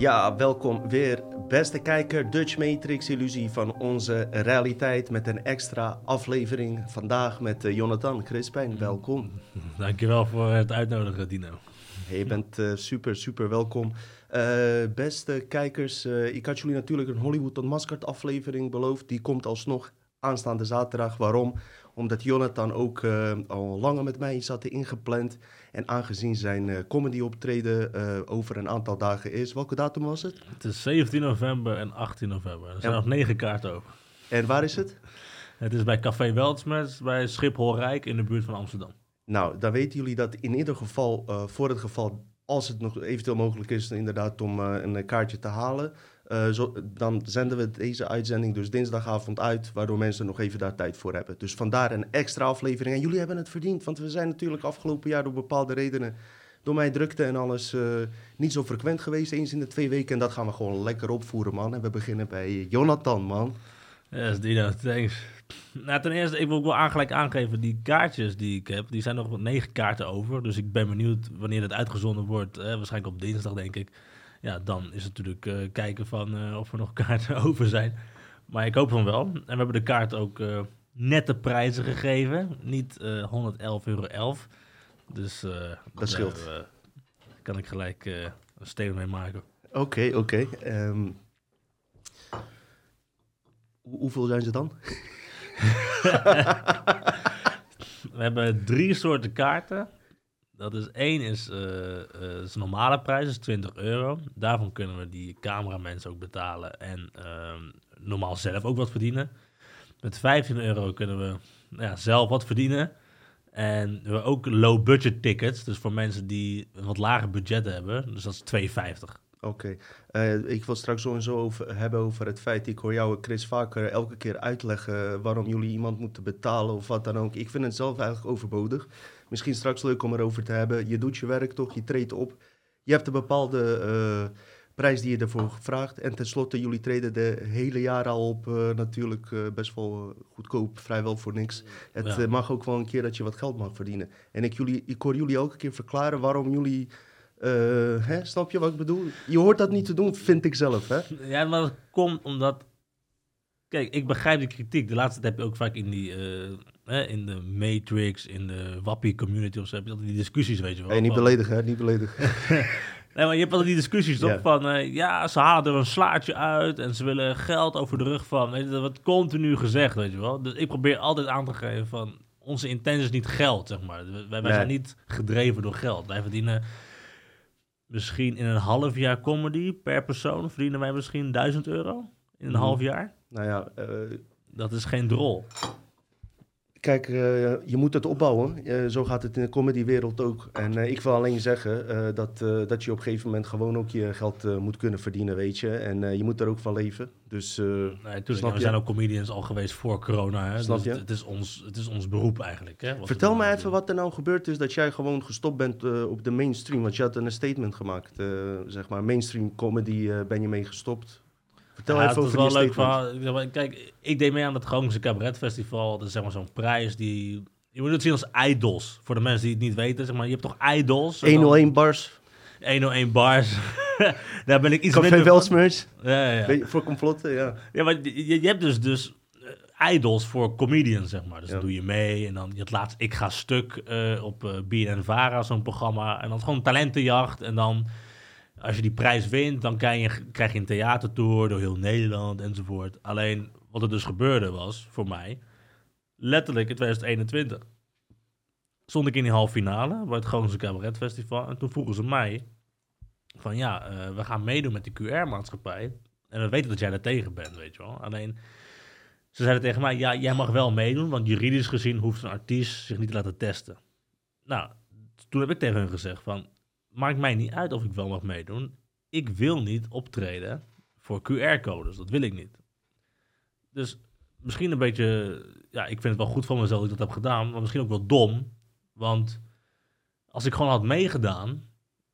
Ja, welkom weer, beste kijker. Dutch Matrix Illusie van onze realiteit met een extra aflevering. Vandaag met uh, Jonathan Crispijn, welkom. Dankjewel voor het uitnodigen, Dino. Hey, je bent uh, super, super welkom. Uh, beste kijkers, ik had jullie natuurlijk een Hollywood Unmasked aflevering beloofd. Die komt alsnog aanstaande zaterdag. Waarom? Omdat Jonathan ook uh, al langer met mij zat ingepland. En aangezien zijn uh, comedy optreden uh, over een aantal dagen is. Welke datum was het? Het is 17 november en 18 november. Er zijn nog negen kaarten over. En waar is het? Het is bij Café Weltsmets bij Schiphol Rijk in de buurt van Amsterdam. Nou, dan weten jullie dat in ieder geval, voor het geval, als het nog eventueel mogelijk is, inderdaad om een kaartje te halen. Uh, zo, dan zenden we deze uitzending dus dinsdagavond uit, waardoor mensen nog even daar tijd voor hebben. Dus vandaar een extra aflevering. En jullie hebben het verdiend, want we zijn natuurlijk afgelopen jaar door bepaalde redenen, door mijn drukte en alles, uh, niet zo frequent geweest, eens in de twee weken. En dat gaan we gewoon lekker opvoeren, man. En we beginnen bij Jonathan, man. Yes, Dino, thanks. Nou, ten eerste, ik wil ook wel aangelijk aangeven, die kaartjes die ik heb, die zijn nog negen kaarten over. Dus ik ben benieuwd wanneer het uitgezonden wordt. Eh, waarschijnlijk op dinsdag, denk ik ja, dan is het natuurlijk uh, kijken van uh, of er nog kaarten over zijn. Maar ik hoop van wel. En we hebben de kaart ook uh, nette prijzen gegeven. Niet 111,11 euro. 11. Dus dat scheelt. kan ik gelijk een steen mee maken. Oké, okay, oké. Okay. Um, hoeveel zijn ze dan? we hebben drie soorten kaarten. Dat is één is, uh, uh, is normale prijs, is 20 euro. Daarvan kunnen we die cameramensen ook betalen en uh, normaal zelf ook wat verdienen. Met 15 euro kunnen we nou ja, zelf wat verdienen. En we ook low budget tickets, dus voor mensen die een wat lager budget hebben. Dus dat is 2,50. Oké, uh, ik wil straks sowieso over, hebben over het feit, ik hoor jou Chris vaker elke keer uitleggen waarom jullie iemand moeten betalen of wat dan ook. Ik vind het zelf eigenlijk overbodig. Misschien straks leuk om erover te hebben. Je doet je werk toch, je treedt op. Je hebt een bepaalde uh, prijs die je ervoor vraagt. En tenslotte, jullie treden de hele jaren al op. Uh, natuurlijk uh, best wel goedkoop, vrijwel voor niks. Het ja. mag ook wel een keer dat je wat geld mag verdienen. En ik, jullie, ik hoor jullie elke keer verklaren waarom jullie... hè, snap je wat ik bedoel? Je hoort dat niet te doen, vind ik zelf. Hè? Ja, maar dat komt omdat Kijk, ik begrijp de kritiek. De laatste tijd heb je ook vaak in die uh, in de Matrix, in de Wappie community of zo, heb je altijd die discussies, weet je wel. Hey, niet beledigen, hè? Niet beledigen. nee, maar je hebt altijd die discussies toch yeah. van, uh, ja, ze halen er een slaatje uit en ze willen geld over de rug van. Weet je, dat wordt continu gezegd, weet je wel. Dus ik probeer altijd aan te geven van, onze intentie is niet geld, zeg maar. Wij, wij nee. zijn niet gedreven door geld. Wij verdienen misschien in een half jaar comedy per persoon, verdienen wij misschien 1000 euro in een mm. half jaar. Nou ja, uh, dat is geen drol. Kijk, uh, je moet het opbouwen. Uh, zo gaat het in de comedywereld ook. En uh, ik wil alleen zeggen dat, dat je op een gegeven moment gewoon ook je geld moet kunnen verdienen, weet je. En je moet er ook van leven. Dus, nee, tuurlijk, we zijn ook comedians al geweest voor corona. Hè? Snap dus je? Het, is ons, het is ons beroep eigenlijk. Hè? Vertel me even wat er nou gebeurd is dat jij gewoon gestopt bent op de mainstream. Want je had een statement gemaakt, zeg maar. Mainstream comedy ben je mee gestopt. Vertel ja, even over wel leuk verhaal. Kijk, ik deed mee aan het Groningse Cabaret Festival. Dat is zeg maar zo'n prijs die... Je moet het zien als idols. Voor de mensen die het niet weten. Zeg maar, je hebt toch idols? 101 bars. 101 bars. Daar ben ik iets Café Welsmers. Ja, ja. ja. Voor complotten, ja. Ja, maar je, je hebt dus, dus uh, idols voor comedians, zeg maar. Dus ja. dan doe je mee. En dan, je het laatst Ik Ga Stuk uh, op uh, BNN Vara, zo'n programma. En dan gewoon talentenjacht. En dan Als je die prijs wint, dan krijg je, krijg je een theatertour door heel Nederland enzovoort. Alleen wat er dus gebeurde was, voor mij, letterlijk in 2021 stond ik in die halve finale bij het Groningse Cabaret Festival. En toen vroegen ze mij van ja, eh, we gaan meedoen met de QR-maatschappij. En we weten dat jij daar tegen bent, weet je wel. Alleen, ze zeiden tegen mij, ja, jij mag wel meedoen, want juridisch gezien hoeft een artiest zich niet te laten testen. Nou, toen heb ik tegen hun gezegd van, maakt mij niet uit of ik wel mag meedoen. Ik wil niet optreden voor QR-codes, dat wil ik niet. Dus misschien een beetje, ja, ik vind het wel goed van mezelf dat ik dat heb gedaan, maar misschien ook wel dom. Want als ik gewoon had meegedaan,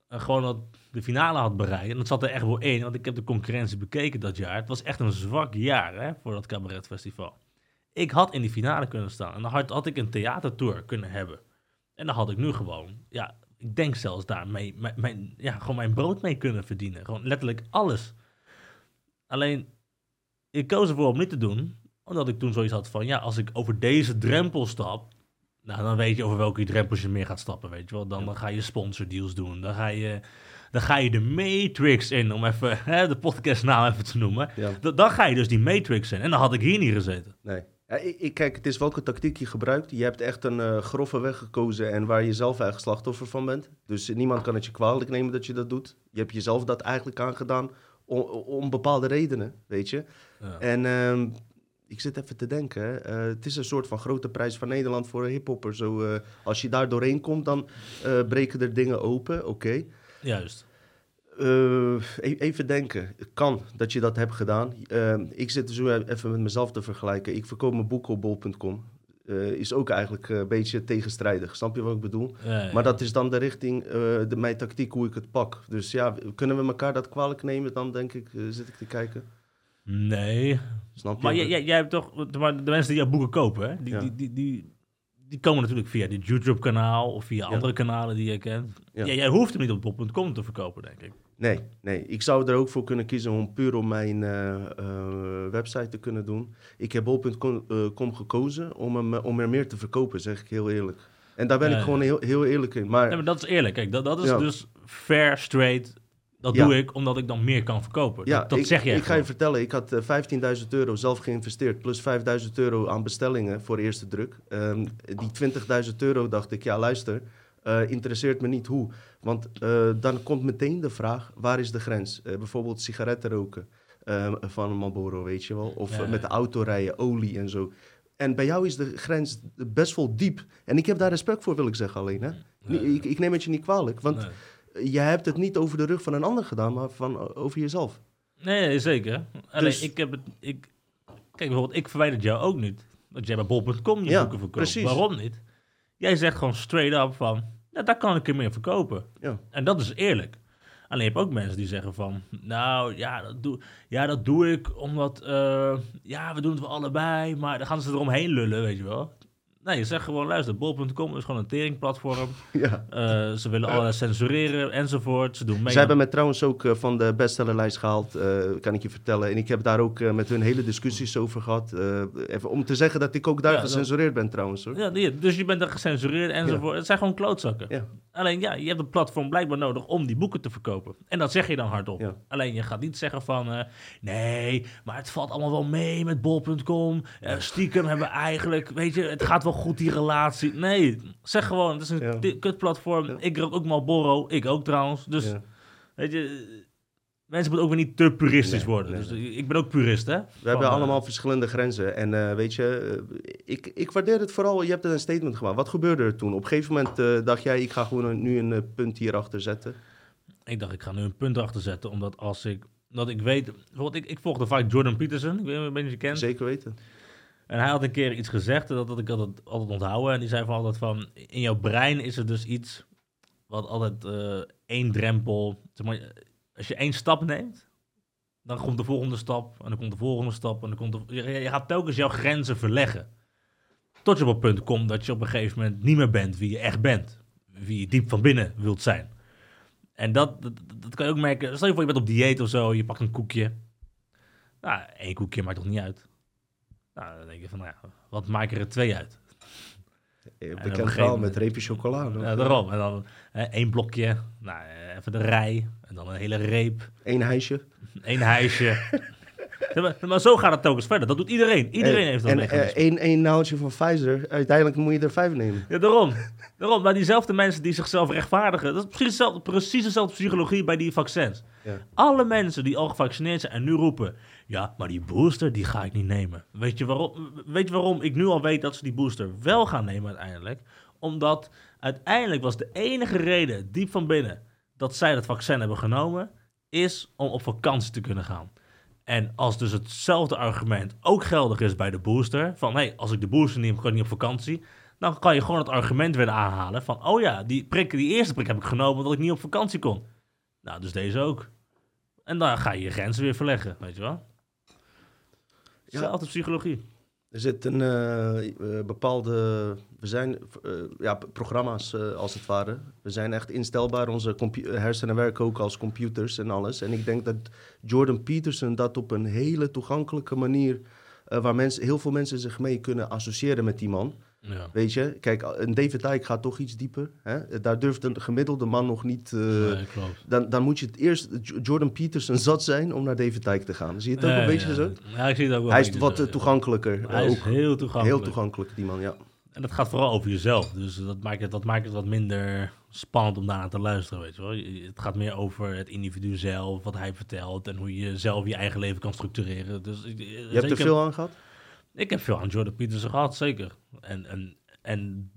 en gewoon had de finale had bereikt, en dat zat er echt wel in, want ik heb de concurrentie bekeken dat jaar. Het was echt een zwak jaar hè, voor dat cabaretfestival. Ik had in die finale kunnen staan en dan had, had ik een theatertour kunnen hebben. En dan had ik nu gewoon, ja, ik denk zelfs daarmee, mijn, mijn, ja, gewoon mijn brood mee kunnen verdienen. Gewoon letterlijk alles. Alleen, ik koos ervoor om niet te doen, omdat ik toen zoiets had van, ja, als ik over deze drempel stap, nou, dan weet je over welke drempels je meer gaat stappen, weet je wel. Dan, dan ga je sponsordeals doen, dan ga je, dan ga je de Matrix in, om even hè, de podcastnaam even te noemen. Ja. Dan, dan ga je dus die Matrix in. En dan had ik hier niet gezeten. Nee. Ja, ik, kijk, het is welke tactiek je gebruikt. Je hebt echt een eh, grove weg gekozen en waar je zelf eigenlijk slachtoffer van bent. Dus niemand kan het je kwalijk nemen dat je dat doet. Je hebt jezelf dat eigenlijk aangedaan om, om bepaalde redenen, weet je. Ja. En ehm, ik zit even te denken. Eh, het is een soort van grote prijs van Nederland voor een hiphopper. Zo, eh, als je daar doorheen komt, dan breken er dingen open, oké. Juist. Eh, e- even denken. Het kan dat je dat hebt gedaan. Eh, ik zit zo even met mezelf te vergelijken. Ik verkoop mijn boek op bol.com. Eh, is ook eigenlijk eh, een beetje tegenstrijdig. Snap je wat ik bedoel? Ja, ja. Maar dat is dan de richting, de, mijn tactiek, hoe ik het pak. Dus ja, kunnen we elkaar dat kwalijk nemen? Dan denk ik, zit ik te kijken. Nee. Snap je? Maar jij, jij, jij hebt toch, maar de mensen die jouw boeken kopen, hè, die, Ja. die, die, die, die komen natuurlijk via dit YouTube-kanaal of via andere kanalen die je kent. Ja. Ja. jij hoeft hem niet op bol.com te verkopen, denk ik. Nee, nee. Ik zou er ook voor kunnen kiezen om puur op mijn eh, eh, website te kunnen doen. Ik heb bol.com eh, gekozen om, hem, om er meer te verkopen, zeg ik heel eerlijk. En daar ben Ja, ik gewoon heel, heel eerlijk in. Maar Nee, maar dat is eerlijk. Kijk, dat, dat is Ja. dus fair, straight. Dat Ja. doe ik omdat ik dan meer kan verkopen. ja, dat dat ik, zeg jij ik ga je vertellen, ik had eh, 15.000 euro zelf geïnvesteerd, plus 5.000 euro aan bestellingen voor eerste druk. Ehm, die 20.000 euro dacht ik, ja luister, eh, interesseert me niet hoe. Want eh, dan komt meteen de vraag, waar is de grens? Eh, bijvoorbeeld sigaretten roken eh, van een Marlboro, weet je wel. Of Ja, met de auto rijden, olie en zo. En bij jou is de grens best wel diep. En ik heb daar respect voor, wil ik zeggen alleen. Hè? Nee. Ik, ik neem het je niet kwalijk, want Nee. je hebt het niet over de rug van een ander gedaan, maar van, over jezelf. Nee, nee, zeker. Alleen Dus- ik heb het. Ik, kijk, bijvoorbeeld, ik verwijder jou ook niet. Dat jij bij bol.com je Ja, boeken verkoopt. precies. Waarom niet? Jij zegt gewoon straight up van. Ja, daar kan ik er meer verkopen. Ja. En dat is eerlijk. Alleen je hebt ook mensen die zeggen van. Nou, ja, dat doe, ja, dat doe ik omdat. eh, ja, we doen het wel allebei. Maar dan gaan ze eromheen lullen, weet je wel. Nee, je zegt gewoon, luister, bol.com is gewoon een teringplatform. Ja. Eh, ze willen alles censureren enzovoort. Ze doen mee. Ze hebben me trouwens ook eh, van de bestsellerlijst gehaald, eh, kan ik je vertellen. En ik heb daar ook eh, met hun hele discussies over gehad. Eh, even om te zeggen dat ik ook daar Ja, gecensureerd ben trouwens. Hoor. Ja, die- dus je bent er gecensureerd enzovoort. Het zijn gewoon klootzakken. Ja. Alleen ja, je hebt een platform blijkbaar nodig om die boeken te verkopen. En dat zeg je dan hardop. Ja. Alleen je gaat niet zeggen van... eh, nee, maar het valt allemaal wel mee met bol.com. Eh, stiekem hebben we eigenlijk... Weet je, het gaat wel goed die relatie. Nee, zeg gewoon, het is een Ja. kutplatform. Ja. Ik rook ook Marlboro. Ik ook trouwens. Dus weet je... Mensen moeten ook weer niet te puristisch Nee, worden. nee, dus nee. ik ben ook purist, hè? We hebben Van, eh, allemaal verschillende grenzen. En eh, weet je, eh, ik, ik waardeer het vooral. Je hebt een statement gemaakt. Wat gebeurde er toen? Op een gegeven moment dacht jij, ik ga gewoon een- nu een punt hierachter zetten. Ik dacht, ik ga nu een punt erachter zetten, omdat als ik, dat ik weet, bijvoorbeeld ik, ik volgde vaak Jordan Peterson, ik weet niet of je kent. Zeker weten. En hij had een keer iets gezegd, dat had ik altijd, altijd onthouden. En die zei van altijd van, in jouw brein is er dus iets wat altijd eh, één drempel, als je één stap neemt, dan komt de volgende stap, en dan komt de volgende stap, en dan komt de, je, je gaat telkens jouw grenzen verleggen. Tot je op een punt komt dat je op een gegeven moment niet meer bent wie je echt bent. Wie je diep van binnen wilt zijn. En dat, dat, dat kan je ook merken. Stel je voor, je bent op dieet of zo, je pakt een koekje. Nou, één koekje maakt toch niet uit? Nou, dan denk je van, nou ja, wat maakt er twee uit? Eh, Bekend gegeven verhaal met reepje chocola. Ja, daarom. En dan één blokje, nou, eh, even de rij, en dan een hele reep, Eén hijsje. één huisje. Ja, maar, zo gaat het telkens verder. Dat doet iedereen. Iedereen En- heeft dat En mechanisme. eh, één, één naaldje van Pfizer. Uiteindelijk moet je er vijf nemen. Ja, daarom. daarom. Maar diezelfde mensen die zichzelf rechtvaardigen, dat is precies, hetzelfde, precies dezelfde psychologie bij die vaccins. Ja. Alle mensen die al gevaccineerd zijn en nu roepen, ja, maar die booster, die ga ik niet nemen. Weet je waarom, weet je waarom ik nu al weet dat ze die booster wel gaan nemen uiteindelijk? Omdat uiteindelijk was de enige reden, diep van binnen, dat zij dat vaccin hebben genomen, is om op vakantie te kunnen gaan. En als dus hetzelfde argument ook geldig is bij de booster, van hé, als ik de booster neem, kan ik niet op vakantie, dan kan je gewoon het argument weer aanhalen van, oh ja, die, prik, die eerste prik heb ik genomen omdat ik niet op vakantie kon. Nou, dus deze ook. En dan ga je je grenzen weer verleggen, weet je wel? Ja. Zelfde psychologie. Er zit een eh, eh, bepaalde. We zijn eh, ja, programma's als het ware. We zijn echt instelbaar. Onze hersenen werken ook als computers en alles. En ik denk dat Jordan Peterson dat op een hele toegankelijke manier. waar mensen, heel veel mensen zich mee kunnen associëren met die man. Ja. Weet je, kijk, een David Icke gaat toch iets dieper. Hè? Daar durft een gemiddelde man nog niet. eh, Nee, dan, dan moet je het eerst Jordan Peterson zat zijn om naar David Icke te gaan. Zie je het ook Ja, een beetje zo? Ja, ik zie het ook wel. Hij is wat eh, toegankelijker. Hij eh, is ook. heel toegankelijk. Heel toegankelijk, die man, ja. En dat gaat vooral over jezelf. Dus dat maakt het, dat maakt het wat minder spannend om daarna te luisteren, weet je wel. Het gaat meer over het individu zelf, wat hij vertelt... en hoe je zelf je eigen leven kan structureren. Dus, ik- Je hebt er veel aan gehad? Ik heb veel aan Jordan Peterson gehad, zeker. En, en, en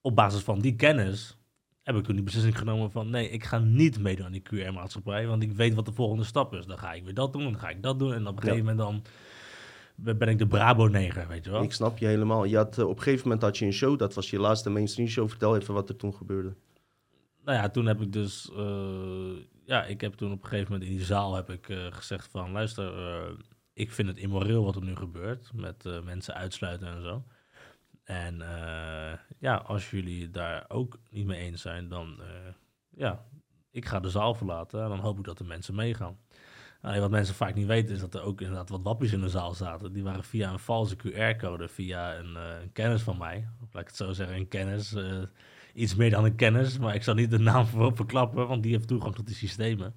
op basis van die kennis heb ik toen die beslissing genomen van... nee, ik ga niet meedoen aan die QR-maatschappij... want ik weet wat de volgende stap is. Dan ga ik weer dat doen, dan ga ik dat doen... en op een Ja. gegeven moment dan ben ik de Brabo-neger, weet je wel. Ik snap je helemaal. Je had, eh, op een gegeven moment had je een show, dat was je laatste mainstream show. Vertel even wat er toen gebeurde. Nou ja, toen heb ik dus... eh, ja, ik heb toen op een gegeven moment in die zaal heb ik, eh, gezegd van... luister, ik vind het immoreel wat er nu gebeurt... met eh, mensen uitsluiten en zo. En eh, ja, als jullie daar ook niet mee eens zijn, dan... eh, ja, ik ga de zaal verlaten en dan hoop ik dat de mensen meegaan. Wat mensen vaak niet weten is dat er ook inderdaad wat wappies in de zaal zaten. Die waren via een valse QR-code, via een, een kennis van mij. Of laat ik het zo zeggen, een kennis. iets meer dan een kennis, maar ik zal niet de naam voorop verklappen, want die heeft toegang tot die systemen.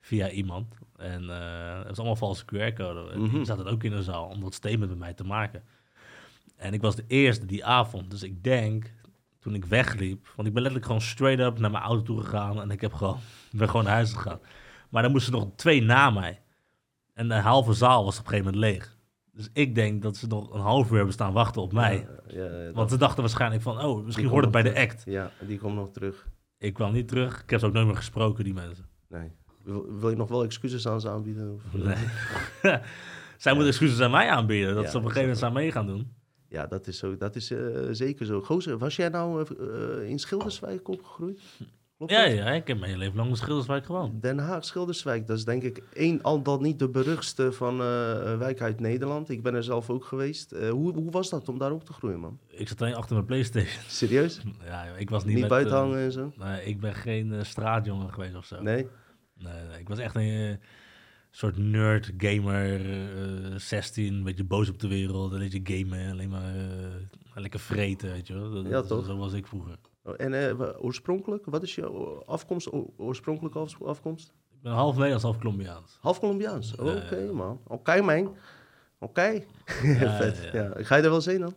Via iemand. En eh het is allemaal valse QR-code. En Mhm. die zaten ook in de zaal om dat statement met mij te maken. En ik was de eerste die avond. Dus ik denk, toen ik wegliep... Want ik ben letterlijk gewoon straight up naar mijn auto toe gegaan... en ik heb gewoon, ben gewoon naar huis gegaan. Maar dan moesten nog twee na mij. En de halve zaal was op een gegeven moment leeg. Dus ik denk dat ze nog een half uur hebben staan wachten op mij. Ja, ja, dat- Want ze dachten waarschijnlijk van... oh, misschien hoort het bij de act. Ja, die komt nog terug. Ik kwam niet terug. Ik heb ze ook nooit meer gesproken, die mensen. Nee. Wil, wil je nog wel excuses aan ze aanbieden? Nee. Zij moeten excuses aan mij aanbieden... dat ze op een dat gegeven moment aan mee gaan doen. Ja, dat is, zo, dat is eh, zeker zo. Gozer, was jij nou eh, eh, in Schilderswijk opgegroeid? Klopt Ja, dat? ja, ik heb mijn hele leven lang in Schilderswijk gewoond. Den Haag, Schilderswijk, dat is denk ik één, al dan niet de beruchtste van wijk uit Nederland. Ik ben er zelf ook geweest. Hoe, hoe was dat om daar op te groeien, man? Ik zat alleen achter mijn Playstation. Serieus? Ja, ik was niet, Niet, met, buiten hangen en zo? nee, ik ben geen straatjongen geweest of zo. Nee, Nee? ik was echt een eh, soort nerd, gamer, eh 16, een beetje boos op de wereld, een beetje gamen, alleen maar eh, lekker vreten, weet je wel. Dat, Ja, toch? Zo was ik vroeger. Oh, En eh, oorspronkelijk, wat is je afkomst, oorspronkelijke af- afkomst? Ik ben half Nederlands, half Colombiaans. Half Colombiaans. Oh, Ja, Oké, man. Oké, man. Oké. Vet. ja. Ja, Ga je er wel eens heen dan?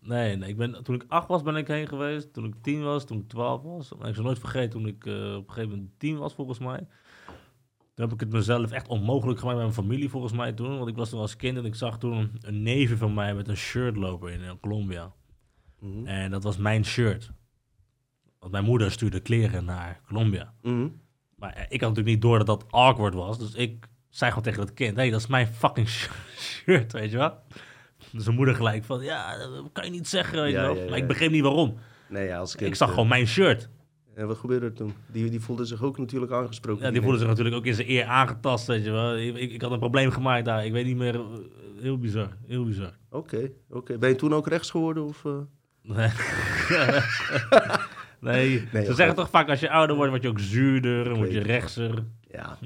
Nee, nee ik ben, toen ik acht was ben ik heen geweest, toen ik tien was, toen ik twaalf was. Ik zal nooit vergeten, toen ik eh, op een gegeven moment tien was volgens mij. Toen heb ik het mezelf echt onmogelijk gemaakt met mijn familie volgens mij toen. Want ik was toen als kind en ik zag toen een neefje van mij met een shirt lopen in, eh, Colombia. Mhm. En dat was mijn shirt. Want mijn moeder stuurde kleren naar Colombia. Mhm. Maar eh, ik had natuurlijk niet door dat dat awkward was. Dus ik zei gewoon tegen dat kind: hé, hey, dat is mijn fucking sh- shirt, weet je wel. Dus mijn moeder gelijk van: ja, dat kan je niet zeggen, weet Ja, je wel. ja, ja. Maar ik begreep niet waarom. Nee, als kind. Ik zag eh, gewoon mijn shirt. En wat gebeurde er toen? Die, die voelde zich ook natuurlijk aangesproken. Ja, die voelde zich natuurlijk ook in zijn eer aangetast, weet je wel. Ik, ik, ik had een probleem gemaakt daar. Ik weet niet meer. eh, Heel bizar, heel bizar. Oké, oké. Ben je toen ook rechts geworden? Of, eh? Nee. nee. Nee, Ze zeggen toch vaak als je ouder wordt, word je ook zuurder, en word je rechtser. Ja,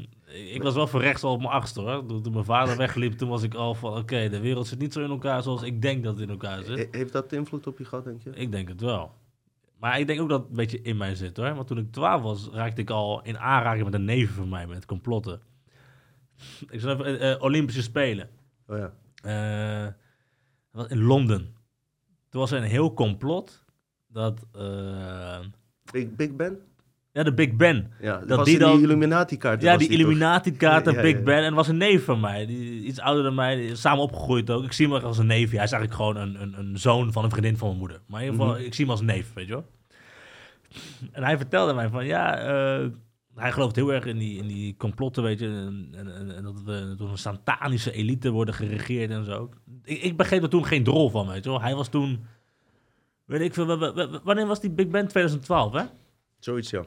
Ik was wel voor rechts al op mijn achtste hoor. Toen mijn vader wegliep, toen was ik al van... Oké, de wereld zit niet zo in elkaar zoals ik denk dat het in elkaar zit. He- heeft dat invloed op je gehad, denk je? Ik denk het wel. Maar ik denk ook dat het een beetje in mij zit hoor. Want toen ik 12 was, raakte ik al in aanraking met een neven van mij, met complotten. Ik zat even eh, Olympische Spelen. Oh ja. Eh, in Londen. Toen was er een heel complot dat... eh, Big, Big Ben? Ja, de Big Ben. Ja, dat die in die dan- Illuminati-kaart. Ja, die Illuminati-kaart, de Ja, ja, Big. Ben. En was een neef van mij, die, iets ouder dan mij, samen opgegroeid ook. Ik zie hem als een neef. Hij is eigenlijk gewoon een, een, een zoon van een vriendin van mijn moeder. Maar in ieder geval, Mhm. ik zie hem als een neef, weet je wel. En hij vertelde mij van, ja, eh, hij gelooft heel erg in die, in die complotten, weet je. En, en, en- dat we door een satanische elite worden geregeerd en zo. Ik, ik begreep er toen geen drol van, weet je wel. Hij was toen, weet ik veel, wanneer was die Big Ben? 2012, hè? Zoiets, ja.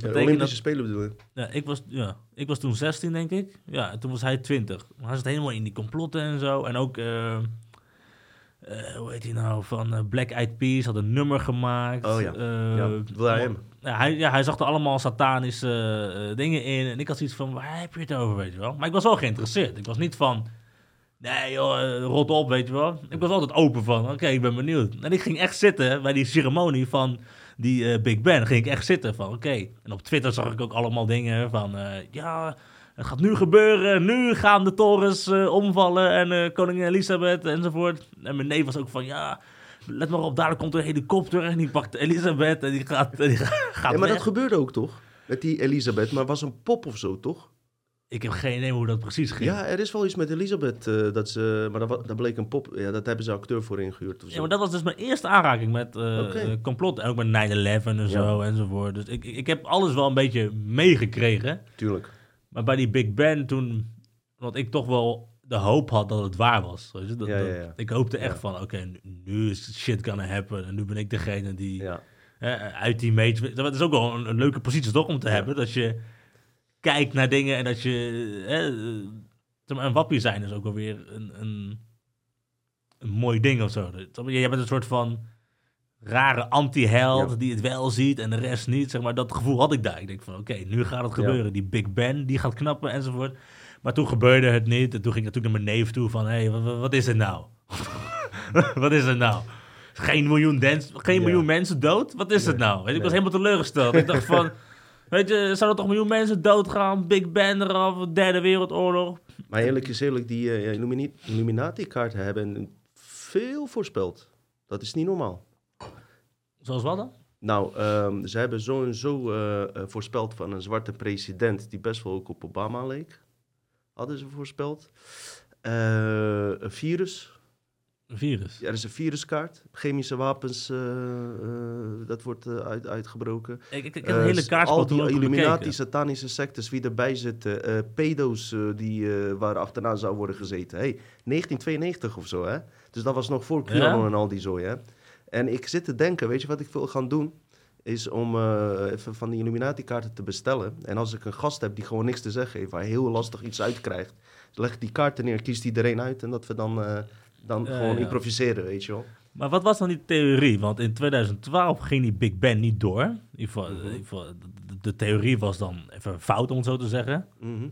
Dat ja Olympische dat... Spelen bedoel je? Ja, ik was, ja, ik was toen 16, denk ik. Ja, en toen was hij 20. Maar hij zat helemaal in die complotten en zo. En ook, eh, eh, hoe heet hij nou, van eh, Black Eyed Peas had een nummer gemaakt. Oh ja. Ja, Will.i.am. ja, hij, ja, hij zag er allemaal satanische dingen in. En ik had zoiets van, waar heb je het over, weet je wel? Maar ik was wel geïnteresseerd. Ik was niet van, nee joh, rot op, weet je wel? Ik was altijd open van, oké, ik ben benieuwd. En ik ging echt zitten bij die ceremonie van die eh, Big Ben. Ging ik echt zitten van, oké. En op Twitter zag ik ook allemaal dingen van, eh, ja... Het gaat nu gebeuren, nu gaan de torens eh, omvallen en koningin Elisabeth enzovoort. En mijn neef was ook van, ja, let maar op, daar komt een helikopter en die pakt Elisabeth en die gaat, en die gaat Ja, maar dat gebeurde ook toch? Met die Elisabeth, maar was een pop of zo, toch? Ik heb geen idee hoe dat precies ging. Ja, er is wel iets met Elisabeth, eh, dat ze, maar dat, dat bleek een pop. Ja, dat hebben ze acteur voor ingehuurd of zo. Ja, maar dat was dus mijn eerste aanraking met eh, complot. En ook met 9-11 en zo enzovoort. Dus ik, ik heb alles wel een beetje meegekregen. Tuurlijk. Maar bij die Big Ben toen... Want ik toch wel de hoop had dat het waar was. Weet je? Dat, Ja, ja. Ik hoopte echt van, oké, nu, nu is shit gonna happen. En nu ben ik degene die Ja. uit die mate... Dat is ook wel een, een leuke positie toch om te hebben. Dat je kijkt naar dingen en dat je... maar, een wappie zijn is ook alweer een, een, een mooi ding of zo. Je bent een soort van rare anti-held Ja. die het wel ziet en de rest niet. Zeg maar, dat gevoel had ik daar. Ik denk van, oké, nu gaat het Ja. gebeuren. Die Big Ben, die gaat knappen enzovoort. Maar toen gebeurde het niet. En toen ging ik natuurlijk naar mijn neef toe van, hé, hey, wat, wat is het nou? wat is het nou? Geen miljoen, dens, geen Ja. miljoen mensen dood? Wat is het nou? Ik was helemaal teleurgesteld. ik dacht van, weet je, zouden toch miljoen mensen doodgaan? Big Ben eraf, derde wereldoorlog. Maar eerlijk is eerlijk, die eh, Illumini- Illuminati-kaart hebben veel voorspeld. Dat is niet normaal. Zoals wat dan? Nou, ehm, ze hebben zo en zo eh, eh, voorspeld van een zwarte president die best wel ook op Obama leek. Hadden ze voorspeld. Eh, een virus. Een virus. Ja, er is een viruskaart. Chemische wapens, eh, eh, dat wordt eh, uit, uitgebroken. Ik, ik, ik heb een hele kaartspel Al die Illuminati, bekeken. satanische sectes, wie erbij zitten. pedo's die, waar achterna zou worden gezeten. Hey, 1992 of zo, hè? Dus dat was nog voor QAnon Ja? en al die zooi, hè? En ik zit te denken, weet je wat ik wil gaan doen? Is om even van die Illuminati-kaarten te bestellen. En als ik een gast heb die gewoon niks te zeggen heeft, waar heel lastig iets uitkrijgt, leg die kaarten neer, kiest die er een uit en dat we dan, dan gewoon improviseren, weet je wel. Maar wat was dan die theorie? Want in 2012 ging die Big Ben niet door. In ieder geval, Mhm. in ieder geval, de, de theorie was dan even fout, om het zo te zeggen. Mhm.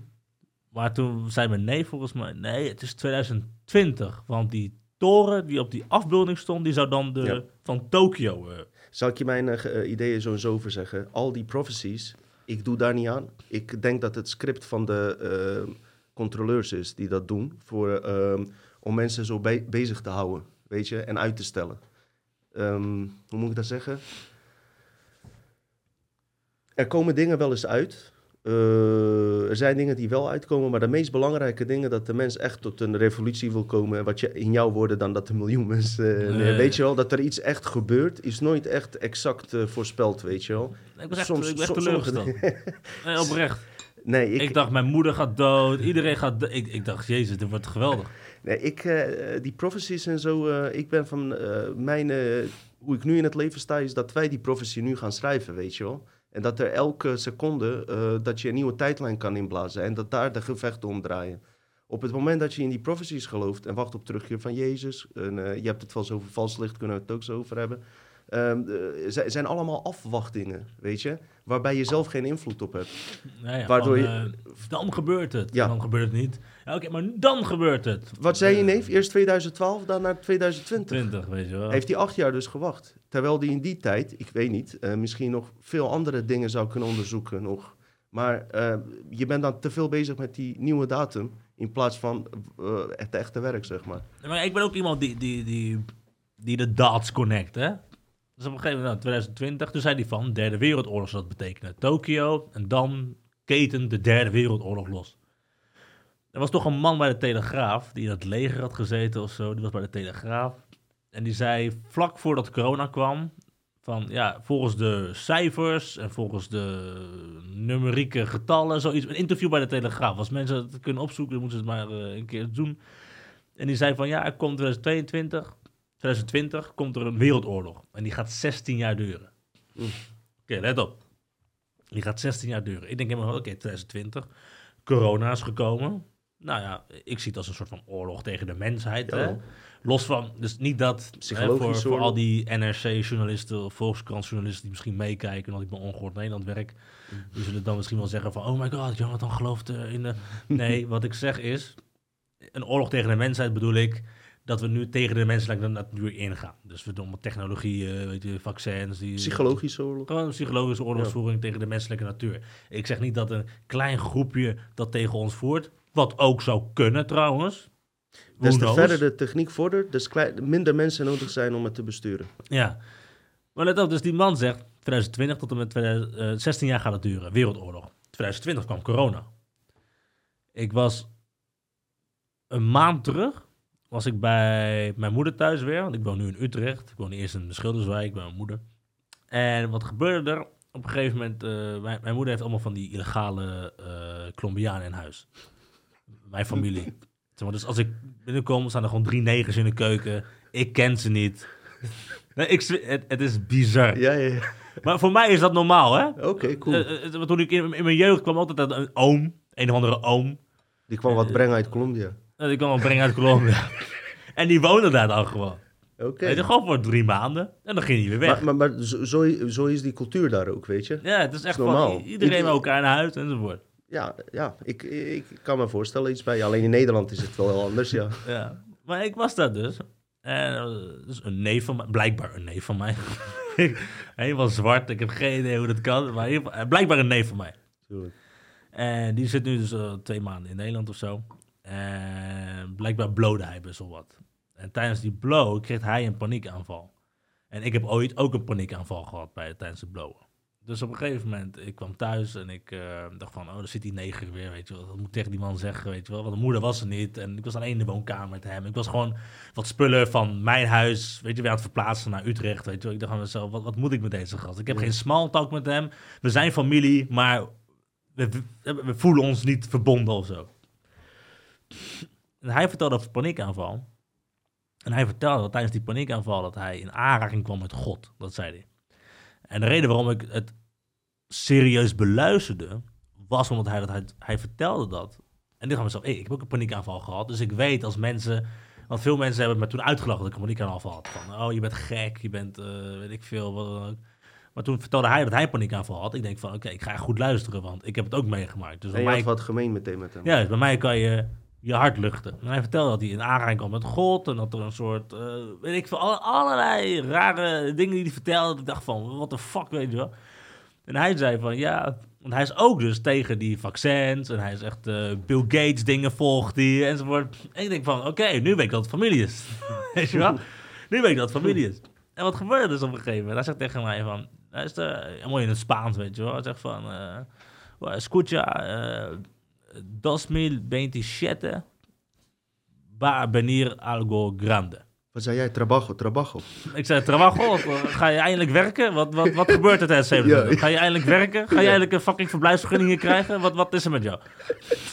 Maar toen zei mijn neef volgens mij, nee, het is 2020. Want die toren die op die afbeelding stond, die zou dan de, Ja. van Tokio... eh, Zal ik je mijn eh, eh, ideeën zo en zo over zeggen? Al die prophecies, ik doe daar niet aan. Ik denk dat het script van de controleurs is die dat doen. Voor, ehm, om mensen zo be- bezig te houden, weet je, en uit te stellen. Ehm, hoe moet ik dat zeggen? Er komen dingen wel eens uit. Eh, er zijn dingen die wel uitkomen, maar de meest belangrijke dingen dat de mens echt tot een revolutie wil komen, wat je in jouw woorden dan dat een miljoen mensen, eh, Nee. weet je wel, dat er iets echt gebeurt, is nooit echt exact eh, voorspeld, weet je wel. ik was echt, Soms- ik echt teleurgesteld. Nee, oprecht. Nee, ik, Ik, dacht, mijn moeder gaat dood, iedereen gaat dood. Ik, ik dacht, jezus, dit wordt geweldig. Nee, ik eh, die prophecies en zo, eh, ik ben van eh, mijn, hoe ik nu in het leven sta, is dat wij die prophecy nu gaan schrijven, weet je wel. En dat er elke seconde dat je een nieuwe tijdlijn kan inblazen en dat daar de gevechten om draaien. Op het moment dat je in die prophecies gelooft en wacht op terugkeer van Jezus, en, je hebt het eens over vals licht, kunnen we het ook zo over hebben. Ehm, eh, zi- zijn allemaal afwachtingen, weet je? Waarbij je zelf geen invloed op hebt. Nou ja, Waardoor van, je- eh, dan gebeurt het. Ja. En dan gebeurt het niet. Ja, Oké, maar dan gebeurt het. Wat zei je, Eh, neef? Eerst 2012, dan naar 2020. 20, weet je wel. Heeft hij acht jaar dus gewacht. Terwijl hij in die tijd, ik weet niet, misschien nog veel andere dingen zou kunnen onderzoeken nog. Maar je bent dan te veel bezig met die nieuwe datum in plaats van het echte werk, zeg maar. Maar ik ben ook iemand die, die, die, die de dots connect, hè. Dus op een gegeven moment, nou, 2020, toen zei hij van, derde wereldoorlog zou dat betekenen. Tokio, en dan keten de derde wereldoorlog los. Er was toch een man bij de Telegraaf, die in het leger had gezeten of zo, die was bij de Telegraaf. En die zei, vlak voordat corona kwam, van ja, volgens de cijfers en volgens de numerieke getallen, zoiets. Een interview bij de Telegraaf. Als mensen het kunnen opzoeken, dan moeten ze het maar eh, een keer doen. En die zei van ja, er komt 2022, 2020 komt er een wereldoorlog. En die gaat 16 jaar duren. Mm. Oké, let op. Die gaat 16 jaar duren. Ik denk helemaal, oké, 2020. Corona is gekomen. Nou ja, ik zie het als een soort van oorlog tegen de mensheid. Ja. Hè? Los van, dus niet dat hè, voor, voor al die NRC-journalisten of Volkskrant-journalisten die misschien meekijken, omdat ik bij Ongehoord Nederland werk, die zullen dan misschien wel zeggen van, oh my god, Jonathan gelooft eh, in de... Nee, wat ik zeg is, een oorlog tegen de mensheid bedoel ik dat we nu tegen de menselijke natuur ingaan. Dus we doen met technologie, eh, weet je, vaccins. Die, Psychologische oorlog. Gewoon een psychologische oorlogsvoering tegen de menselijke natuur. Ik zeg niet dat een klein groepje dat tegen ons voert, wat ook zou kunnen trouwens. Des te knows? verder de techniek vordert, des klei- minder mensen nodig zijn om het te besturen. Ja. Maar let op, dus die man zegt 2020 tot en met 2000, eh, 16 jaar gaat het duren, wereldoorlog. 2020 kwam corona. Ik was een maand terug, was ik bij mijn moeder thuis weer, want ik woon nu in Utrecht. Ik woon eerst in de Schilderswijk bij mijn moeder. En wat gebeurde er? Op een gegeven moment, eh, mijn, mijn moeder heeft allemaal van die illegale eh Colombianen in huis. Mijn familie. Dus als ik binnenkom, staan er gewoon drie negers in de keuken. Ik ken ze niet. Nee, ik, het, het is bizar. Ja, ja, ja. Maar voor mij is dat normaal, hè? Oké, cool. Want toen ik in, in mijn jeugd kwam altijd een oom, een of andere oom. Die kwam wat brengen uit Colombia. En die kwam al brengen uit Colombia. en die woonde daar dan gewoon. Oké. Weet je, gewoon voor drie maanden. En dan ging hij weer weg. Maar, maar, maar zo, zo- is die cultuur daar ook, weet je? ja, het is echt is normaal. van iedereen Ik- bij elkaar naar huis enzovoort. Ja, ja ik, ik kan me voorstellen iets bij. Alleen in Nederland is het wel heel anders, ja. Ja. Maar ik was daar dus. En eh, dus een neef van mij, blijkbaar een neef van mij. Helemaal zwart, ik heb geen idee hoe dat kan. Maar geval, eh, blijkbaar een neef van mij. Tuurlijk. En die zit nu dus eh, twee maanden in Nederland of zo. En blijkbaar blode hij best wel wat. En tijdens die blow kreeg hij een paniekaanval. En ik heb ooit ook een paniekaanval gehad bij, tijdens het blowen. Dus op een gegeven moment, ik kwam thuis en ik eh, dacht van, oh, daar zit die neger weer, weet je wel. Dat moet ik tegen die man zeggen, weet je wel. Want de moeder was er niet en ik was alleen in de woonkamer met hem. Ik was gewoon wat spullen van mijn huis, weet je, weer aan het verplaatsen naar Utrecht, weet je wel. Ik dacht aan mezelf, wat, wat moet ik met deze gast? Ik heb Ja. geen small talk met hem. We zijn familie, maar we, we, we voelen ons niet verbonden of zo. En hij vertelde over paniekaanval. En hij vertelde dat tijdens die paniekaanval dat hij in aanraking kwam met God. Dat zei hij. En de reden waarom ik het serieus beluisterde, was omdat hij, dat hij, hij vertelde dat. En ik dacht mezelf, hey, ik heb ook een paniekaanval gehad. Dus ik weet als mensen, want veel mensen hebben me toen uitgelachen dat ik een paniekaanval had. Van, oh, je bent gek, je bent, eh, weet ik veel, wat dan ook. Maar toen vertelde hij dat hij paniekaanval had. Ik denk van, oké, ik ga goed luisteren, want ik heb het ook meegemaakt. Dus bij je mij had wat gemeen meteen met hem. ja, bij mij kan je je hart luchten. En hij vertelde dat hij in aanraking kwam met God en dat er een soort, eh, weet ik veel, alle- allerlei rare dingen die hij vertelde. Ik dacht van, what the fuck, weet je wel. En hij zei van, ja, want hij is ook dus tegen die vaccins en hij is echt eh, Bill Gates dingen volgt die enzovoort. En ik denk van, oké, nu weet ik dat het familie is. weet je wel? Nu weet ik dat het familie is. En wat gebeurde dus op een gegeven moment? Hij zegt tegen mij van, hij is er, helemaal in het Spaans, weet je wel. Hij zegt van, "Well, escucha, eh, 2027 va a venir algo grande. Wat zei jij? Trabajo, trabajo. Ik zei, trabajo, ga je eindelijk werken? Wat, wat, wat gebeurt er tijdens 27? Ja. Ga je eindelijk werken? Ga je eindelijk een fucking verblijfsvergunning krijgen? Wat, wat is er met jou?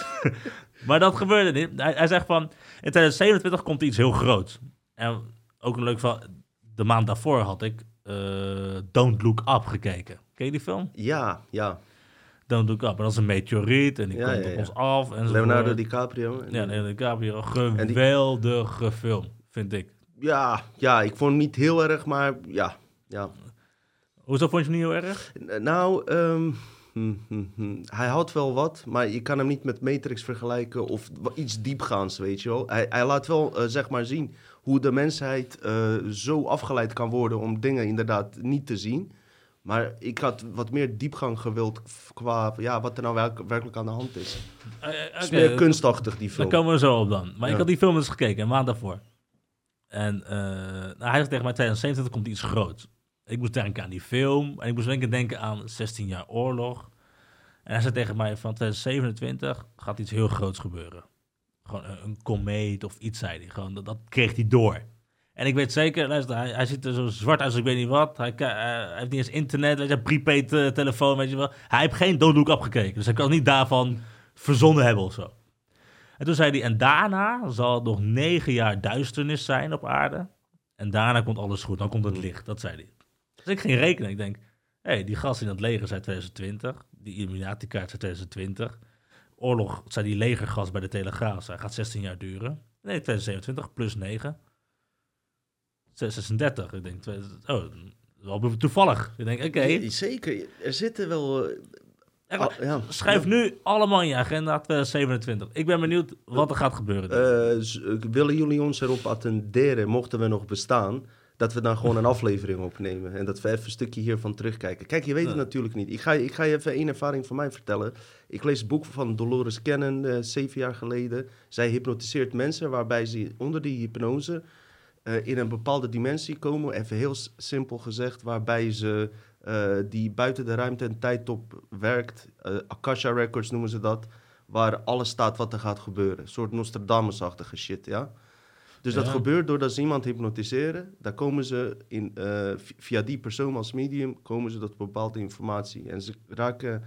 maar dat gebeurde niet. Hij, hij zegt van, in 2027 komt iets heel groots. En ook een leuk van, de maand daarvoor had ik eh, Don't Look Up gekeken. Ken je die film? Ja, ja. Don't Look Up. En dat is een meteoriet en die Ja, komt ja, op ons af. En Leonardo DiCaprio. Ja, Leonardo DiCaprio. En die- Geweldige film, vind ik. ja, ja, ik vond hem niet heel erg, maar ja. ja. Hoezo vond je hem niet heel erg? Nou, ehm, hm, hm, hm. hij had wel wat, maar je kan hem niet met Matrix vergelijken of iets diepgaands, weet je wel. Hij, hij laat wel, eh, zeg maar, zien hoe de mensheid eh, zo afgeleid kan worden om dingen inderdaad niet te zien. Maar ik had wat meer diepgang gewild qua ja, wat er nou werk- werkelijk aan de hand is. Eh, eh, Het is meer kunstachtig, die Daar film. komen we zo op dan. Maar Ja. ik had die film eens gekeken, een maand daarvoor. En eh, nou, hij zegt tegen mij, 2027 komt iets groots. Ik moest denken aan die film. En ik moest denken, denken aan 16 jaar oorlog. En hij zei tegen mij, van 2027 gaat iets heel groots gebeuren. Gewoon een, een komeet of iets, zei hij. Gewoon, dat, dat kreeg hij door. En ik weet zeker, luister, hij, hij ziet er zo zwart uit als ik weet niet wat. Hij, eh, heeft niet eens internet, weet je, prepaid eh, telefoon, weet je wel. Hij heeft geen Don't Look. Dus hij kan niet daarvan verzonnen hebben of zo. En toen zei hij, en daarna zal het nog negen jaar duisternis zijn op aarde. En daarna komt alles goed, dan komt het licht. Dat zei hij. Dus ik ging rekenen. Ik denk, hé, hey, die gast in het leger zei 2020. Die Illuminati-kaart zei 2020. Oorlog, zei die legergast bij de Telegraaf, zei, gaat 16 jaar duren. Nee, 2027 plus 9. 36. Ik denk, 2000 oh, wel toevallig. Ik denk, oké. Zeker, er zitten wel... eh, Echt, ah, ja. Schrijf nu allemaal in je agenda 2027. Ik ben benieuwd wat er gaat gebeuren. Eh, eh, willen jullie ons erop attenderen, mochten we nog bestaan, dat we dan gewoon een aflevering opnemen en dat we even een stukje hiervan terugkijken? Kijk, je weet het Ja. natuurlijk niet. Ik ga, ik ga je even één ervaring van mij vertellen. Ik lees het boek van Dolores Cannon zeven jaar geleden. Zij hypnotiseert mensen waarbij ze onder die hypnose eh, in een bepaalde dimensie komen, even heel simpel gezegd, waarbij ze eh, die buiten de ruimte en tijd op werkt. Eh, Akasha Records noemen ze dat. Waar alles staat wat er gaat gebeuren. Een soort Nostradamus-achtige shit, ja. Dus dat gebeurt doordat ze iemand hypnotiseren. Daar komen ze in, via die persoon als medium, komen ze tot bepaalde informatie. En ze raken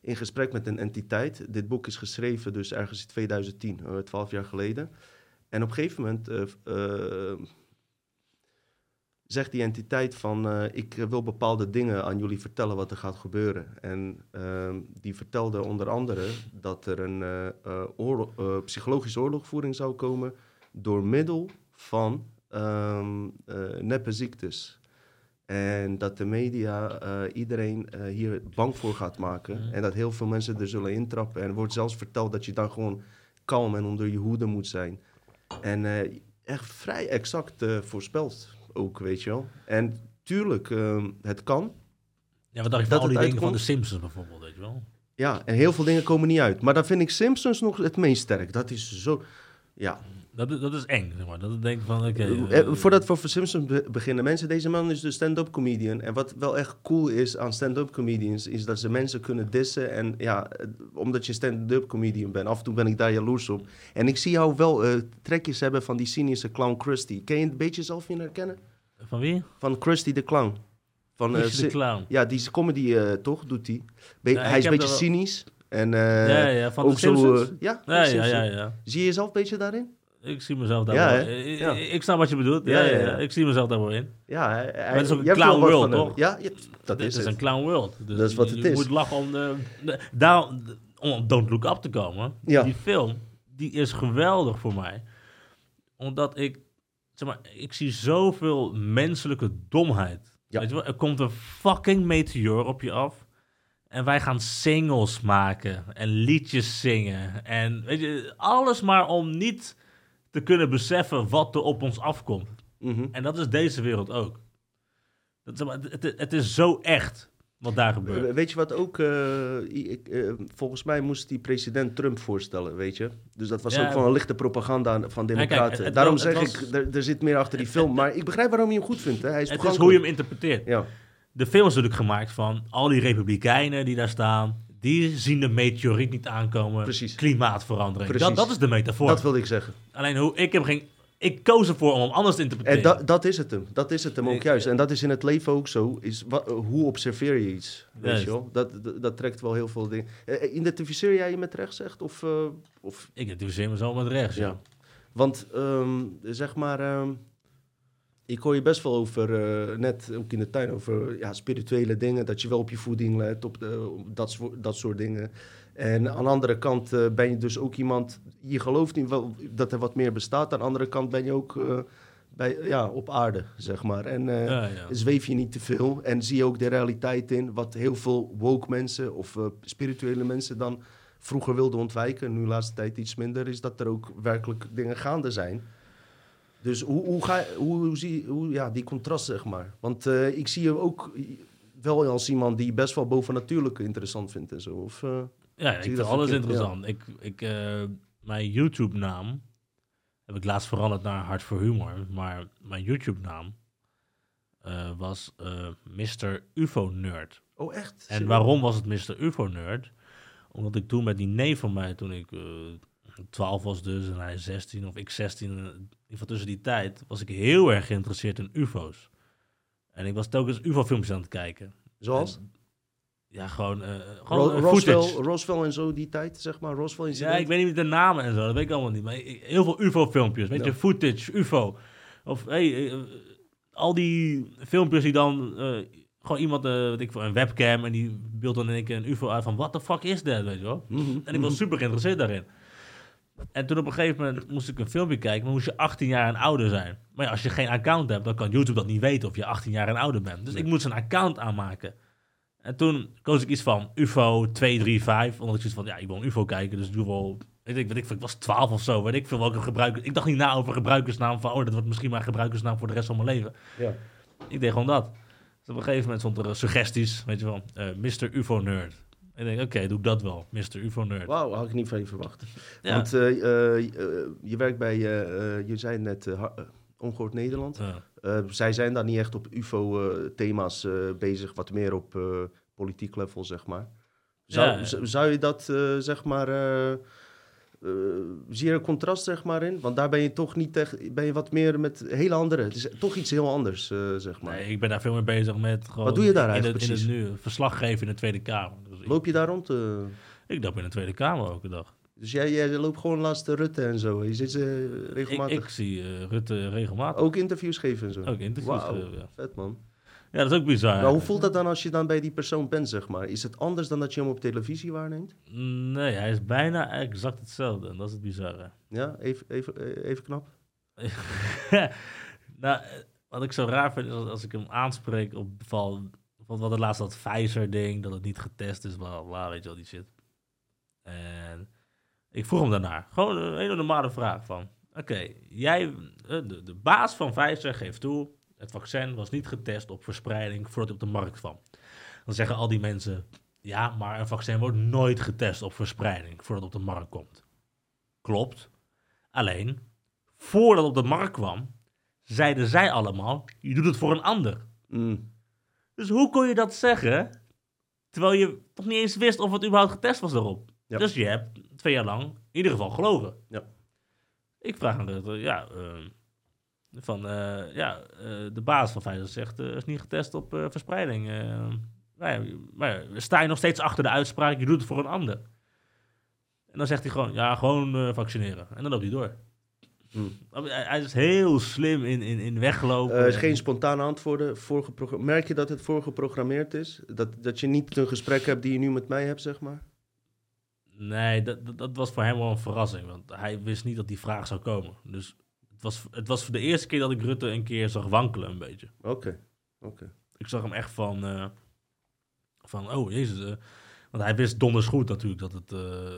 in gesprek met een entiteit. Dit boek is geschreven dus ergens in 2010, eh, twaalf jaar geleden. En op een gegeven moment eh, zegt die entiteit van... eh, ik wil bepaalde dingen aan jullie vertellen wat er gaat gebeuren. En ehm, die vertelde onder andere dat er een oorlog, psychologische oorlogvoering zou komen... door middel van ehm eh, neppe ziektes. En dat de media iedereen hier bang voor gaat maken. Mhm. En dat heel veel mensen er zullen intrappen. En er wordt zelfs verteld dat je dan gewoon kalm en onder je hoede moet zijn. En eh, echt vrij exact eh, voorspeld ook, weet je wel. En tuurlijk, ehm, het kan. ja, wat dacht je van al die dingen van de? Simpsons bijvoorbeeld, weet je wel? Ja, en heel veel dingen komen niet uit. Maar dan vind ik Simpsons nog het meest sterk. Dat is zo... Ja, Dat, is- dat is eng, zeg maar. Dat ik denk van, oké... Eh, eh, voordat we over Simpsons be- beginnen, mensen, deze man is de stand-up comedian. En wat wel echt cool is aan stand-up comedians, is dat ze mensen kunnen dissen. En ja, eh, omdat je stand-up comedian bent, af en toe ben ik daar jaloers op. En ik zie jou wel eh, trekjes hebben van die cynische clown Krusty. Ken je een beetje zelf in herkennen? Van wie? Van Krusty de Clown. Van, eh, Krusty de Clown. Ja, die comedy eh, toch, doet hij. Ja, hij is een beetje cynisch. En eh, ja, ja, van de zo... Eh, ja, ja, ja. Zie je jezelf een beetje daarin? Ik zie mezelf daar Ja, wel hè? ik, Ja. ik snap wat je bedoelt. Ja, Ja. Ik zie mezelf daar wel in. Ja, hij, het is ook een je clown world, hem. toch? Ja, dat Dit is is het. een clown world. Dus Dat is wat je, het je is. moet lachen om de... de daar, om Don't Look Up te komen. Die film, die is geweldig voor mij. Omdat ik... Zeg maar, ik zie zoveel menselijke domheid. Weet je wel? Er komt een fucking meteor op je af. En wij gaan singles maken en liedjes zingen. En weet je, alles maar om niet te kunnen beseffen wat er op ons afkomt. Mhm. En dat is deze wereld ook. Dat, het, het is zo echt wat daar gebeurt. We- Weet je wat ook... eh, ik, eh, volgens mij moest die president Trump voorstellen, weet je? Dus dat was Ja. ook van een lichte propaganda van kijk, democraten. het- Daarom het zeg was- ik, er, er zit meer achter die film. Maar ik begrijp waarom je hem goed vindt, hè? Hij is Het is hoe je hem interpreteert. Ja, De film is natuurlijk gemaakt van al die republikeinen die daar staan. Die zien de meteoriet niet aankomen. Precies. Klimaatverandering. Precies. Dat, dat is de metafoor. dat wilde ik zeggen. Alleen hoe ik heb geen... Ik koos ervoor om hem anders te En interpreteren. da, dat is het hem. Dat is het hem ook juist. En dat is in het leven ook zo. Is hoe observeer je iets? Weet je wel? Dat, dat, dat trekt wel heel veel dingen. Eh, identificeer jij je met rechts echt? Of, eh, of Ik identificeer mezelf met rechts. Ja. Want ehm, zeg maar, ehm, ik hoor je best wel over, eh, net ook in de tuin, over ja, spirituele dingen. Dat je wel op je voeding let, op, de, op dat, soort- dat soort dingen. En aan de andere kant eh, ben je dus ook iemand, je gelooft niet wel dat er wat meer bestaat. Aan de andere kant ben je ook, eh, bij, ja, op aarde, zeg maar. En Ja, ja. zweef je niet te veel en zie je ook de realiteit in, wat heel veel woke mensen of spirituele mensen dan vroeger wilden ontwijken, nu de laatste tijd iets minder, is dat er ook werkelijk dingen gaande zijn. Dus hoe, hoe ga hoe, hoe zie hoe, ja, die contrast, zeg maar. Want eh, ik zie je ook wel als iemand die best wel bovennatuurlijk interessant vindt en zo. Of, eh, Ja, ik vind alles verkeerd? interessant. Ik, ik, eh, mijn YouTube-naam heb ik laatst veranderd naar Hart voor Humor. Maar mijn YouTube-naam was Mr. UFO-nerd. Oh, echt? En waarom was het Mr. UFO-nerd? Omdat ik toen met die neef van mij, toen ik eh 12 was dus en hij 16 of ik 16, in ieder geval tussen die tijd, was ik heel erg geïnteresseerd in UFO's. En ik was telkens UFO-filmpjes aan het kijken. Zoals? En- ja, gewoon, eh gewoon Ro eh, Roswell. Roswell en zo, die tijd, zeg maar. Roswell Ja, incident. ik weet niet de namen en zo, dat weet ik allemaal niet. Maar heel veel UFO-filmpjes, weet Ja. je, footage, UFO. Of hey, al die filmpjes die dan gewoon iemand, wat ik voor een webcam en die beeldt dan in één keer een UFO uit van what the fuck is dat, weet je wel? Mhm, En ik was super geïnteresseerd daarin. En toen op een gegeven moment moest ik een filmpje kijken, maar moest je 18 jaar en ouder zijn. Maar ja, als je geen account hebt, dan kan YouTube dat niet weten of je 18 jaar en ouder bent. Dus ik moest een account aanmaken. En toen koos ik iets van UFO 235, omdat ik zoiets van, ja, ik wil een UFO kijken, dus ik doe wel, weet ik, weet ik, was 12 of zo, weet ik veel welke gebruiker. Ik dacht niet na over gebruikersnaam van, oh, dat wordt misschien mijn gebruikersnaam voor de rest van mijn leven. Ja. Ik deed gewoon dat. Dus op een gegeven moment stond er eh, suggesties, weet je wel, eh Mr. UFO Nerd. Ik denk, oké, doe ik dat wel, Mr. UFO Nerd. Wauw, had ik niet van je verwacht. Ja. Want eh, eh, eh, je werkt bij, je zei net, eh, eh, Ongehoord Nederland. Ja. Eh, zij zijn daar niet echt op UFO-thema's eh, bezig, wat meer op eh, politiek level, zeg maar. Zou, Ja. zou je dat, eh, zeg maar, eh, eh, zie je er contrast, zeg maar, in? Want daar ben je toch niet echt, ben je wat meer met hele andere, het is toch iets heel anders, eh, zeg maar. Nee, ik ben daar veel mee bezig met gewoon... Wat doe je daar in eigenlijk het, in het nu, verslag geven in de Tweede Kamer. Dus Loop je daar rond? eh? ik loop in de Tweede Kamer elke dag. dus jij, jij loopt gewoon laatst de Rutte en zo. Je zit ze regelmatig ik zie Rutte regelmatig ook interviews geven en zo. ook interviews Wauw, geven, ja. vet man. Ja, dat is ook bizar. Maar hoe voelt dat dan als je dan bij die persoon bent, zeg maar? Is het anders dan dat je hem op televisie waarneemt? Nee, hij is bijna exact hetzelfde. En dat is het bizarre. Ja, even, even, even knap. nou, wat ik zo raar vind, is als, ik hem aanspreek op van, van wat het laatst dat Pfizer-ding, dat het niet getest is, bla bla, bla, weet je wel, die shit. En ik vroeg hem daarnaar. Gewoon een hele normale vraag van, oké, jij, eh, de, de baas van Pfizer geeft toe, het vaccin was niet getest op verspreiding voordat het op de markt kwam. Dan zeggen al die mensen, ja, maar een vaccin wordt nooit getest op verspreiding voordat het op de markt komt. Klopt. Alleen, voordat het op de markt kwam, zeiden zij allemaal, je doet het voor een ander. Mm. Dus hoe kon je dat zeggen, terwijl je toch niet eens wist of het überhaupt getest was erop? Ja. Dus je hebt twee jaar lang in ieder geval gelogen. Ja. Ik vraag aan Rutte, ja, eh, van, eh, ja, eh, de baas van Pfizer zegt, eh is niet getest op verspreiding. maar, ja, maar sta je nog steeds achter de uitspraak, je doet het voor een ander. En dan zegt hij gewoon, ja, gewoon vaccineren. En dan loopt hij door. Hmm. Hij, is heel slim in, in, in weglopen. Eh, is geen spontane antwoorden. Merk je dat het voorgeprogrammeerd is? Dat, dat je niet een gesprek hebt die je nu met mij hebt, zeg maar? Nee, dat, dat, dat was voor hem wel een verrassing. Want hij wist niet dat die vraag zou komen. Dus was, het was voor de eerste keer dat ik Rutte een keer zag wankelen een beetje. Oké, oké. Ik zag hem echt van... eh, van, oh jezus. eh, want hij wist donders goed natuurlijk dat het eh,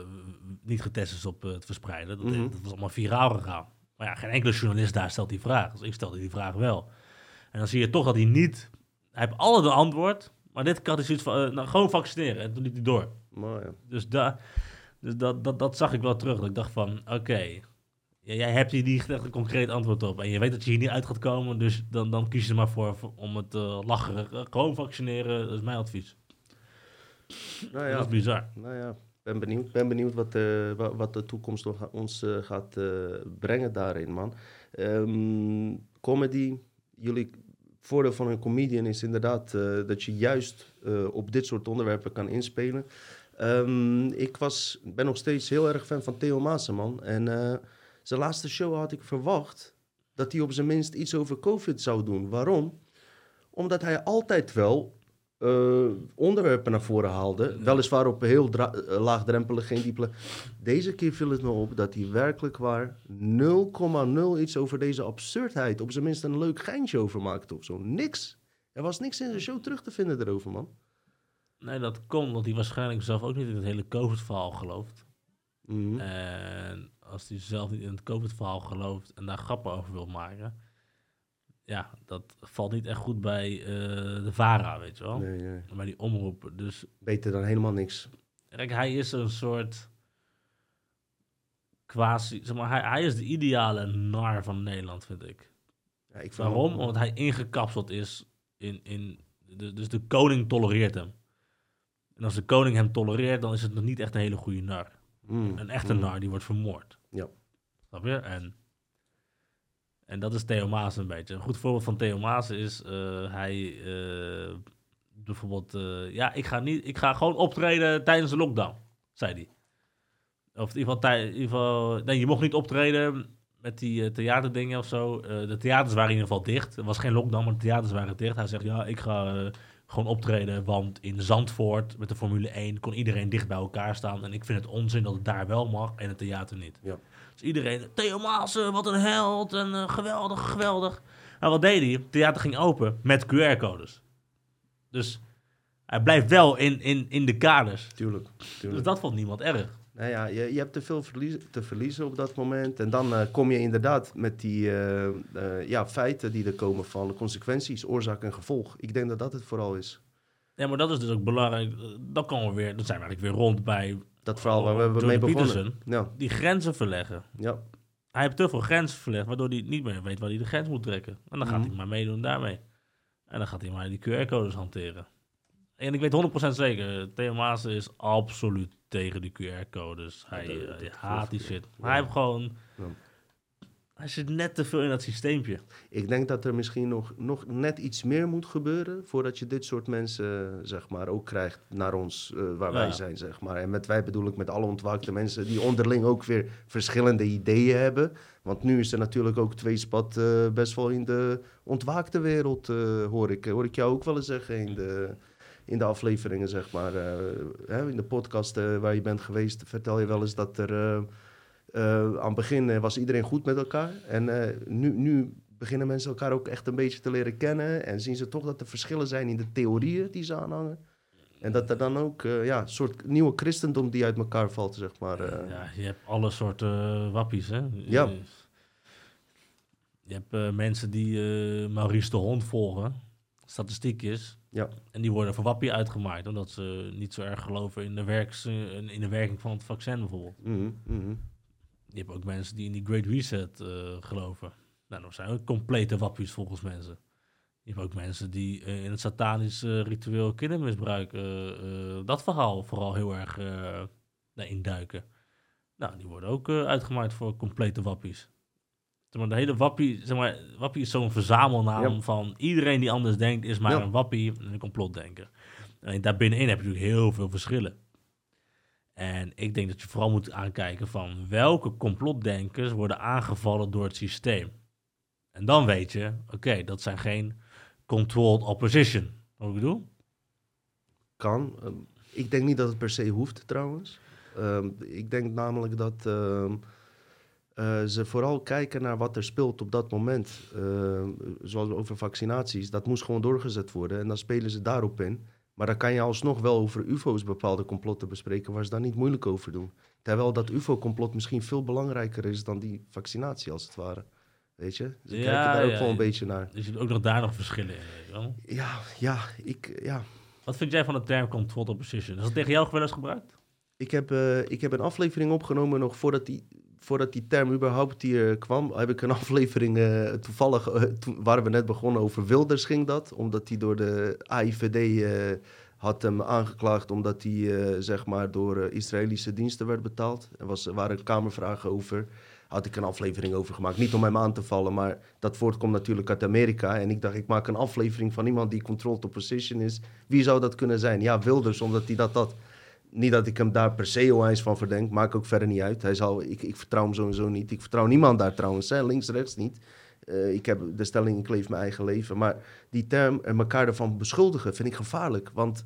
niet getest is op het verspreiden. Dat, Mhm. dat was allemaal viraal gegaan. Maar ja, geen enkele journalist daar stelt die vraag. Dus ik stelde die vraag wel. En dan zie je toch dat hij niet... Hij heeft alle de antwoord. Maar dit had hij zoiets van, nou, gewoon vaccineren. En toen liep hij door. Maar ja. Dus, da, dus dat, dat, dat zag ik wel terug. Dat ik dacht van, oké, ja, jij hebt hier niet echt een concreet antwoord op. En je weet dat je hier niet uit gaat komen. Dus dan, dan kies je er maar voor, om het uh, lacherig. eh, gewoon vaccineren, dat is mijn advies. Nou Dat ja, is bizar. nou ja. Ben benieuwd, ben benieuwd wat, eh, wa- wat de toekomst nog ons eh, gaat eh, brengen daarin, man. Ehm, comedy, jullie voordeel van een comedian is inderdaad eh, dat je juist eh, op dit soort onderwerpen kan inspelen. Ehm, ik was, ben nog steeds heel erg fan van Theo Maassen, man. En eh, zijn laatste show had ik verwacht dat hij op zijn minst iets over COVID zou doen. Waarom? Omdat hij altijd wel eh, onderwerpen naar voren haalde. Weliswaar op heel eh, laagdrempelig, geen diepe. Deze keer viel het me op dat hij werkelijk waar 0,0 iets over deze absurdheid, op zijn minst een leuk geintje over maakte of zo. Niks. Er was niks in de show terug te vinden erover, man. Nee, dat komt omdat hij waarschijnlijk zelf ook niet in het hele COVID-verhaal gelooft. Mhm. En als hij zelf niet in het COVID-verhaal gelooft en daar grappen over wil maken, ja, dat valt niet echt goed bij eh, de VARA, weet je wel. Nee, nee. Bij die omroepen. Dus Beter dan helemaal niks. kijk, hij is een soort quasi, zeg maar, hij, hij is de ideale nar van Nederland, vind ik. Ja, ik vind Waarom? hem- Omdat hij ingekapseld is in, in de, dus de koning tolereert hem. En als de koning hem tolereert, dan is het nog niet echt een hele goede nar. Mm, Een echte mm. nar, die wordt vermoord. Ja. Snap je? En, en dat is Theo Maas een beetje. Een goed voorbeeld van Theo Maas is, eh, hij eh, bijvoorbeeld, eh, ja, ik ga, niet, ik ga gewoon optreden tijdens de lockdown, zei hij. Of in ieder geval, in ieder geval nee, je mocht niet optreden met die theaterdingen of zo. De theaters waren in ieder geval dicht. Er was geen lockdown, maar de theaters waren dicht. Hij zegt, ja, ik ga gewoon optreden, want in Zandvoort met de Formule 1 kon iedereen dicht bij elkaar staan. En ik vind het onzin dat het daar wel mag en het theater niet. Ja. Dus iedereen, Theo Maassen, wat een held en eh, geweldig, geweldig. Nou, wat deed hij? Het theater ging open met QR-codes. Dus hij blijft wel in, in, in de kaders. Tuurlijk. Dus tuurlijk. dat vond niemand erg. Nou ja, je, je hebt te veel te verliezen op dat moment. En dan eh, kom je inderdaad met die eh, eh, ja, feiten die er komen van de consequenties, oorzaak en gevolg. Ik denk dat dat het vooral is. Ja, maar dat is dus ook belangrijk. Dan komen we weer, dan zijn we eigenlijk weer rond bij Dat verhaal waar we Jordan mee begonnen. Peterson. Ja, die grenzen verleggen. ja, Hij heeft te veel grenzen verlegd, waardoor hij niet meer weet waar hij de grens moet trekken. En dan gaat Mhm. hij maar meedoen daarmee. En dan gaat hij maar die QR-codes hanteren. En ik weet 100% zeker, Theo Maas is absoluut tegen die QR-codes. Hij, dat- eh, dat hij geloof haat die shit. Maar hij heeft gewoon... Hij zit net te veel in dat systeempje. ik denk dat er misschien nog, nog net iets meer moet gebeuren voordat je dit soort mensen, zeg maar, ook krijgt naar ons, eh, waar wij zijn, zeg maar. En met wij bedoel ik met alle ontwaakte mensen die onderling ook weer verschillende ideeën hebben. Want nu is er natuurlijk ook tweespat eh best wel in de ontwaakte wereld, eh, hoor, ik, hoor ik jou ook wel eens zeggen in de, in de afleveringen, zeg maar. eh, hè, in de podcast eh, waar je bent geweest, vertel je wel eens dat er... eh, aan het begin was iedereen goed met elkaar. En nu, nu beginnen mensen elkaar ook echt een beetje te leren kennen. En zien ze toch dat er verschillen zijn in de theorieën die ze aanhangen. En dat er dan ook ja, een soort nieuwe christendom die uit elkaar valt, zeg maar. Ja, je hebt alle soorten wappies, hè? Ja. Je, hebt mensen die Maurice de Hond volgen, statistiekjes. Ja. En die worden voor wappie uitgemaakt, omdat ze niet zo erg geloven in de, werks, eh, in de werking van het vaccin bijvoorbeeld. Mhm, mhm. Je hebt ook mensen die in die Great Reset eh, geloven. Nou, dat zijn ook complete wappies volgens mensen. Je hebt ook mensen die eh, in het satanisch ritueel kindermisbruik, dat verhaal vooral heel erg naar induiken. Nou, die worden ook uitgemaakt voor complete wappies. Maar, de hele wappie, zeg maar, wappie is zo'n verzamelnaam van iedereen die anders denkt is maar een wappie en een complotdenker. En daarbinnenin heb je natuurlijk heel veel verschillen. En ik denk dat je vooral moet aankijken van welke complotdenkers worden aangevallen door het systeem. En dan weet je, oké, dat zijn geen controlled opposition. Wat ik bedoel? Kan. Ehm, ik denk niet dat het per se hoeft, trouwens. Ehm, ik denk namelijk dat ehm, eh, ze vooral kijken naar wat er speelt op dat moment. Ehm, zoals over vaccinaties. Dat moest gewoon doorgezet worden. En dan spelen ze daarop in. Maar dan kan je alsnog wel over UFO's bepaalde complotten bespreken... waar ze daar niet moeilijk over doen. Terwijl dat UFO-complot misschien veel belangrijker is... dan die vaccinatie, als het ware. Weet je? Ze Ja, kijken daar ook wel een beetje naar. Je hebt ook nog daar nog verschillen in. Weet je wel? Ja, ja, ik... Ja. Wat vind jij van de term controlled opposition? Is dat tegen jou wel eens gebruikt? Ik heb, eh, ik heb een aflevering opgenomen nog voordat die, voordat die term überhaupt hier kwam. Heb ik een aflevering eh, toevallig, eh, toen waren we net begonnen over Wilders ging dat. Omdat hij door de AIVD eh, had hem aangeklaagd omdat hij eh, zeg maar door eh, Israëlische diensten werd betaald. Er was, waren kamervragen over. Had ik een aflevering over gemaakt. Niet om hem aan te vallen, maar dat voortkomt natuurlijk uit Amerika. En ik dacht, ik maak een aflevering van iemand die controlled opposition is. Wie zou dat kunnen zijn? Ja, Wilders, omdat hij dat had. Niet dat ik hem daar per se onwijs van verdenk, maakt ook verder niet uit. Hij zal, ik, ik vertrouw hem sowieso niet. Ik vertrouw niemand daar trouwens, hè? links, rechts niet. eh, ik heb de stelling, ik leef mijn eigen leven. Maar die term en elkaar ervan beschuldigen vind ik gevaarlijk. Want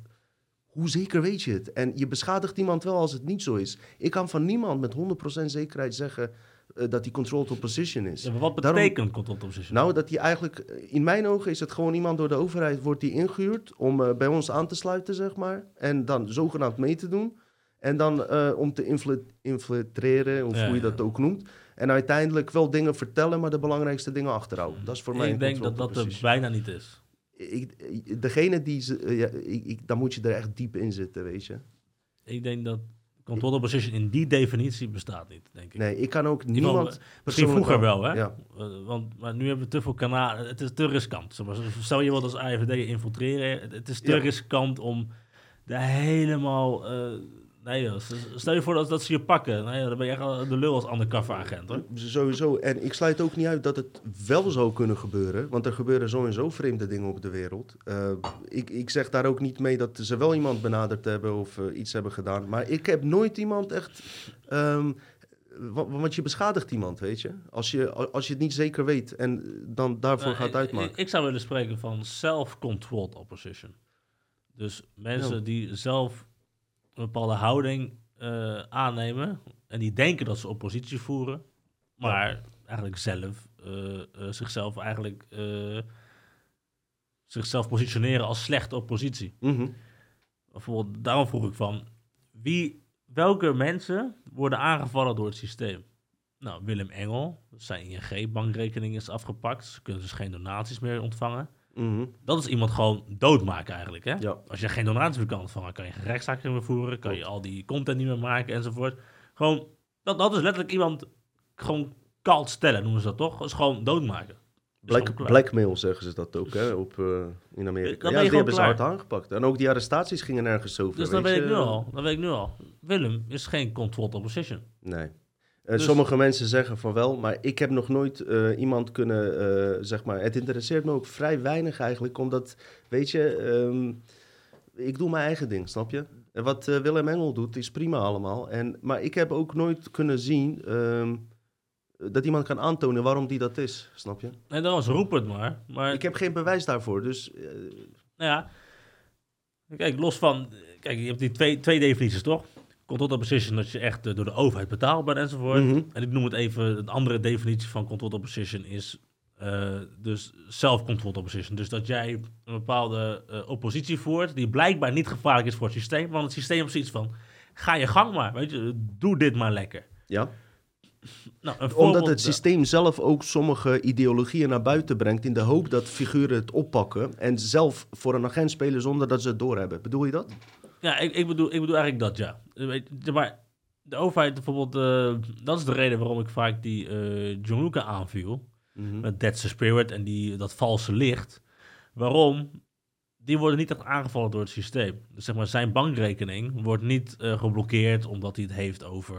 hoe zeker weet je het? En je beschadigt iemand wel als het niet zo is. Ik kan van niemand met 100% zekerheid zeggen eh, dat hij controlled opposition is. Ja, maar wat Daarom- betekent control opposition? Nou, dat hij eigenlijk, eh, in mijn ogen is het gewoon iemand door de overheid wordt die ingehuurd om eh, bij ons aan te sluiten, zeg maar. En dan zogenaamd mee te doen. En dan om te infil- infiltreren, of Ja, hoe je ja. dat ook noemt. En uiteindelijk wel dingen vertellen, maar de belangrijkste dingen achterhouden. Dat is voor mij ik denk dat dat er bijna niet is. Ik, degene die ze, ja, ik, ik, dan moet je er echt diep in zitten, weet je. Ik denk dat control opposition in die definitie bestaat niet, denk ik. Nee, ik kan ook niemand... Misschien vroeger wel- hè? Ja. Eh, want, maar nu hebben we te veel kanalen. Het is te riskant. Stel je wilt als AIVD infiltreren. Het, het is te Ja. riskant om daar helemaal... eh, nee, joh. Stel je voor dat, dat ze je pakken. Nee, dan ben je echt de lul als undercover agent, hoor. Sowieso. En ik sluit ook niet uit dat het wel zou kunnen gebeuren. Want er gebeuren sowieso vreemde dingen op de wereld. Eh, ik, ik zeg daar ook niet mee dat ze wel iemand benaderd hebben of eh, iets hebben gedaan. Maar ik heb nooit iemand echt. wa- want je beschadigt iemand, weet je. Als je, als je het niet zeker weet en dan daarvoor Nou, gaat uitmaken. Ik, ik zou willen spreken van self-controlled opposition. Dus mensen Ja. die zelf een bepaalde houding eh, aannemen en die denken dat ze oppositie voeren, maar eigenlijk zelf eh, eh, zichzelf eigenlijk zichzelf positioneren als slechte oppositie. Mhm. Bijvoorbeeld, daarom vroeg ik van wie, welke mensen worden aangevallen door het systeem? Nou, Willem Engel, zijn ING-bankrekening is afgepakt. Ze kunnen dus geen donaties meer ontvangen. Mhm. Dat is iemand gewoon doodmaken eigenlijk. Hè? Ja. Als je geen donaties meer kan ontvangen, kan je geen rechtszaak meer voeren. Kan je al die content niet meer maken enzovoort. Gewoon, dat, dat is letterlijk iemand gewoon koud stellen, noemen ze dat toch? Dat is gewoon doodmaken. Dat Black, blackmail zeggen ze dat ook hè, op, eh, in Amerika. Dan ja, die hebben ze hard aangepakt. En ook die arrestaties gingen nergens over. Dus dan weet weet ik nu al. Dan weet ik nu al. Willem is geen controlled opposition. Nee. Eh, Dus- Sommige mensen zeggen van wel, maar ik heb nog nooit eh, iemand kunnen, eh, zeg maar, het interesseert me ook vrij weinig eigenlijk, omdat, weet je, ehm, ik doe mijn eigen ding, snap je? En wat Willem Engel doet, is prima allemaal. En, maar ik heb ook nooit kunnen zien ehm, dat iemand kan aantonen waarom die dat is, snap je? Nee, dan was roep het maar. Maar Ik heb geen bewijs daarvoor, dus Nou ja, kijk, los van, kijk, je hebt die twee, twee definities toch? Controlled opposition, dat je echt eh, door de overheid betaald bent enzovoort. mhm. En ik noem het even, een andere definitie van controlled opposition is eh, dus self-controlled opposition. Dus dat jij een bepaalde eh, oppositie voert die blijkbaar niet gevaarlijk is voor het systeem. Want het systeem heeft zoiets van, ga je gang maar, weet je, doe dit maar lekker. ja. Nou, Omdat voorbeeld- het systeem zelf ook sommige ideologieën naar buiten brengt in de hoop dat figuren het oppakken en zelf voor een agent spelen zonder dat ze het doorhebben. Bedoel je dat? Ja, ik, ik, bedoel, ik bedoel eigenlijk dat, ja. Maar de overheid bijvoorbeeld, eh, dat is de reden waarom ik vaak die eh John Luca aanviel. Mhm. Met Dead's Spirit en die, dat valse licht. Waarom? Die worden niet echt aangevallen door het systeem. Dus zeg maar, zijn bankrekening wordt niet eh, geblokkeerd omdat hij het heeft over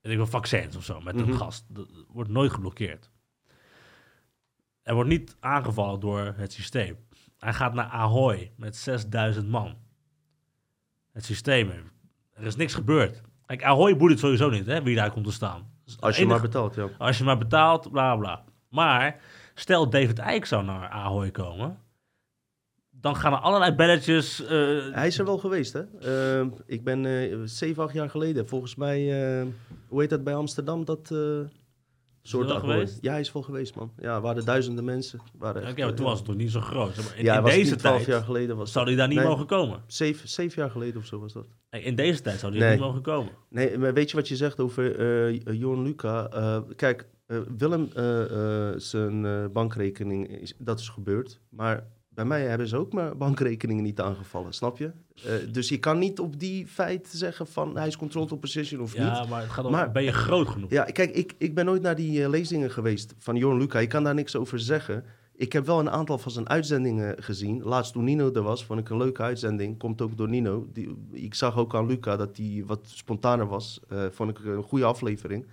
weet ik wel, vaccins of zo met Mhm. een gast. Dat wordt nooit geblokkeerd. Hij wordt niet aangevallen door het systeem. Hij gaat naar Ahoy met 6000 man. Het systeem. Er is niks gebeurd. Kijk, Ahoy boeit het sowieso niet, hè, wie daar komt te staan. Dus Als je maar betaalt, ja. als je maar betaalt, bla bla. Maar stel David Eyck zou naar Ahoy komen, dan gaan er allerlei belletjes. eh, Hij is er wel geweest, hè? Eh, ik ben eh, zeven, acht jaar geleden, volgens mij, eh, hoe heet dat bij Amsterdam, dat soort geweest? Ja, hij is wel geweest, man. Ja, er waren duizenden mensen. Waren echt, maar eh, toen was het nog niet zo groot. zeg maar In, ja, deze tijd jaar geleden. Was zou hij daar niet Nee. mogen komen. Zeven, zeven jaar geleden of zo was dat. Nee, In deze tijd zou hij Nee. niet mogen komen. Nee, maar weet je wat je zegt over eh Johan Luca? Eh, kijk, eh, Willem, eh, eh, zijn eh, bankrekening, is, dat is gebeurd. Maar bij mij hebben ze ook mijn bankrekeningen niet aangevallen, snap je? Eh, dus je kan niet op die feit zeggen van hij is controlled opposition of niet. Ja, maar het gaat om, Maar- ben je groot genoeg? Ja, kijk, ik, ik ben nooit naar die eh, lezingen geweest van Johan Luca. Ik kan daar niks over zeggen. Ik heb wel een aantal van zijn uitzendingen gezien. Laatst toen Nino er was, vond ik een leuke uitzending. Komt ook door Nino. Die, ik zag ook aan Luca dat hij wat spontaner was. Eh, vond ik een goede aflevering.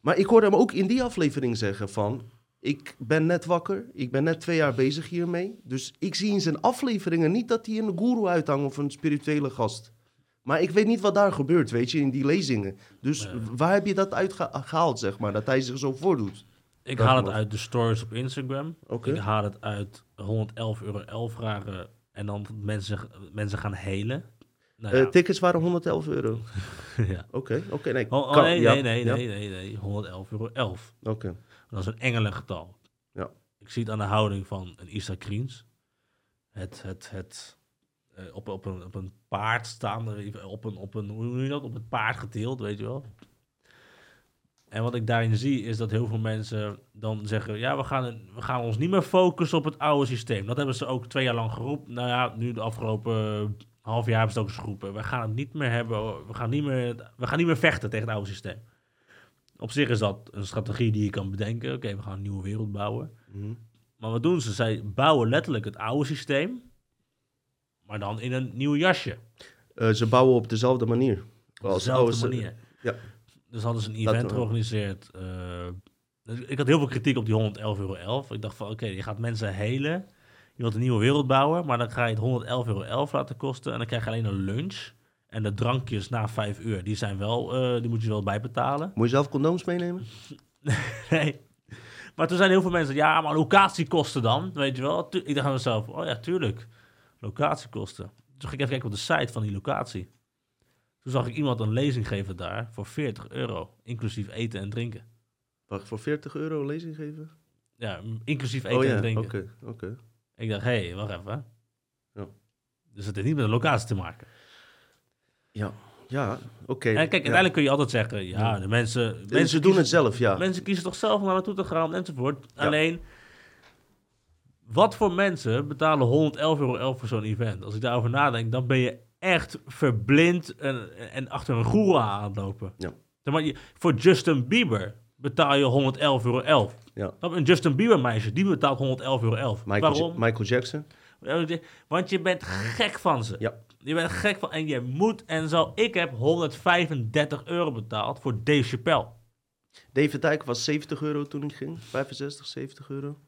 Maar ik hoorde hem ook in die aflevering zeggen van... Ik ben net wakker, ik ben net twee jaar bezig hiermee. Dus ik zie in zijn afleveringen niet dat hij een guru uithangt of een spirituele gast. Maar ik weet niet wat daar gebeurt, weet je, in die lezingen. Dus waar heb je dat uitgehaald, zeg maar, dat hij zich zo voordoet? Ik haal het uit de stories op Instagram. Oké. Ik haal het uit 111 euro 11 vragen en dan mensen, mensen gaan helen. Nou Eh, tickets waren 111 euro. ja. Oké, oké. nee, Oh, oh, nee, ja, nee, nee, ja, nee, nee, nee, 111 euro 11. Oké. Dat is een engelengetal. Ja. Ik zie het aan de houding van een Isa Kriens. Het, het, het eh, op, op, een, op een paard staan, eh, op een, op een, hoe noem je dat? Op het paard geteeld, weet je wel. En wat ik daarin zie is dat heel veel mensen dan zeggen: ja, we gaan, we gaan ons niet meer focussen op het oude systeem. Dat hebben ze ook twee jaar lang geroepen. Nou ja, nu de afgelopen half jaar hebben ze het ook eens geroepen. We gaan het niet meer hebben. We gaan niet meer, we gaan niet meer vechten tegen het oude systeem. Op zich is dat een strategie die je kan bedenken. Oké, we gaan een nieuwe wereld bouwen. Mhm. Maar wat doen ze? Zij bouwen letterlijk het oude systeem, maar dan in een nieuw jasje. Eh, ze bouwen op dezelfde manier. Op Als dezelfde oude- manier. ja. Dus hadden ze een event georganiseerd. eh, dus ik had heel veel kritiek op die 111,11 euro. Ik dacht van, oké, je gaat mensen helen. Je wilt een nieuwe wereld bouwen, maar dan ga je het 111,11 euro laten kosten. En dan krijg je alleen een lunch. En de drankjes na vijf uur, die zijn wel, eh, die moet je wel bijbetalen. Moet je zelf condooms meenemen? Nee. Maar toen zijn heel veel mensen, ja, maar locatiekosten dan, weet je wel. Ik dacht aan mezelf, oh ja, tuurlijk, locatiekosten. Toen ging ik even kijken op de site van die locatie. Toen zag ik iemand een lezing geven daar voor 40 euro, inclusief eten en drinken. Wacht, voor 40 euro lezing geven? Ja, inclusief eten oh ja, en oké, drinken. oké. Ik dacht, hé, hey, wacht even. Ja. Dus het heeft niet met de locatie te maken. Ja, ja oké. En kijk, uiteindelijk kun je altijd zeggen, ja, de mensen... Mensen mensen doen kiezen- het zelf, ja. Mensen kiezen toch zelf om naar naartoe te gaan enzovoort. Alleen, wat voor mensen betalen 111,11 euro voor zo'n event? Als ik daarover nadenk, dan ben je echt verblind en, en achter een goeroe aan het lopen. Ja. Maar je, voor Justin Bieber betaal je 111,11 euro. Ja. Een Justin Bieber meisje, die betaalt 111,11 euro. Michael, Waarom? Ja- Michael Jackson. Want je bent gek van ze. Ja. Je bent gek van... En je moet en zo... Ik heb 135 euro betaald voor Dave Chappelle. David Dijk was 70 euro toen ik ging. 65, 70 euro.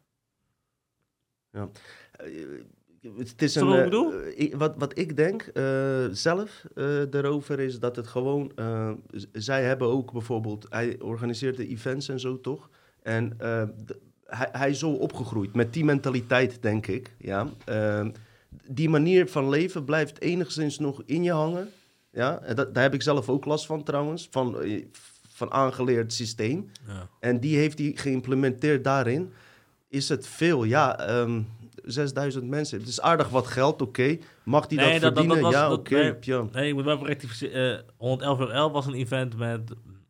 Ja. Eh, het is een, wat eh, wat, wat ik denk eh, zelf daarover is dat het gewoon... zij hebben ook bijvoorbeeld... Hij organiseert de events en zo, toch? En hij, hij is zo opgegroeid met die mentaliteit, denk ik. Ja. Die manier van leven blijft enigszins nog in je hangen. Ja, en dat, daar heb ik zelf ook last van trouwens. Van, eh, van aangeleerd systeem. Ja. En die heeft hij geïmplementeerd daarin. Is het veel? Ja, ehm 6000 mensen. Het is aardig wat geld, oké. Mag die Nee, dat verdienen? dat was- ja, oké. nee. ja. Nee, ik moet wel even rectificeren. Eh 111 euro was een event met,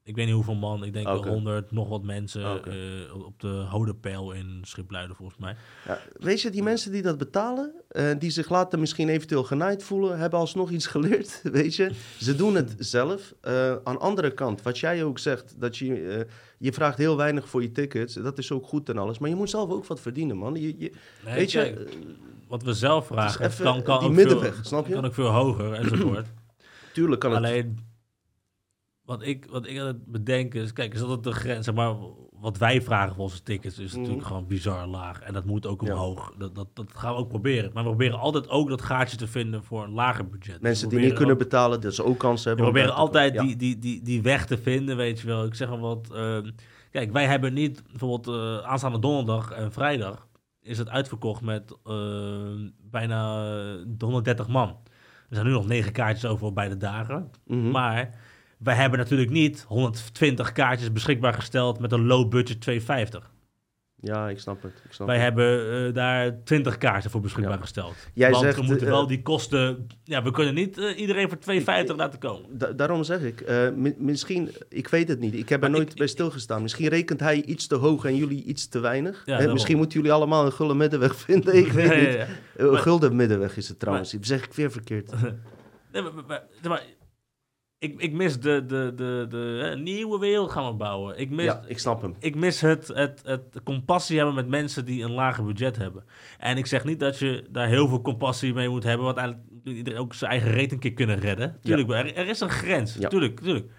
ik weet niet hoeveel man, ik denk Oké. 100, nog wat mensen eh, op de Hodepeil in Schipluiden volgens mij. Ja, weet je, die mensen die dat betalen, eh, die zich laten misschien eventueel genaaid voelen, hebben alsnog iets geleerd, weet je. Ze doen het zelf. Eh, aan de andere kant, wat jij ook zegt, dat je, je vraagt heel weinig voor je tickets, dat is ook goed en alles, maar je moet zelf ook wat verdienen, man. Je, je, Nee, weet je, kijk, wat we zelf vragen, kan, kan, die ook middenweg, veel, snap je? kan ook veel hoger enzovoort. tuurlijk kan het. Wat ik, wat ik aan het bedenken is, kijk, is dat de grens, zeg maar, wat wij vragen voor onze tickets is natuurlijk Mhm. gewoon bizar laag. En dat moet ook Ja. omhoog. Dat, dat, dat gaan we ook proberen. Maar we proberen altijd ook dat gaatje te vinden voor een lager budget. Mensen We die niet kunnen ook- betalen, dat ze ook kans we hebben. om proberen altijd Ja. die, die, die, die weg te vinden, weet je wel. Ik zeg maar wat. ehm, kijk, wij hebben niet bijvoorbeeld eh, aanstaande donderdag en vrijdag is het uitverkocht met ehm, bijna eh, 130 man. Er zijn nu nog negen kaartjes over op beide dagen. Mhm. Maar wij hebben natuurlijk niet 120 kaartjes beschikbaar gesteld met een low budget 250. Ja, ik snap het. Ik snap Wij het. hebben eh, daar 20 kaartjes voor beschikbaar Ja. gesteld. Jij Want zegt, we moeten eh, wel die kosten... Ja, we kunnen niet eh, iedereen voor 250 laten komen. Da- daarom zeg ik, mi- misschien, ik weet het niet. Ik heb er nooit ik- bij stilgestaan. Misschien rekent hij iets te hoog en jullie iets te weinig. Ja, misschien moeten jullie allemaal een gulden middenweg vinden. Ik weet Ja, niet. Maar- gulden middenweg is het trouwens. Dat zeg ik weer verkeerd. Nee, maar- maar ik, ik mis de, de, de, de nieuwe wereld gaan we bouwen. Ik mis, Ja, ik snap hem. ik mis het, het, het compassie hebben met mensen die een lager budget hebben. En ik zeg niet dat je daar heel veel compassie mee moet hebben, want eigenlijk iedereen ook zijn eigen reet een keer kunnen redden. Tuurlijk, er, er is een grens. Ja. Tuurlijk, tuurlijk.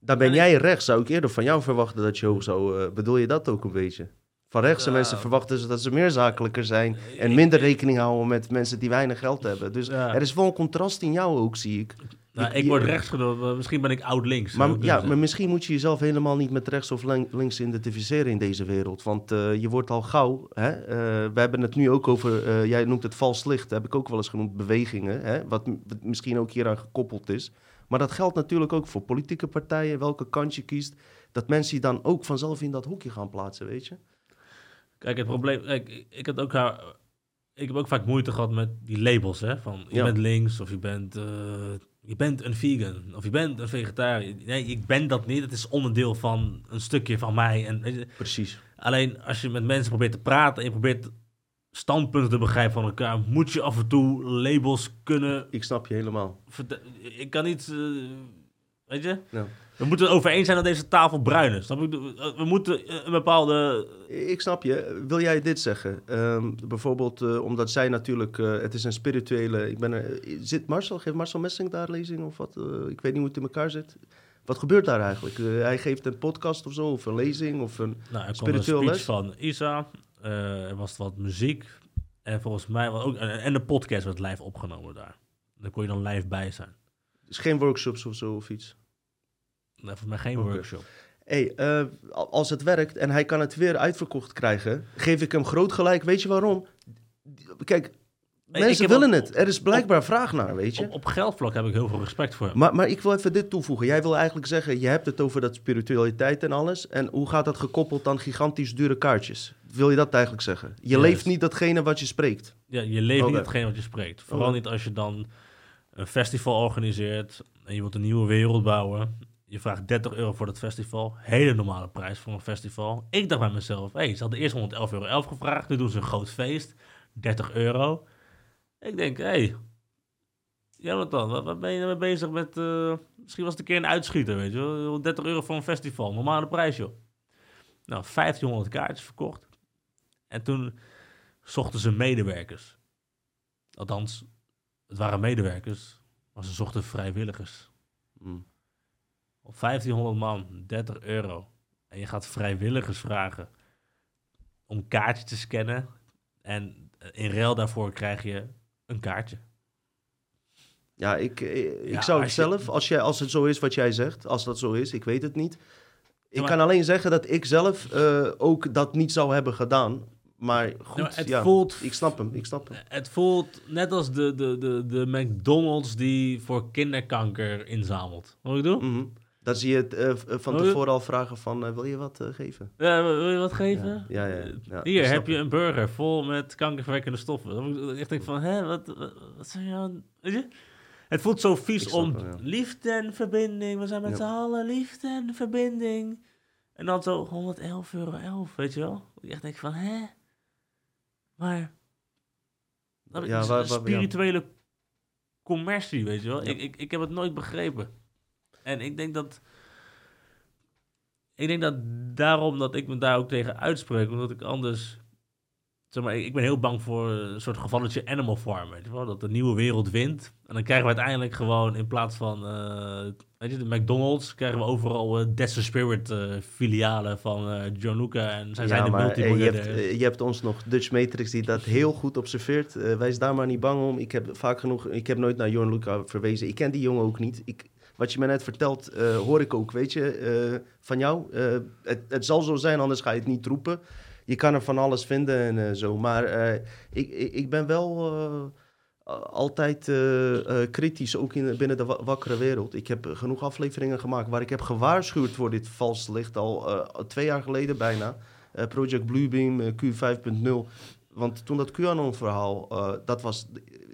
Daar ben En jij rechts. Zou ik eerder van jou verwachten dat je hoog zou... eh, bedoel je dat ook een beetje? Van rechtse Ja. mensen verwachten ze dat ze meer zakelijker zijn... en Ik- minder rekening houden met mensen die weinig geld hebben. Dus er is wel een contrast in jou ook, zie ik. Nou, Ik- word rechts genoemd, misschien ben ik oud-links. Maar, zou ik ja, maar misschien moet je jezelf helemaal niet met rechts of links identificeren in deze wereld. Want eh, je wordt al gauw. Hè? eh, we hebben het nu ook over. eh, jij noemt het vals licht. heb ik ook wel eens genoemd. Bewegingen. Hè? Wat, misschien ook hieraan gekoppeld is. Maar dat geldt natuurlijk ook voor politieke partijen. Welke kant je kiest. Dat mensen je dan ook vanzelf in dat hoekje gaan plaatsen. Weet je? Kijk, het probleem... Kijk, ik, had ook, haar- ik heb ook vaak moeite gehad met die labels, hè. Van, je Ja. bent links, of je bent, je bent een vegan, of je bent een vegetariër. Nee, ik ben dat niet. Het is onderdeel van een stukje van mij. En, Precies. alleen als je met mensen probeert te praten en je probeert standpunten te begrijpen van elkaar, moet je af en toe labels kunnen... Ik snap je helemaal. Ik kan niet... eh, weet je? Ja. We moeten het over eens zijn dat deze tafel bruin is. Snap je? We moeten eh, een bepaalde... Ik snap je. Wil jij dit zeggen? Ehm, bijvoorbeeld eh, omdat zij natuurlijk... eh, het is een spirituele... Ik ben er, zit Marcel? Geeft Marcel Messing daar lezing of wat? Eh, ik weet niet hoe het in elkaar zit. Wat gebeurt daar eigenlijk? Eh, hij geeft een podcast of zo, of een lezing, of een... Nou, er kwam Spiritueel een speech les? van Isa. eh, er was wat muziek. En volgens mij was ook... En, en de podcast werd live opgenomen daar. Daar kon je dan live bij zijn. Dus geen workshops of zo of iets. Nou, volgens mij geen workshop. hey, eh, als het werkt en hij kan het weer uitverkocht krijgen, geef ik hem groot gelijk. Weet je waarom? Kijk, ik mensen willen op- het. Er is blijkbaar vraag naar, weet je? Op, op geldvlak heb ik heel veel respect voor. Maar, maar ik wil even dit toevoegen. Jij wil eigenlijk zeggen, je hebt het over dat spiritualiteit en alles. En hoe gaat dat gekoppeld aan gigantisch dure kaartjes? Wil je dat eigenlijk zeggen? Je leeft niet datgene wat je spreekt. Ja, je leeft niet hetgeen wat je spreekt. Vooral niet als je dan een festival organiseert en je wilt een nieuwe wereld bouwen. Je vraagt 30 euro voor dat festival. Hele normale prijs voor een festival. Ik dacht bij mezelf, hey, ze hadden eerst 111,11 euro gevraagd. Nu doen ze een groot feest. 30 euro. Ik denk, hé, hey, Jonathan, wat, wat ben je mee bezig met... eh, misschien was het een keer een uitschieter, weet je wel. 30 euro voor een festival. Normale prijs, joh. Nou, 1500 kaartjes verkocht. En toen zochten ze medewerkers. Althans, het waren medewerkers, maar ze zochten vrijwilligers. Hmm. Op 1500 man, 30 euro. En je gaat vrijwilligers vragen om kaartjes te scannen. En in ruil daarvoor krijg je een kaartje. Ja, ik, eh, ik Ja, zou het zelf, als, jij, als het zo is wat jij zegt, als dat zo is, ik weet het niet. Ik maar- kan alleen zeggen dat ik zelf eh, ook dat niet zou hebben gedaan. Maar goed, het ja, voelt ik snap hem, ik snap hem. Het voelt net als de, de, de, de McDonald's die voor kinderkanker inzamelt. Wat ik doe? Mhm. Dan zie je het eh, v- van Oh, tevoren al vragen van, eh, wil je wat eh, geven? Ja, wil je wat geven? Ja, ja, Hier heb je een burger vol met kankerverwekkende stoffen. Dan ik echt denk van, hè, wat, wat, wat zijn jou... Weet je? Het voelt zo vies om liefde en verbinding. We zijn met z'n allen liefde en verbinding. En dan zo 111 euro 11, weet je wel? Ik echt denk van, hè? Maar... Dat Ja, is waar- spirituele commercie, weet je wel? Ik, ik, ik heb het nooit begrepen. En ik denk dat... Ik denk dat daarom dat ik me daar ook tegen uitspreek, omdat ik anders... Zeg maar, ik ben heel bang voor een soort gevalletje Animal Farm, wel? Dat de nieuwe wereld wint. En dan krijgen we uiteindelijk gewoon in plaats van... eh, weet je, de McDonald's, krijgen we overal eh Death Spirit eh, filialen van John Luca. En zij zijn de eh, je, multimiljardair. hebt, je hebt ons nog Dutch Matrix die dat heel goed observeert. Eh wees daar maar niet bang om. Ik heb vaak genoeg, ik heb nooit naar Jorn Luca verwezen. Ik ken die jongen ook niet. Ik, wat je me net vertelt, eh, hoor ik ook, weet je, eh, van jou. Eh, het, het zal zo zijn, anders ga je het niet roepen. Je kan er van alles vinden en zo. Maar ik, ik, ben wel altijd kritisch, ook in, binnen de wa- wakkere wereld. Ik heb genoeg afleveringen gemaakt waar ik heb gewaarschuwd voor dit vals licht al twee jaar geleden bijna. Project Bluebeam, eh, Q5.0. Want toen dat QAnon-verhaal, dat was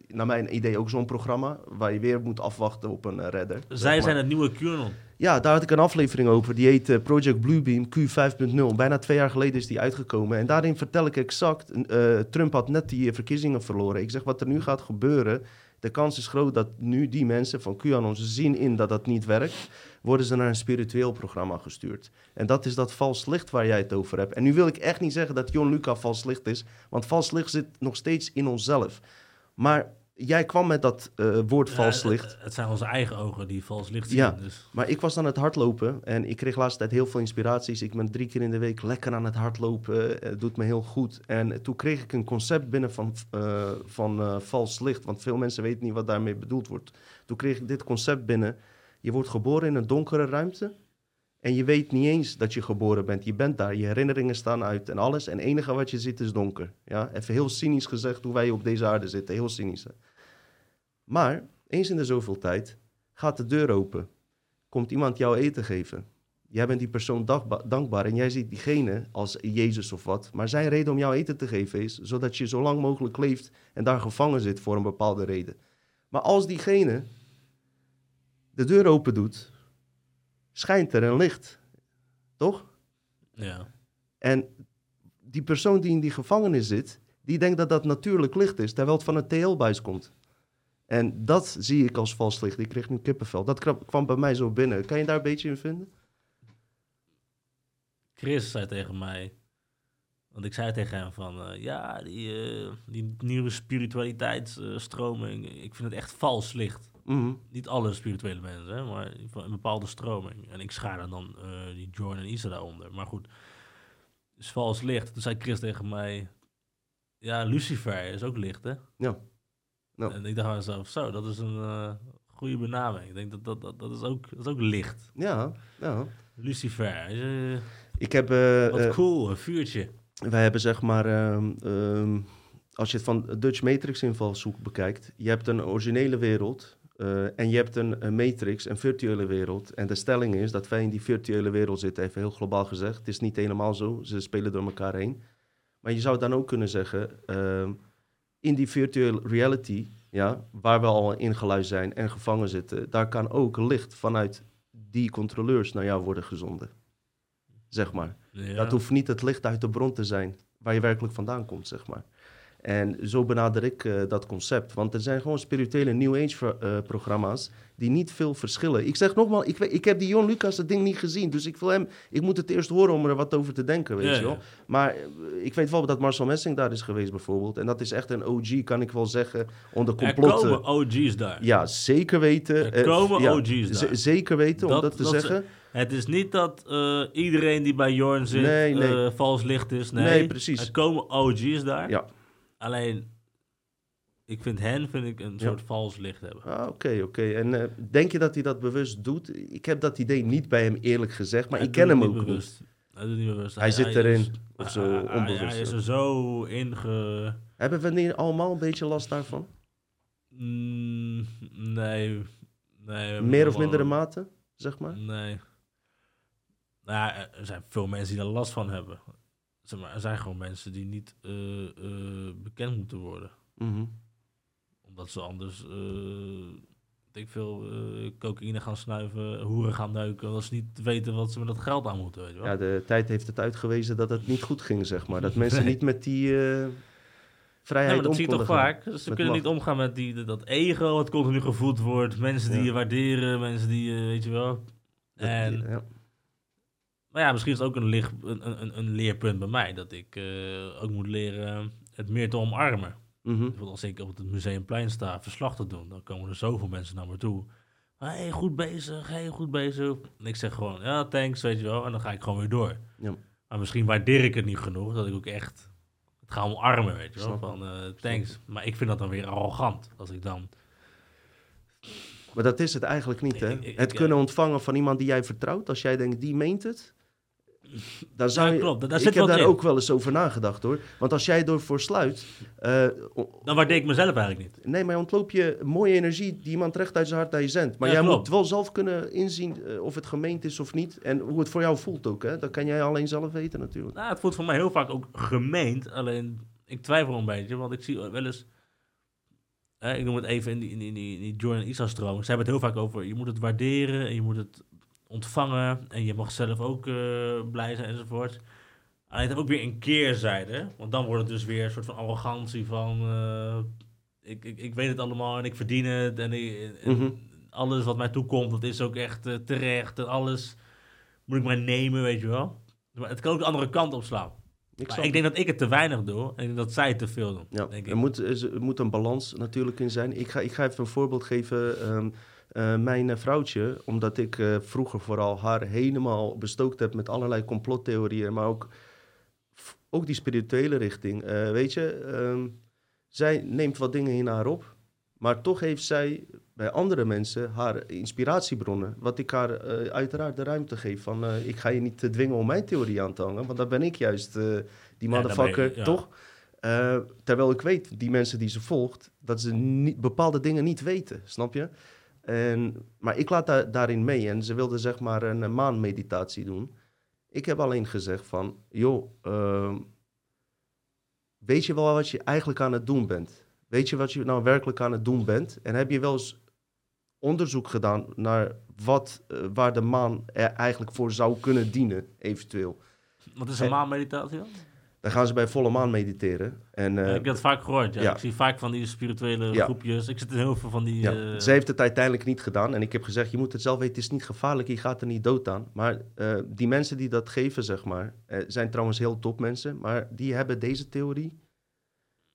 naar mijn idee ook zo'n programma... waar je weer moet afwachten op een eh, redder. Zij zijn het nieuwe QAnon. Ja, daar had ik een aflevering over. Die heet eh, Project Bluebeam Q5.0. Bijna twee jaar geleden is die uitgekomen. En daarin vertel ik exact... eh, Trump had net die verkiezingen verloren. Ik zeg, wat er nu gaat gebeuren... De kans is groot dat nu die mensen van QAnon... zien in dat dat niet werkt... worden ze naar een spiritueel programma gestuurd. En dat is dat vals licht waar jij het over hebt. En nu wil ik echt niet zeggen dat Jon Luca vals licht is... want vals licht zit nog steeds in onszelf. Maar jij kwam met dat eh, woord vals Ja, licht. Het, het zijn onze eigen ogen die vals licht zien. Ja. Dus, Maar ik was aan het hardlopen en ik kreeg de laatste tijd heel veel inspiraties. Ik ben drie keer in de week lekker aan het hardlopen. Het doet me heel goed. En toen kreeg ik een concept binnen van, eh, van eh, vals licht. Want veel mensen weten niet wat daarmee bedoeld wordt. Toen kreeg ik dit concept binnen. Je wordt geboren in een donkere ruimte. En je weet niet eens dat je geboren bent. Je bent daar, je herinneringen staan uit en alles. En het enige wat je ziet is donker. Ja? Even heel cynisch gezegd hoe wij op deze aarde zitten. Heel cynisch. hè. Maar eens in de zoveel tijd gaat de deur open komt iemand jou eten geven. Jij bent die persoon dankbaar en jij ziet diegene als Jezus of wat. Maar zijn reden om jou eten te geven is zodat je zo lang mogelijk leeft en daar gevangen zit voor een bepaalde reden. Maar als diegene de deur open doet, schijnt er een licht. Toch? ja. En die persoon die in die gevangenis zit, die denkt dat dat natuurlijk licht is, terwijl het van een TL-buis komt. En dat zie ik als vals licht. Ik kreeg nu kippenvel. Dat kwam- kwam bij mij zo binnen. Kan je daar een beetje in vinden? Chris zei tegen mij, want ik zei tegen hem van, eh, ja, die, eh, die nieuwe spiritualiteitsstroming, ik vind het echt vals licht. Mhm. Niet alle spirituele mensen, hè, maar een bepaalde stroming. En ik schaar er dan eh, die Jordan en Isa daaronder. Maar goed, is vals licht. Toen zei Chris tegen mij, ja, Lucifer is ook licht, hè? Ja. En ik dacht aan mezelf, zo, dat is een eh, goede benaming. Ik denk dat dat, dat, dat, is, ook, dat is ook licht. Ja, ja. Lucifer, eh, Ik heb... wat cool, een vuurtje. wij hebben zeg maar... ehm, ehm, als je het van Dutch Matrix invalshoek bekijkt... Je hebt een originele wereld... eh, en je hebt een, een matrix, een virtuele wereld. En de stelling is dat wij in die virtuele wereld zitten, even heel globaal gezegd. Het is niet helemaal zo, ze spelen door elkaar heen. Maar je zou dan ook kunnen zeggen, ehm, in die virtual reality, ja, waar we al ingeluisterd zijn en gevangen zitten, daar kan ook licht vanuit die controleurs naar jou worden gezonden. Zeg maar. Ja. Dat hoeft niet het licht uit de bron te zijn waar je werkelijk vandaan komt, zeg maar. En zo benader ik eh, dat concept. Want er zijn gewoon spirituele New Age ver- eh, programma's die niet veel verschillen. Ik zeg nogmaals, ik, ik heb die Jon Lucas dat ding niet gezien. Dus ik wil hem, ik moet het eerst horen om er wat over te denken, weet Ja, je wel. ja. Maar eh, ik weet wel dat Marcel Messing daar is geweest bijvoorbeeld. En dat is echt een OG, kan ik wel zeggen, onder Er complotten. komen OG's daar. Ja, zeker weten. Er komen ja, OG's daar. Zeker weten, om Dat- te dat ze- zeggen. Het is niet dat iedereen die bij Jorn zit Nee, nee. vals licht is. Nee, Nee, precies. Er komen OG's daar. Ja. Alleen, ik vind hen vind ik een Ja. soort vals licht hebben. Ah, Oké, oké. En eh, denk je dat hij dat bewust doet? Ik heb dat idee niet bij hem eerlijk gezegd, maar Hij ik ken hem ook niet. bewust. Hij doet het niet bewust. Hij zit erin, is- of zo, hij- onbewust, Hij is er zo inge... Hebben we niet allemaal een beetje last daarvan? Mm, nee. nee Meer of mindere mate, zeg maar? Nee. Nou ja, er zijn veel mensen die daar last van hebben. Zeg maar, er zijn gewoon mensen die niet eh, eh, bekend moeten worden. Mhm. Omdat ze anders, weet ik veel, cocaïne gaan snuiven, hoeren gaan neuken. Omdat ze niet weten wat ze met dat geld aan moeten, weet je wel. Ja, de tijd heeft het uitgewezen dat het niet goed ging, zeg maar. Dat mensen Nee. niet met die vrijheid maar dat zie je toch gaan. vaak. Ze Met kunnen niet omgaan met die, dat ego wat continu gevoed wordt. Mensen die Ja. je waarderen, mensen die je, weet je wel. Dat- En, ja. Maar ja, misschien is het ook een, licht, een, een, een leerpunt bij mij. Dat ik eh, ook moet leren het meer te omarmen. Bijvoorbeeld als ik op het Museumplein sta verslag te doen, dan komen er zoveel mensen naar me toe. hey, goed bezig, hey, goed bezig. En ik zeg gewoon, ja, thanks, weet je wel. En dan ga ik gewoon weer door. Ja. Maar misschien waardeer ik het niet genoeg, dat ik ook echt het ga omarmen, weet je wel. Van, eh, thanks. Maar ik vind dat dan weer arrogant. Als ik dan... Maar dat is het eigenlijk niet, hè? Ik- ik- het ik- kunnen ontvangen van iemand die jij vertrouwt. Als jij denkt, die meent het. Zou Ja, je, klopt. Daar ik zit heb daar in. ook wel eens over nagedacht, hoor. Want als jij ervoor sluit... eh, Dan waardeer ik mezelf eigenlijk niet. Nee, maar ontloop je mooie energie die iemand recht uit zijn hart naar je zendt. Maar Ja, jij klopt. moet wel zelf kunnen inzien eh, of het gemeend is of niet. En hoe het voor jou voelt ook, hè? Dat kan jij alleen zelf weten natuurlijk. Nou, het voelt voor mij heel vaak ook gemeend. Alleen, ik twijfel een beetje, want ik zie wel eens... ik noem het even in die, in die, in die, die Jordan Isa-stroom. Ze hebben het heel vaak over, je moet het waarderen en je moet het ontvangen. En je mag zelf ook eh, blij zijn enzovoort. Alleen het heeft ook weer een keerzijde. Want dan wordt het dus weer een soort van arrogantie van... eh, ik, ik, ik weet het allemaal en ik verdien het. En, ik- en Mhm. alles wat mij toekomt, dat is ook echt eh, terecht. En alles moet ik maar nemen, weet je wel. Maar het kan ook de andere kant opslaan. Ik, ik denk dat ik het te weinig doe en dat zij het te veel doen. Ja, denk er ik. moet, er er moet een balans natuurlijk in zijn. Ik ga, ik ga even een voorbeeld geven. Ehm, eh, mijn eh, vrouwtje, omdat ik eh, vroeger vooral haar helemaal bestookt heb met allerlei complottheorieën, maar ook, ook die spirituele richting. Weet je, ehm, zij neemt wat dingen in haar op, maar toch heeft zij bij andere mensen haar inspiratiebronnen. Wat ik haar uiteraard de ruimte geef van, ik ga je niet dwingen om mijn theorie aan te hangen, want dan ben ik juist die Ja, motherfucker, ben je- ja. toch? Terwijl ik weet, die mensen die ze volgt, dat ze niet, bepaalde dingen niet weten, snap je? En, maar ik laat daar, daarin mee en ze wilde zeg maar een, eh, maanmeditatie doen. Ik heb alleen gezegd van, joh, ehm, weet je wel wat je eigenlijk aan het doen bent? Weet je wat je nou werkelijk aan het doen bent? En heb je wel eens onderzoek gedaan naar wat, eh, waar de maan er eigenlijk voor zou kunnen dienen, eventueel? Wat is een En- maanmeditatie dan? Dan gaan ze bij volle maan mediteren. En, eh, ik heb dat vaak gehoord, ja. ja. Ik zie vaak van die spirituele Ja. groepjes. Ik zit in heel veel van die... Ja, eh, ze heeft het uiteindelijk niet gedaan. En ik heb gezegd, je moet het zelf weten, het is niet gevaarlijk, je gaat er niet dood aan. Maar eh, die mensen die dat geven, zeg maar, zijn trouwens heel top mensen. Maar die hebben deze theorie,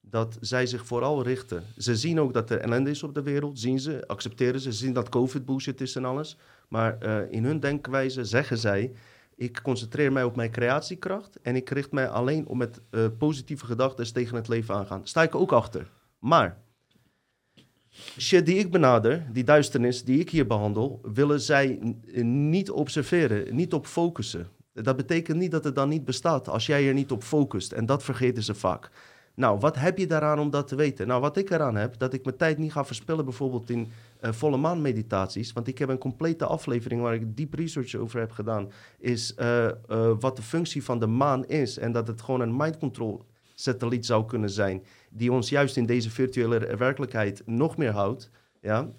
dat zij zich vooral richten. Ze zien ook dat er ellende is op de wereld, zien ze, accepteren ze. Ze zien dat covid bullshit is en alles. Maar in hun denkwijze zeggen zij, ik concentreer mij op mijn creatiekracht. En ik richt mij alleen op met eh, positieve gedachten tegen het leven aangaan. Sta ik ook achter. Maar shit die ik benader, die duisternis die ik hier behandel, willen zij n- niet observeren, niet op focussen. Dat betekent niet dat het dan niet bestaat als jij er niet op focust. En dat vergeten ze vaak. Nou, wat heb je daaraan om dat te weten? Nou, wat ik eraan heb, dat ik mijn tijd niet ga verspillen bijvoorbeeld in eh, volle maan meditaties. Want ik heb een complete aflevering waar ik diep research over heb gedaan. Is eh, eh, wat de functie van de maan is. En dat het gewoon een mind control satelliet zou kunnen zijn die ons juist in deze virtuele werkelijkheid nog meer houdt. Ja?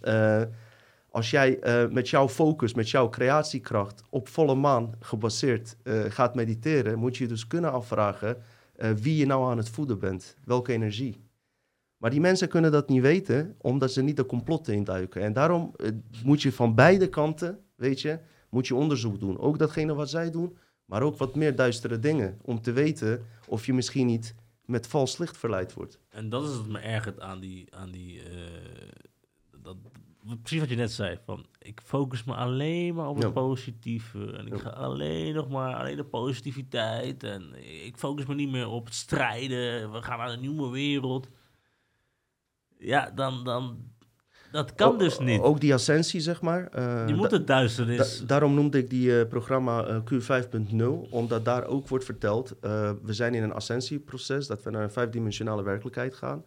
Als jij met jouw focus, met jouw creatiekracht op volle maan gebaseerd gaat mediteren, moet je dus kunnen afvragen eh, wie je nou aan het voeden bent, welke energie. Maar die mensen kunnen dat niet weten, omdat ze niet de complotten induiken. En daarom eh, moet je van beide kanten, weet je, moet je onderzoek doen. Ook datgene wat zij doen, maar ook wat meer duistere dingen. Om te weten of je misschien niet met vals licht verleid wordt. En dat is het me ergert aan die... Aan die eh, dat, precies wat je net zei. Van, ik focus me alleen maar op het Ja. positieve. En ik Ja. ga alleen nog maar... Alleen de positiviteit. En ik focus me niet meer op het strijden. We gaan naar een nieuwe wereld. Ja, dan... dan dat kan O- dus niet. Ook die ascensie, zeg maar. eh, je moet het duisternis... da- daarom noemde ik die eh, programma eh, Q5.0, omdat daar ook wordt verteld, we zijn in een ascensieproces, dat we naar een vijfdimensionale werkelijkheid gaan.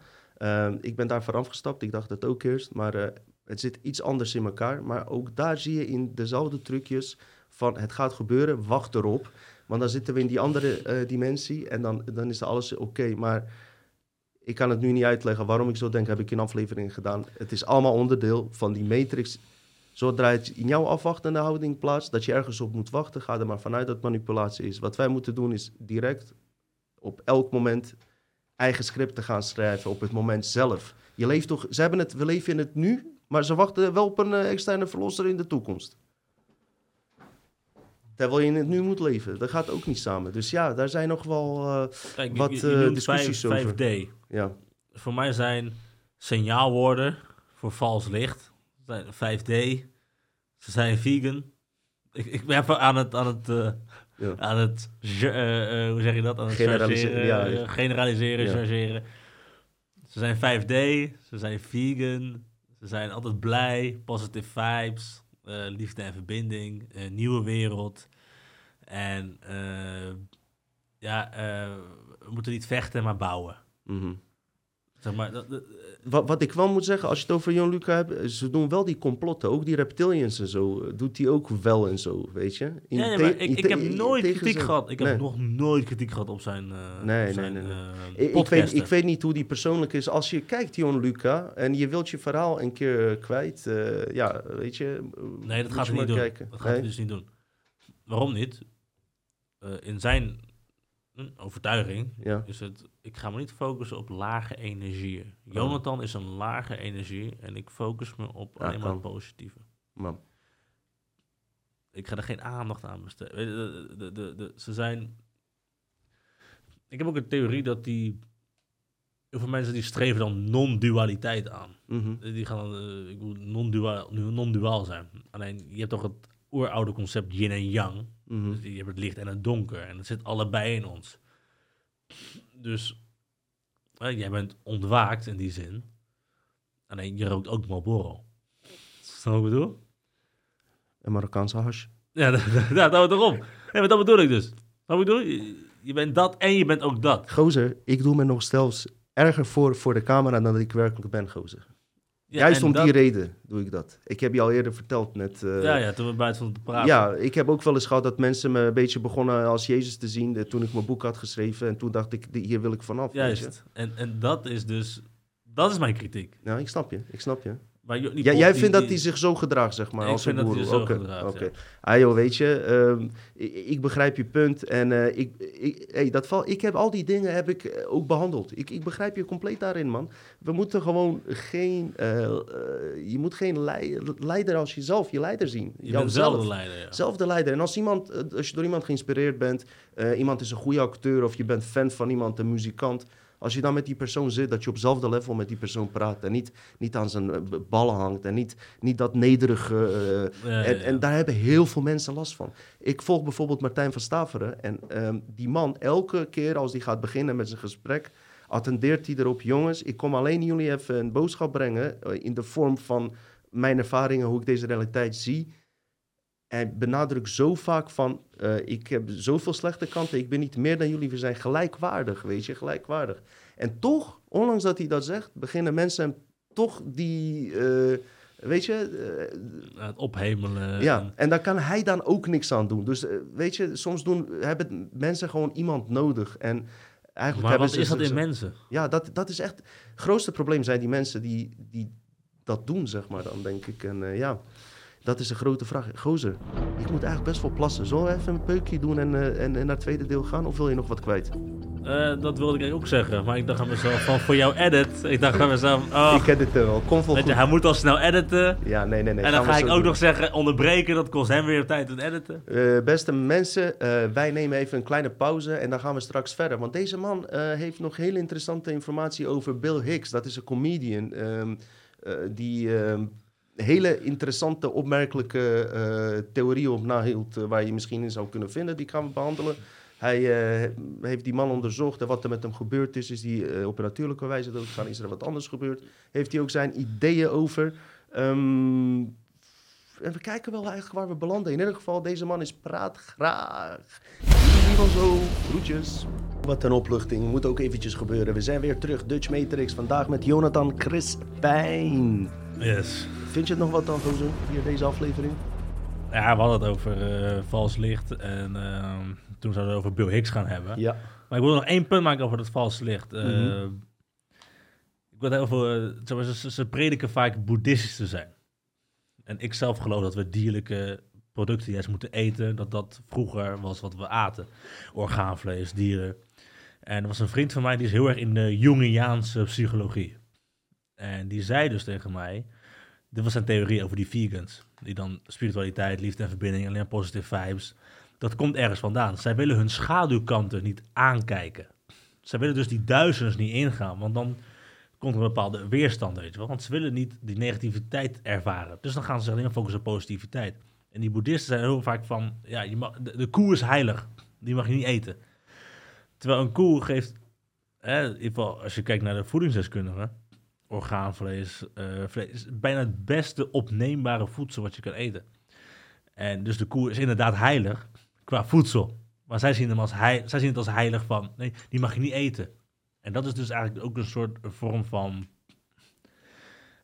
Ik ben daar vanaf gestapt, ik dacht dat ook eerst, maar het zit iets anders in elkaar. Maar ook daar zie je in dezelfde trucjes van het gaat gebeuren, wacht erop. Want dan zitten we in die andere eh, dimensie en dan, dan is alles oké. Maar ik kan het nu niet uitleggen waarom ik zo denk, heb ik in afleveringen gedaan. Het is allemaal onderdeel van die matrix. Zodra het in jouw afwachtende houding plaatst, dat je ergens op moet wachten, ga er maar vanuit dat manipulatie is. Wat wij moeten doen is direct op elk moment eigen script te gaan schrijven op het moment zelf. Je leeft toch, ze hebben het, we leven in het nu, maar ze wachten wel op een eh, externe verlosser in de toekomst. Terwijl je in het nu moet leven. Dat gaat ook niet samen. Dus ja, daar zijn nog wel, eh, Kijk, je- wat, je, je eh, noemt discussies vijf- over. 5D. ja. Voor mij zijn signaalwoorden voor vals licht. Zijn 5D. Ze zijn vegan. Ik, ik ben even aan het, aan het, Ja. aan het hoe zeg je dat? Aan het Generaliseren, chargeren, ja. generaliseren, chargeren. Ze zijn 5D, ze zijn vegan, ze zijn altijd blij, positive vibes, eh, liefde en verbinding, eh, nieuwe wereld. En eh, ja, we moeten niet vechten, maar bouwen. Mhm. Zeg maar, dat- Wat, wat ik wel moet zeggen, als je het over Jon Luca hebt, eh, ze doen wel die complotten, ook die reptilians en zo, eh, doet hij ook wel en zo, weet je? In nee, te- maar ik, ik heb nooit kritiek gehad. Ik heb Nee. nog nooit kritiek gehad op zijn, eh Nee, op nee, zijn nee, nee. Ik, ik, weet, ik weet niet hoe die persoonlijk is. Als je kijkt, Jon Luca, en je wilt je verhaal een keer kwijt, ja, weet je. Nee, dat gaat hij niet doen. kijken. Dat gaat Nee? hij dus niet doen. Waarom niet? In zijn overtuiging Ja, is het... Ik ga me niet focussen op lage energieën. Jonathan is een lage energie en ik focus me op Ja, alleen maar het positieve. Ik ga er geen aandacht aan besteden. De, de, de, ze zijn... ik heb ook een theorie dat die... Heel veel mensen die streven dan non-dualiteit aan. Mhm. Die gaan dan, bedoel, non-duaal non-duaal zijn. Alleen, je hebt toch het oeroude concept yin en yang. Dus je hebt het licht en het donker. En dat zit allebei in ons. Dus eh, jij bent ontwaakt in die zin. Alleen, je rookt ook Marlboro. Snap je wat ik bedoel? Een Marokkaanse hash. Ja, dat, dat, dat, daarom. Nee, maar dat bedoel ik dus. Wat bedoel? Je, je bent dat en je bent ook dat. Gozer, ik doe me nog zelfs erger voor voor de camera dan dat ik werkelijk ben, gozer. Ja, Juist om dat- die reden doe ik dat. Ik heb je al eerder verteld net. eh, Ja, ja, toen we buiten van te praten. Ja, ik heb ook wel eens gehad dat mensen me een beetje begonnen als Jezus te zien. eh, toen ik mijn boek had geschreven. En toen dacht ik, hier wil ik vanaf. Juist. En, en dat is dus... Dat is mijn kritiek. Ja, ik snap je. Ik snap je. Die Ja, jij die- vindt dat hij zich zo gedraagt, zeg maar, Ik als vind een boer. zo Oké, gedraagt, oké. ja. Ah joh, weet je, ehm, ik, ik begrijp je punt. En eh, ik, ik, hey, dat val, ik heb al die dingen heb ik eh, ook behandeld. Ik, ik begrijp je compleet daarin, man. We moeten gewoon geen... eh, je moet geen lei- leider als jezelf, je leider zien. Je bent zelf de leider, ja. Zelf de leider. En als, iemand, als je door iemand geïnspireerd bent, iemand is een goede acteur of je bent fan van iemand, een muzikant. Als je dan met die persoon zit, dat je op hetzelfde level met die persoon praat. En niet, niet aan zijn eh, ballen hangt. En niet, niet dat nederige. eh, Ja, ja, en, en daar hebben heel veel mensen last van. Ik volg bijvoorbeeld Martijn van Staveren. En ehm, die man, elke keer als hij gaat beginnen met zijn gesprek, attendeert hij erop: jongens, ik kom alleen jullie even een boodschap brengen. eh, in de vorm van mijn ervaringen, hoe ik deze realiteit zie. En benadrukt zo vaak van: eh, ik heb zoveel slechte kanten, ik ben niet meer dan jullie, we zijn gelijkwaardig, weet je, gelijkwaardig. En toch, ondanks dat hij dat zegt, beginnen mensen hem toch die. eh, Weet je, eh, het ophemelen. ja, en- daar kan hij dan ook niks aan doen. Dus weet je, soms doen, hebben mensen gewoon iemand nodig. En eigenlijk maar hebben wat ze is dat in ze- mensen? Ja, dat, dat is echt... Het grootste probleem zijn die mensen die, die dat doen, zeg maar dan, denk ik. En ja, dat is een grote vraag. Gozer, ik moet eigenlijk best wel plassen. Zullen we even een peukje doen en, eh, en, en naar het tweede deel gaan? Of wil je nog wat kwijt? Eh, dat wilde ik eigenlijk ook zeggen. Maar ik dacht aan mezelf van voor jouw edit. Ik dacht aan mezelf, oh, ik ken dit eh, wel. Kom vol je, hij moet al snel editen. Ja, nee, nee, nee. en dan ga ik ook doen. nog zeggen onderbreken. Dat kost hem weer tijd om te editen. Eh, beste mensen, wij nemen even een kleine pauze en dan gaan we straks verder. Want deze man heeft nog heel interessante informatie over Bill Hicks. Dat is een comedian ehm, eh, die ehm, hele interessante, opmerkelijke eh, theorieën op nahield... eh, waar je misschien in zou kunnen vinden. Die gaan we behandelen. Hij eh, heeft die man onderzocht en wat er met hem gebeurd is. Is die op een natuurlijke wijze doodgegaan? Is er wat anders gebeurd? Heeft hij ook zijn ideeën over... Ehm, en we kijken wel eigenlijk waar we belanden. In ieder geval, deze man is praat graag. Jullie van zo, groetjes. Wat een opluchting, moet ook eventjes gebeuren. We zijn weer terug, Dutch Matrix. Vandaag met Jonathan Crispijn. Yes. Vind je het nog wat dan, gozer, hier deze aflevering? Ja, we hadden het over eh, vals licht. En ehm, toen zouden we het over Bill Hicks gaan hebben. Ja. Maar ik wil nog één punt maken over het vals licht. Eh, Mhm. Ik wil heel veel, eh, ze, ze prediken vaak boeddhistisch te zijn. En ik zelf geloof dat we dierlijke producten juist moeten eten. Dat dat vroeger was wat we aten. Orgaanvlees, dieren. En er was een vriend van mij die is heel erg in de Jungiaanse psychologie. En die zei dus tegen mij, dit was zijn theorie over die vegans. Die dan spiritualiteit, liefde en verbinding, alleen positive vibes. Dat komt ergens vandaan. Zij willen hun schaduwkanten niet aankijken. Zij willen dus die duisternis niet ingaan, want dan komt er een bepaalde weerstand, weet. Want ze willen niet die negativiteit ervaren. Dus dan gaan ze alleen focussen op positiviteit. En die boeddhisten zijn heel vaak van, ja, je mag, de, de koe is heilig. Die mag je niet eten. Terwijl een koe geeft, hè, in ieder geval als je kijkt naar de voedingsdeskundigen, orgaanvlees, eh, vlees, is bijna het beste opneembare voedsel wat je kan eten. En dus de koe is inderdaad heilig qua voedsel. Maar zij zien, hem als zij zien het als heilig van, nee, die mag je niet eten. En dat is dus eigenlijk ook een soort vorm van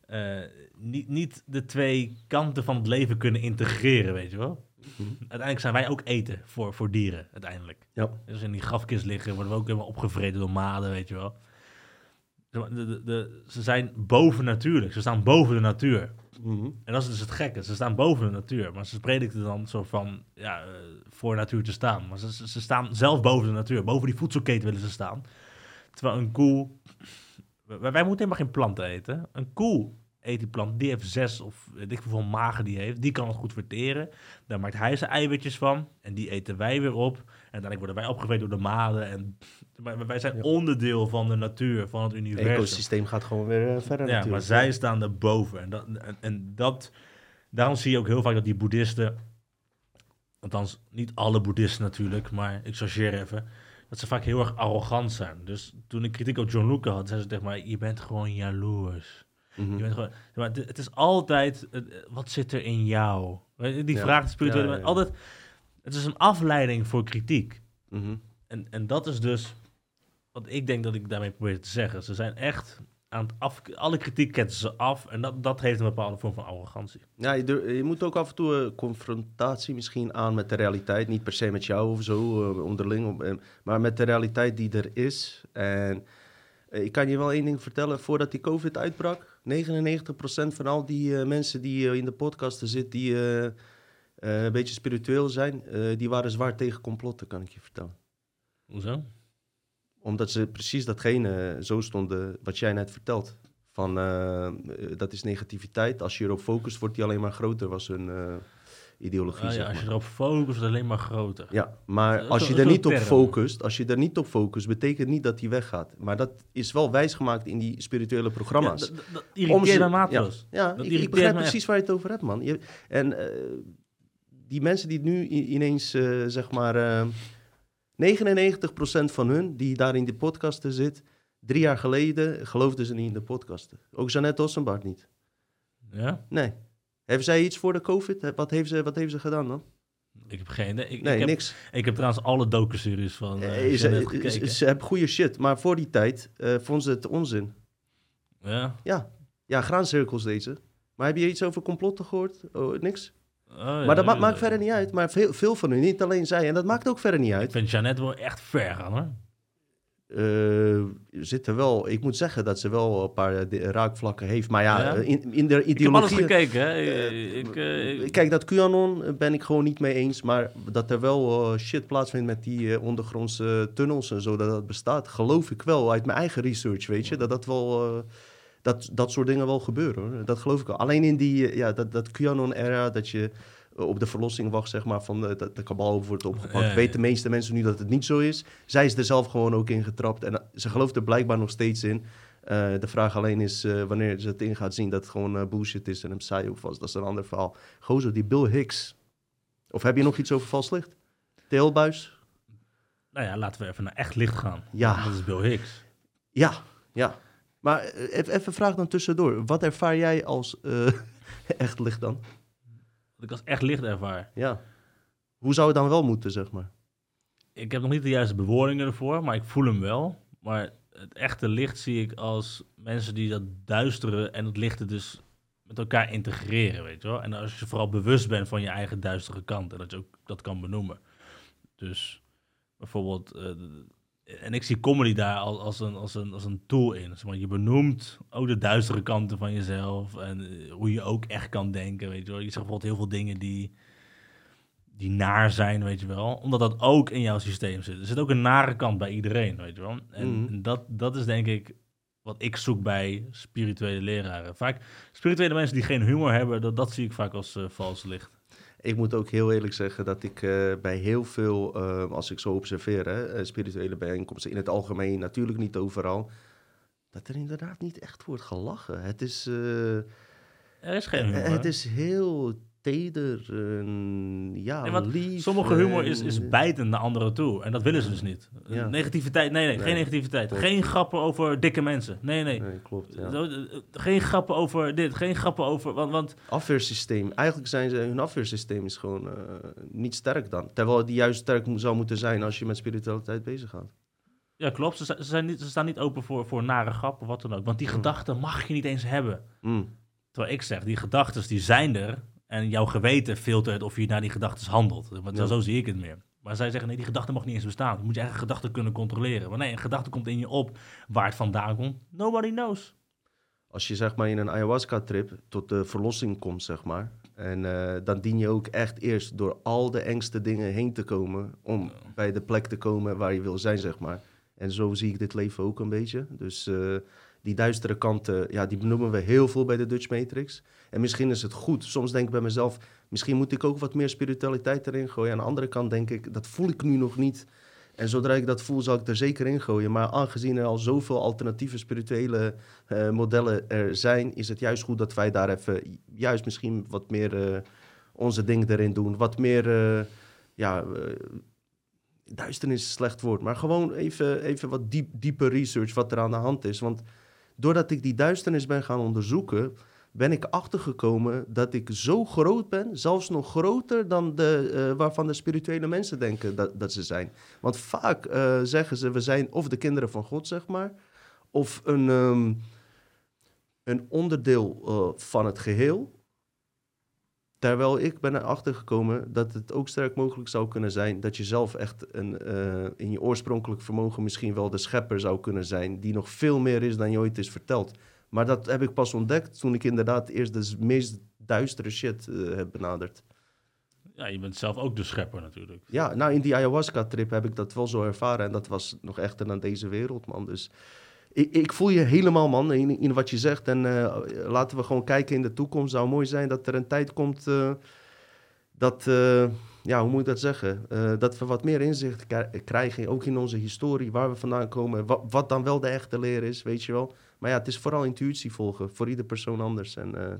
eh, niet, niet de twee kanten van het leven kunnen integreren, weet je wel. Uiteindelijk zijn wij ook eten voor, voor dieren, uiteindelijk. Ja. Dus in die grafkist liggen worden we ook helemaal opgevreten door maden, weet je wel. Zeg maar, De, de, de- ze zijn boven natuurlijk, ze staan boven de natuur. Mhm. En dat is dus het gekke. Ze staan boven de natuur. Maar ze predikten dan zo van ja, eh, voor natuur te staan. Maar ze, ze, ze staan zelf boven de natuur. Boven die voedselketen willen ze staan. Terwijl een koe. Wij, wij moeten helemaal geen planten eten. Een koe eet die plant, die heeft zes of weet ik hoeveel magen die heeft, die kan het goed verteren. Daar maakt hij zijn eiwitjes van en die eten wij weer op. En uiteindelijk worden wij opgeveten door de maden. En, maar wij zijn Ja. onderdeel van de natuur, van het Het universum. ecosysteem gaat gewoon weer eh, verder Ja, maar zij staan erboven. En, dat, en, en dat, daarom zie je ook heel vaak dat die boeddhisten, althans niet alle boeddhisten natuurlijk, maar ik chargeer even, dat ze vaak heel erg arrogant zijn. Dus toen ik kritiek op John Luca had, zei ze tegen mij, je bent gewoon jaloers. Mhm. Je bent gewoon, maar het, het is altijd, wat zit er in jou? Die Ja. vraag, de spirituele, ja. altijd, het is een afleiding voor kritiek. Mhm. En, en dat is dus wat ik denk dat ik daarmee probeer te zeggen. Ze zijn echt aan het af... Alle kritiek ketten ze af. En dat, dat heeft een bepaalde vorm van arrogantie. Ja, je, je moet ook af en toe een confrontatie misschien aan met de realiteit. Niet per se met jou of zo, eh, onderling. eh, maar met de realiteit die er is. En eh, ik kan je wel één ding vertellen. Voordat die COVID uitbrak, 99% van al die eh, mensen die eh, in de podcasten zitten... die eh, eh, een beetje spiritueel zijn, eh, die waren zwaar tegen complotten, kan ik je vertellen. Hoezo? Omdat ze precies datgene eh, zo stonden wat jij net vertelt. Van, eh, eh, dat is negativiteit. Als je erop focust, wordt die alleen maar groter, was hun eh, ideologie, Ah, zeg ja, als maar. je erop focust, wordt het alleen maar groter. Ja, maar als je zo- er niet op focust, als je er niet op focust, betekent niet dat die weggaat. Maar dat is wel wijsgemaakt in die spirituele Ja, programma's. dat- dat- dat Om irriteert ze- maatloos. Ja, Dat ik, ik irriteert begrijp echt. precies waar je het over hebt, man. Je, en eh, die mensen die nu ineens, eh, zeg maar, eh 99% van hun die daar in de podcasten zit, drie jaar geleden geloofden ze niet in de podcasten. Ook Jeannette Ossenbart niet. Ja? Nee. Heeft zij iets voor de COVID? Wat heeft ze, wat heeft ze gedaan dan? Ik heb geen idee. Ik, Nee, ik, heb, niks. ik heb trouwens alle docu-series van uh, ze, gekeken. ze, ze hebben goede shit, maar voor die tijd vonden ze het onzin. ja? Ja, ja graancirkels deze. Maar heb je iets over complotten gehoord? Oh, niks? Oh, ja, maar dat ma- maakt verder niet uit. Maar veel, veel van hun, niet alleen zij. En dat maakt ook verder niet Ik uit. vind Jeannette wel echt ver gaan, hoor. Eh, zitten wel, ik moet zeggen dat ze wel een paar eh, raakvlakken heeft. Maar ja, Ja? eh, in, in de Ik heb alles ideologie... gekeken, hè. Ik, ik- Kijk, dat QAnon ben ik gewoon niet mee eens. Maar dat er wel shit plaatsvindt met die ondergrondse tunnels en zo, dat dat bestaat, geloof ik wel uit mijn eigen research, weet je. Dat dat wel... eh, dat, dat soort dingen wel gebeuren, hoor. Dat geloof ik wel. Alleen in die, eh, ja, dat, dat QAnon-era, dat je eh, op de verlossing wacht, zeg maar, van de, dat de kabal wordt opgepakt. Ja. Weten de meeste mensen nu dat het niet zo is. Zij is er zelf gewoon ook in getrapt. En eh, ze gelooft er blijkbaar nog steeds in. Eh, de vraag alleen is eh, wanneer ze het in gaat zien dat het gewoon eh, bullshit is en een psyop was. Dat is een ander verhaal. Gozo, die Bill Hicks. Of heb je nog iets over vals licht? Teelbuis? Nou ja, laten we even naar echt licht gaan. Ja. Dat is Bill Hicks. Ja, ja. Maar eh, even even een vraag dan tussendoor. Wat ervaar jij als eh, echt licht dan? Wat ik als echt licht ervaar. Ja. Hoe zou het dan wel moeten, zeg maar? Ik heb nog niet de juiste bewoordingen ervoor, maar ik voel hem wel. Maar het echte licht zie ik als mensen die dat duistere en het lichte dus met elkaar integreren, weet je wel. En als je vooral bewust bent van je eigen duistere kant en dat je ook dat kan benoemen. Dus bijvoorbeeld, eh, en ik zie comedy daar als, als, een, als, een, als een tool in. Zeg maar, je benoemt ook de duistere kanten van jezelf en eh, hoe je ook echt kan denken, weet je wel. Je zegt bijvoorbeeld heel veel dingen die die naar zijn, weet je wel. Omdat dat ook in jouw systeem zit. Er zit ook een nare kant bij iedereen, weet je wel. En Mhm. dat, dat is denk ik wat ik zoek bij spirituele leraren. Vaak spirituele mensen die geen humor hebben, dat, dat zie ik vaak als eh vals licht. Ik moet ook heel eerlijk zeggen dat ik eh, bij heel veel, eh, als ik zo observeer, hè, eh, spirituele bijeenkomsten in het algemeen, natuurlijk niet overal, dat er inderdaad niet echt wordt gelachen. Het is, eh, Er is geen het is heel teder, en, ja, Nee, want lief. Sommige humor is, en- is bijtend naar anderen toe. En dat willen ze dus niet. Ja. Negativiteit, nee, nee, Nee, geen negativiteit. klopt. Geen grappen over dikke mensen. Nee, nee. Nee, klopt. Ja. Eh, eh, Geen grappen over dit, geen grappen over... Want, want Afweersysteem. Eigenlijk zijn ze, hun afweersysteem is gewoon eh, niet sterk dan. Terwijl die juist sterk zou moeten zijn als je met spiritualiteit bezig gaat. Ja, klopt. Ze, zijn- niet, ze staan niet open voor, voor nare grap of wat dan ook. Want die Mm. gedachten mag je niet eens hebben. Mm. Terwijl ik zeg, die gedachten die zijn er. En jouw geweten filtert of je naar die gedachten handelt. Want Ja. Zo zie ik het meer. Maar zij zeggen, nee, die gedachte mag niet eens bestaan. Je moet je eigen gedachten kunnen controleren. Maar nee, een gedachte komt in je op. Waar het vandaan komt, nobody knows. Als je zeg maar in een ayahuasca-trip tot de verlossing komt, zeg maar. En eh, dan dien je ook echt eerst door al de engste dingen heen te komen. Om bij de plek te komen waar je wil zijn, zeg maar. En zo zie ik dit leven ook een beetje. Dus eh, die duistere kanten, ja, die benoemen we heel veel bij de Dutch Matrix. En misschien is het goed. Soms denk ik bij mezelf, misschien moet ik ook wat meer spiritualiteit erin gooien. Aan de andere kant denk ik, dat voel ik nu nog niet. En zodra ik dat voel, zal ik er zeker in gooien. Maar aangezien er al zoveel alternatieve spirituele uh, modellen er zijn, is het juist goed dat wij daar even, juist misschien wat meer uh, onze ding erin doen. Wat meer, uh, ja, duisternis is een slecht woord, maar gewoon even, even wat diep, diepe research wat er aan de hand is. Want doordat ik die duisternis ben gaan onderzoeken, ben ik achtergekomen dat ik zo groot ben, zelfs nog groter dan de, uh, waarvan de spirituele mensen denken dat, dat ze zijn. Want vaak uh, zeggen ze, we zijn of de kinderen van God, zeg maar, of een, um, een onderdeel uh, van het geheel. Terwijl ik ben erachter gekomen dat het ook sterk mogelijk zou kunnen zijn dat je zelf echt een, in je oorspronkelijk vermogen misschien wel de schepper zou kunnen zijn, die nog veel meer is dan je ooit is verteld. Maar dat heb ik pas ontdekt toen ik inderdaad eerst de meest duistere shit uh, heb benaderd. Ja, je bent zelf ook de schepper natuurlijk. Ja, nou in die ayahuasca-trip heb ik dat wel zo ervaren. En dat was nog echter dan deze wereld, man. Dus ik, ik voel je helemaal, man, in, in wat je zegt. En uh, laten we gewoon kijken in de toekomst. Zou mooi zijn dat er een tijd komt uh, dat... ja, hoe moet ik dat zeggen? dat we wat meer inzicht krijgen, ook in onze historie, waar we vandaan komen, wat, wat dan wel de echte leer is, weet je wel. Maar ja, het is vooral intuïtie volgen. Voor ieder persoon anders. En uh,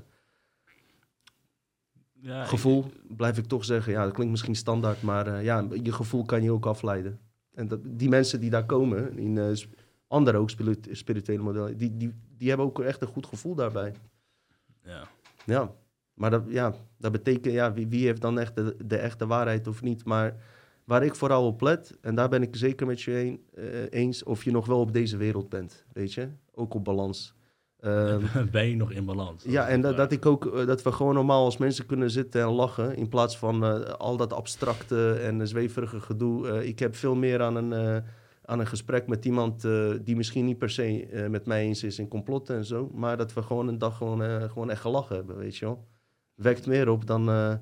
ja, gevoel, ik, blijf ik toch zeggen. Ja, dat klinkt misschien standaard. Maar uh, ja, je gevoel kan je ook afleiden. En dat, die mensen die daar komen, in andere ook spirituele modellen, die, die, die hebben ook echt een goed gevoel daarbij. Ja. Ja, maar dat, ja, dat betekent, ja, wie, wie heeft dan echt de, de echte waarheid of niet? Maar waar ik vooral op let, en daar ben ik zeker met je een, uh, eens, of je nog wel op deze wereld bent, weet je? Ook op balans. Um, ben je nog in balans? Ja, en dat, dat ik ook, uh, dat we gewoon normaal als mensen kunnen zitten en lachen, in plaats van uh, al dat abstracte en zweverige gedoe. ik heb veel meer aan een, aan een gesprek met iemand die misschien niet per se met mij eens is in complotten en zo, maar dat we gewoon een dag gewoon, gewoon echt gelachen hebben, weet je wel. Wekt meer op dan uh,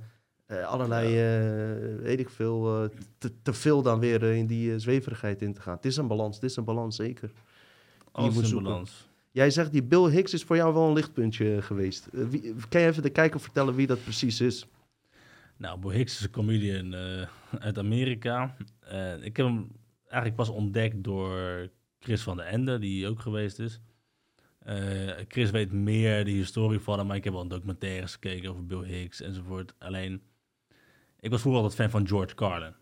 allerlei, uh, weet ik veel, te, te, veel dan weer in die zweverigheid in te gaan. Het is een balans, het is een balans zeker. Alles moet een balans. Jij zegt, die Bill Hicks is voor jou wel een lichtpuntje geweest. Wie, kan je even de kijker vertellen wie dat precies is? Nou, Bill Hicks is een comedian uit Amerika. ik heb hem eigenlijk pas ontdekt door Chris van der Ende, die ook geweest is. Chris weet meer de historie van hem, maar ik heb al documentaires gekeken over Bill Hicks enzovoort. Alleen ik was vroeger altijd fan van George Carlin.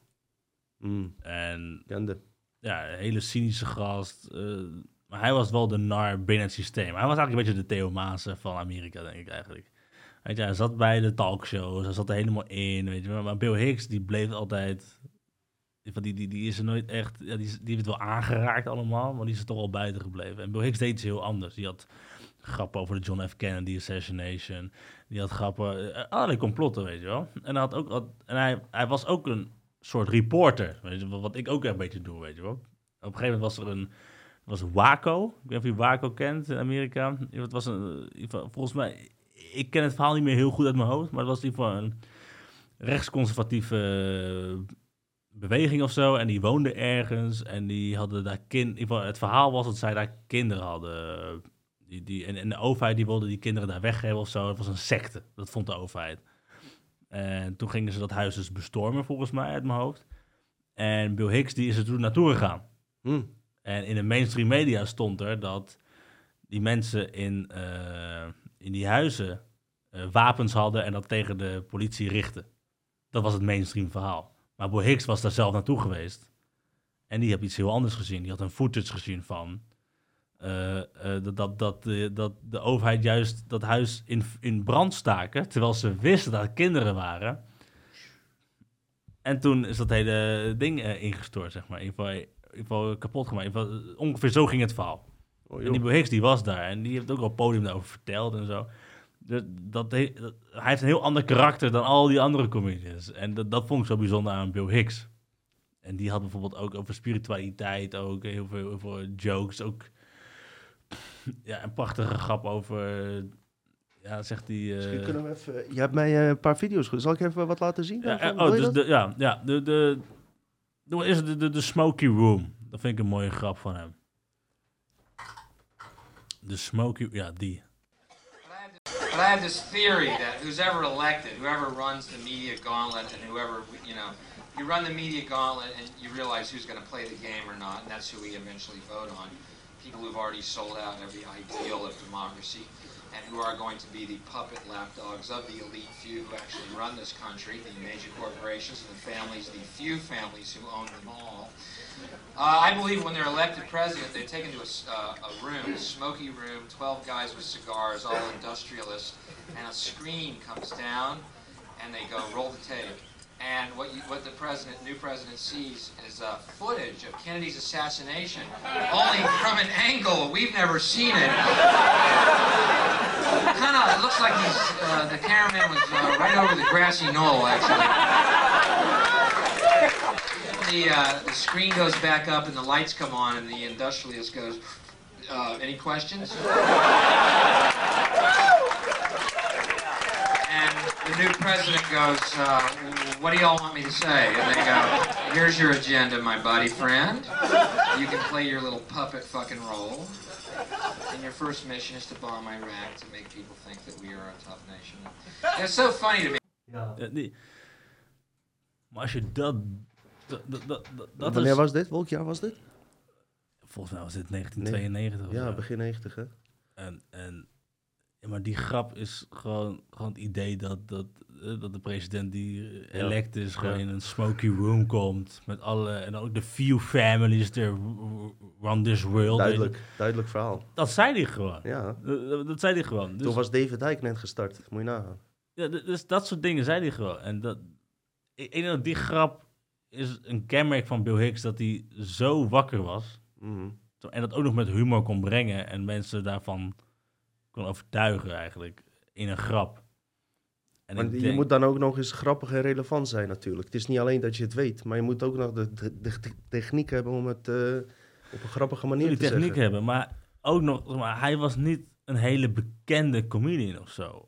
Mm. En Kende. ja, een hele cynische gast. Uh, maar hij was wel de nar binnen het systeem. Hij was eigenlijk een beetje de Theo Maassen van Amerika, denk ik eigenlijk. Weet je, hij zat bij de talkshows, hij zat er helemaal in, weet je Maar Bill Hicks, die bleef altijd... Die, die, die is er nooit echt... Ja, die, die heeft het wel aangeraakt allemaal, maar die is er toch al buiten gebleven. En Bill Hicks deed iets heel anders. Die had grappen over de John F. Kennedy assassination. Die had grappen, uh, allerlei complotten, weet je wel. En, hij, had ook, en hij, hij was ook een soort reporter, wat ik ook een beetje doe, weet je wel. Op een gegeven moment was er een, was Waco, ik weet niet of je Waco kent in Amerika. Het was een, volgens mij, ik ken het verhaal niet meer heel goed uit mijn hoofd, maar het was in ieder geval een rechtsconservatieve beweging of zo. En die woonde ergens en die hadden daar kind. Het verhaal was dat zij daar kinderen hadden die, die, en, en de overheid die wilde die kinderen daar weggeven of zo. Het was een secte, dat vond de overheid. En toen gingen ze dat huis dus bestormen, volgens mij, uit mijn hoofd. En Bill Hicks die is er toen naartoe gegaan. Hmm. En in de mainstream media stond er dat die mensen in, uh, in die huizen uh, wapens hadden en dat tegen de politie richten. Dat was het mainstream verhaal. Maar Bill Hicks was daar zelf naartoe geweest. En die heeft iets heel anders gezien. Die had een footage gezien van uh, uh, dat, dat, dat, dat de overheid juist dat huis in, in brand staken, terwijl ze wisten dat het kinderen waren. En toen is dat hele ding ingestort, zeg maar. In ieder, geval, in ieder geval kapot gemaakt. In ieder geval, ongeveer zo ging het verhaal. Oh, en die Hicks die was daar en die heeft ook al podium daarover verteld en zo. Dat, dat, hij heeft een heel ander karakter dan al die andere comedians. En dat, dat vond ik zo bijzonder aan Bill Hicks. En die had bijvoorbeeld ook over spiritualiteit, ook heel veel, veel jokes, ook ja, een prachtige grap over. Ja, zegt. Uh... Misschien kunnen we even. Je hebt mij eh, een paar video's. Zal ik even wat laten zien? Ja, oh, dus de, ja, ja, de, de, de, is de, de, de Smoky Room. Dat vind ik een mooie grap van hem. de Smoky, ja, die. But I have this theory that who's ever elected, whoever runs the media gauntlet, and whoever, you know, you run the media gauntlet and you realize who's going to play the game or not, and that's who we eventually vote on. People who've already sold out every ideal of democracy and who are going to be the puppet lapdogs of the elite few who actually run this country, the major corporations, the families, the few families who own them all. Uh, I believe when they're elected president, they take into a, uh, a room, a smoky room, 12 guys with cigars, all industrialists, and a screen comes down, and they go roll the tape. And what you, what the president, new president, sees is uh, footage of Kennedy's assassination, only from an angle we've never seen it. Kind of, looks like he's uh, the cameraman was uh, right over the grassy knoll, actually. The, uh, the screen goes back up and the lights come on, and the industrialist goes, uh, "Any questions?" And the new president goes, uh, "What do y'all want me to say?" And they go, "Here's your agenda, my buddy friend. You can play your little puppet fucking role." And your first mission is to bomb Iraq to make people think that we are a tough nation. It's so funny to me. Ja. Ja, die. Maar als je dat... Dat, dat, dat, dat Wanneer is, was dit? Welk jaar was dit? Volgens mij was dit 1992 of Ja, begin 90 hè? En, en, ja, maar die grap is gewoon, gewoon het idee dat, dat, eh, dat de president die Ja. elect is, gewoon Ja. in een smoky room komt. Met alle, en ook de few families that run this world. Duidelijk, duidelijk verhaal. Dat zei hij gewoon. Ja, Dat, zei hij gewoon. Dus, toen was David Dijk net gestart. Moet je nagaan. ja, dus dat soort dingen zei hij gewoon. En dat, ik, ik denk dat die grap is een kenmerk van Bill Hicks, dat hij zo wakker was. Mhm. En dat ook nog met humor kon brengen en mensen daarvan kon overtuigen eigenlijk in een grap. En Maar je moet dan ook nog eens grappig en relevant zijn natuurlijk. Het is niet alleen dat je het weet, maar je moet ook nog de, de, de techniek hebben om het eh, op een grappige manier die te techniek zeggen. hebben, maar ook nog, maar, hij was niet een hele bekende comedian of zo.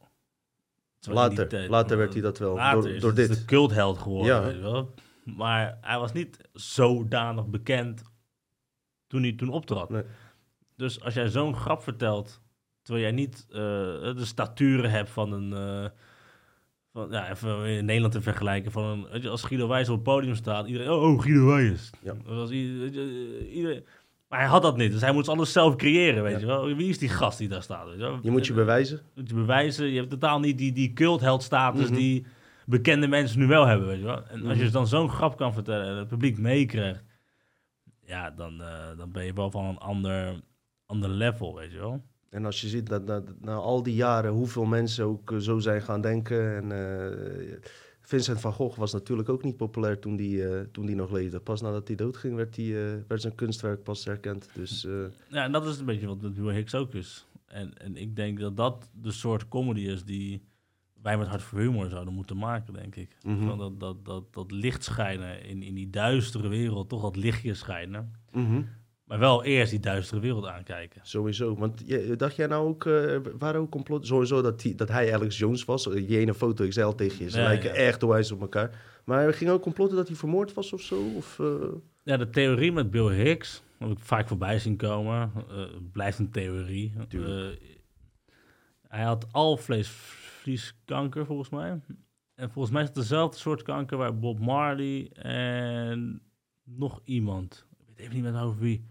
Terwijl die Later, tijd- later werd hij dat wel, door, dit. de cultheld geworden, Ja. weet je wel. Maar hij was niet zodanig bekend toen hij toen optrad. Nee. Dus als jij zo'n grap vertelt, terwijl jij niet eh, de staturen hebt van een... eh, van, ja, even in Nederland te vergelijken. Van een, weet je, als Guido Wijs op het podium staat, iedereen... Oh, oh, Guido Wijs. Ja. Was iedereen, maar hij had dat niet, dus hij moet alles zelf creëren, weet Ja. je wel. Wie is die gast die daar staat, weet je wel? Je moet je bewijzen. moet je bewijzen. Je hebt totaal niet die, die cultheldstatus Mhm. die bekende mensen nu wel hebben, weet je wel. En als je Mhm. dan zo'n grap kan vertellen en het publiek meekrijgt, ja, dan, eh, dan ben je wel van een ander, ander level, weet je wel. En als je ziet dat, dat na al die jaren hoeveel mensen ook eh, zo zijn gaan denken. En eh, Vincent van Gogh was natuurlijk ook niet populair toen die, toen die nog leefde. Pas nadat hij doodging werd, die, werd zijn kunstwerk pas erkend. Dus Ja, en dat is een beetje wat met Bill Hicks ook is. En, en ik denk dat dat de soort comedy is die wij met Hart voor Humor zouden moeten maken, denk ik. Mhm. Dat, dat, dat, dat licht schijnen in, in die duistere wereld, toch dat lichtje schijnen. mhm, Maar wel eerst die duistere wereld aankijken. sowieso. Want je, dacht jij nou ook, eh waren ook complot, sowieso dat, die, dat hij Alex Jones was? Die ene foto, ik zei al tegen je, ze Ja, lijken ja. echt onwijs op elkaar. Maar er ging ook complotten dat hij vermoord was of zo? Of, eh, Ja, de theorie met Bill Hicks, heb ik vaak voorbij zien komen. eh, blijft een theorie. Eh, hij had alvleeskanker volgens mij. En volgens mij is het dezelfde soort kanker waar Bob Marley en nog iemand. Ik weet even niet meer over wie.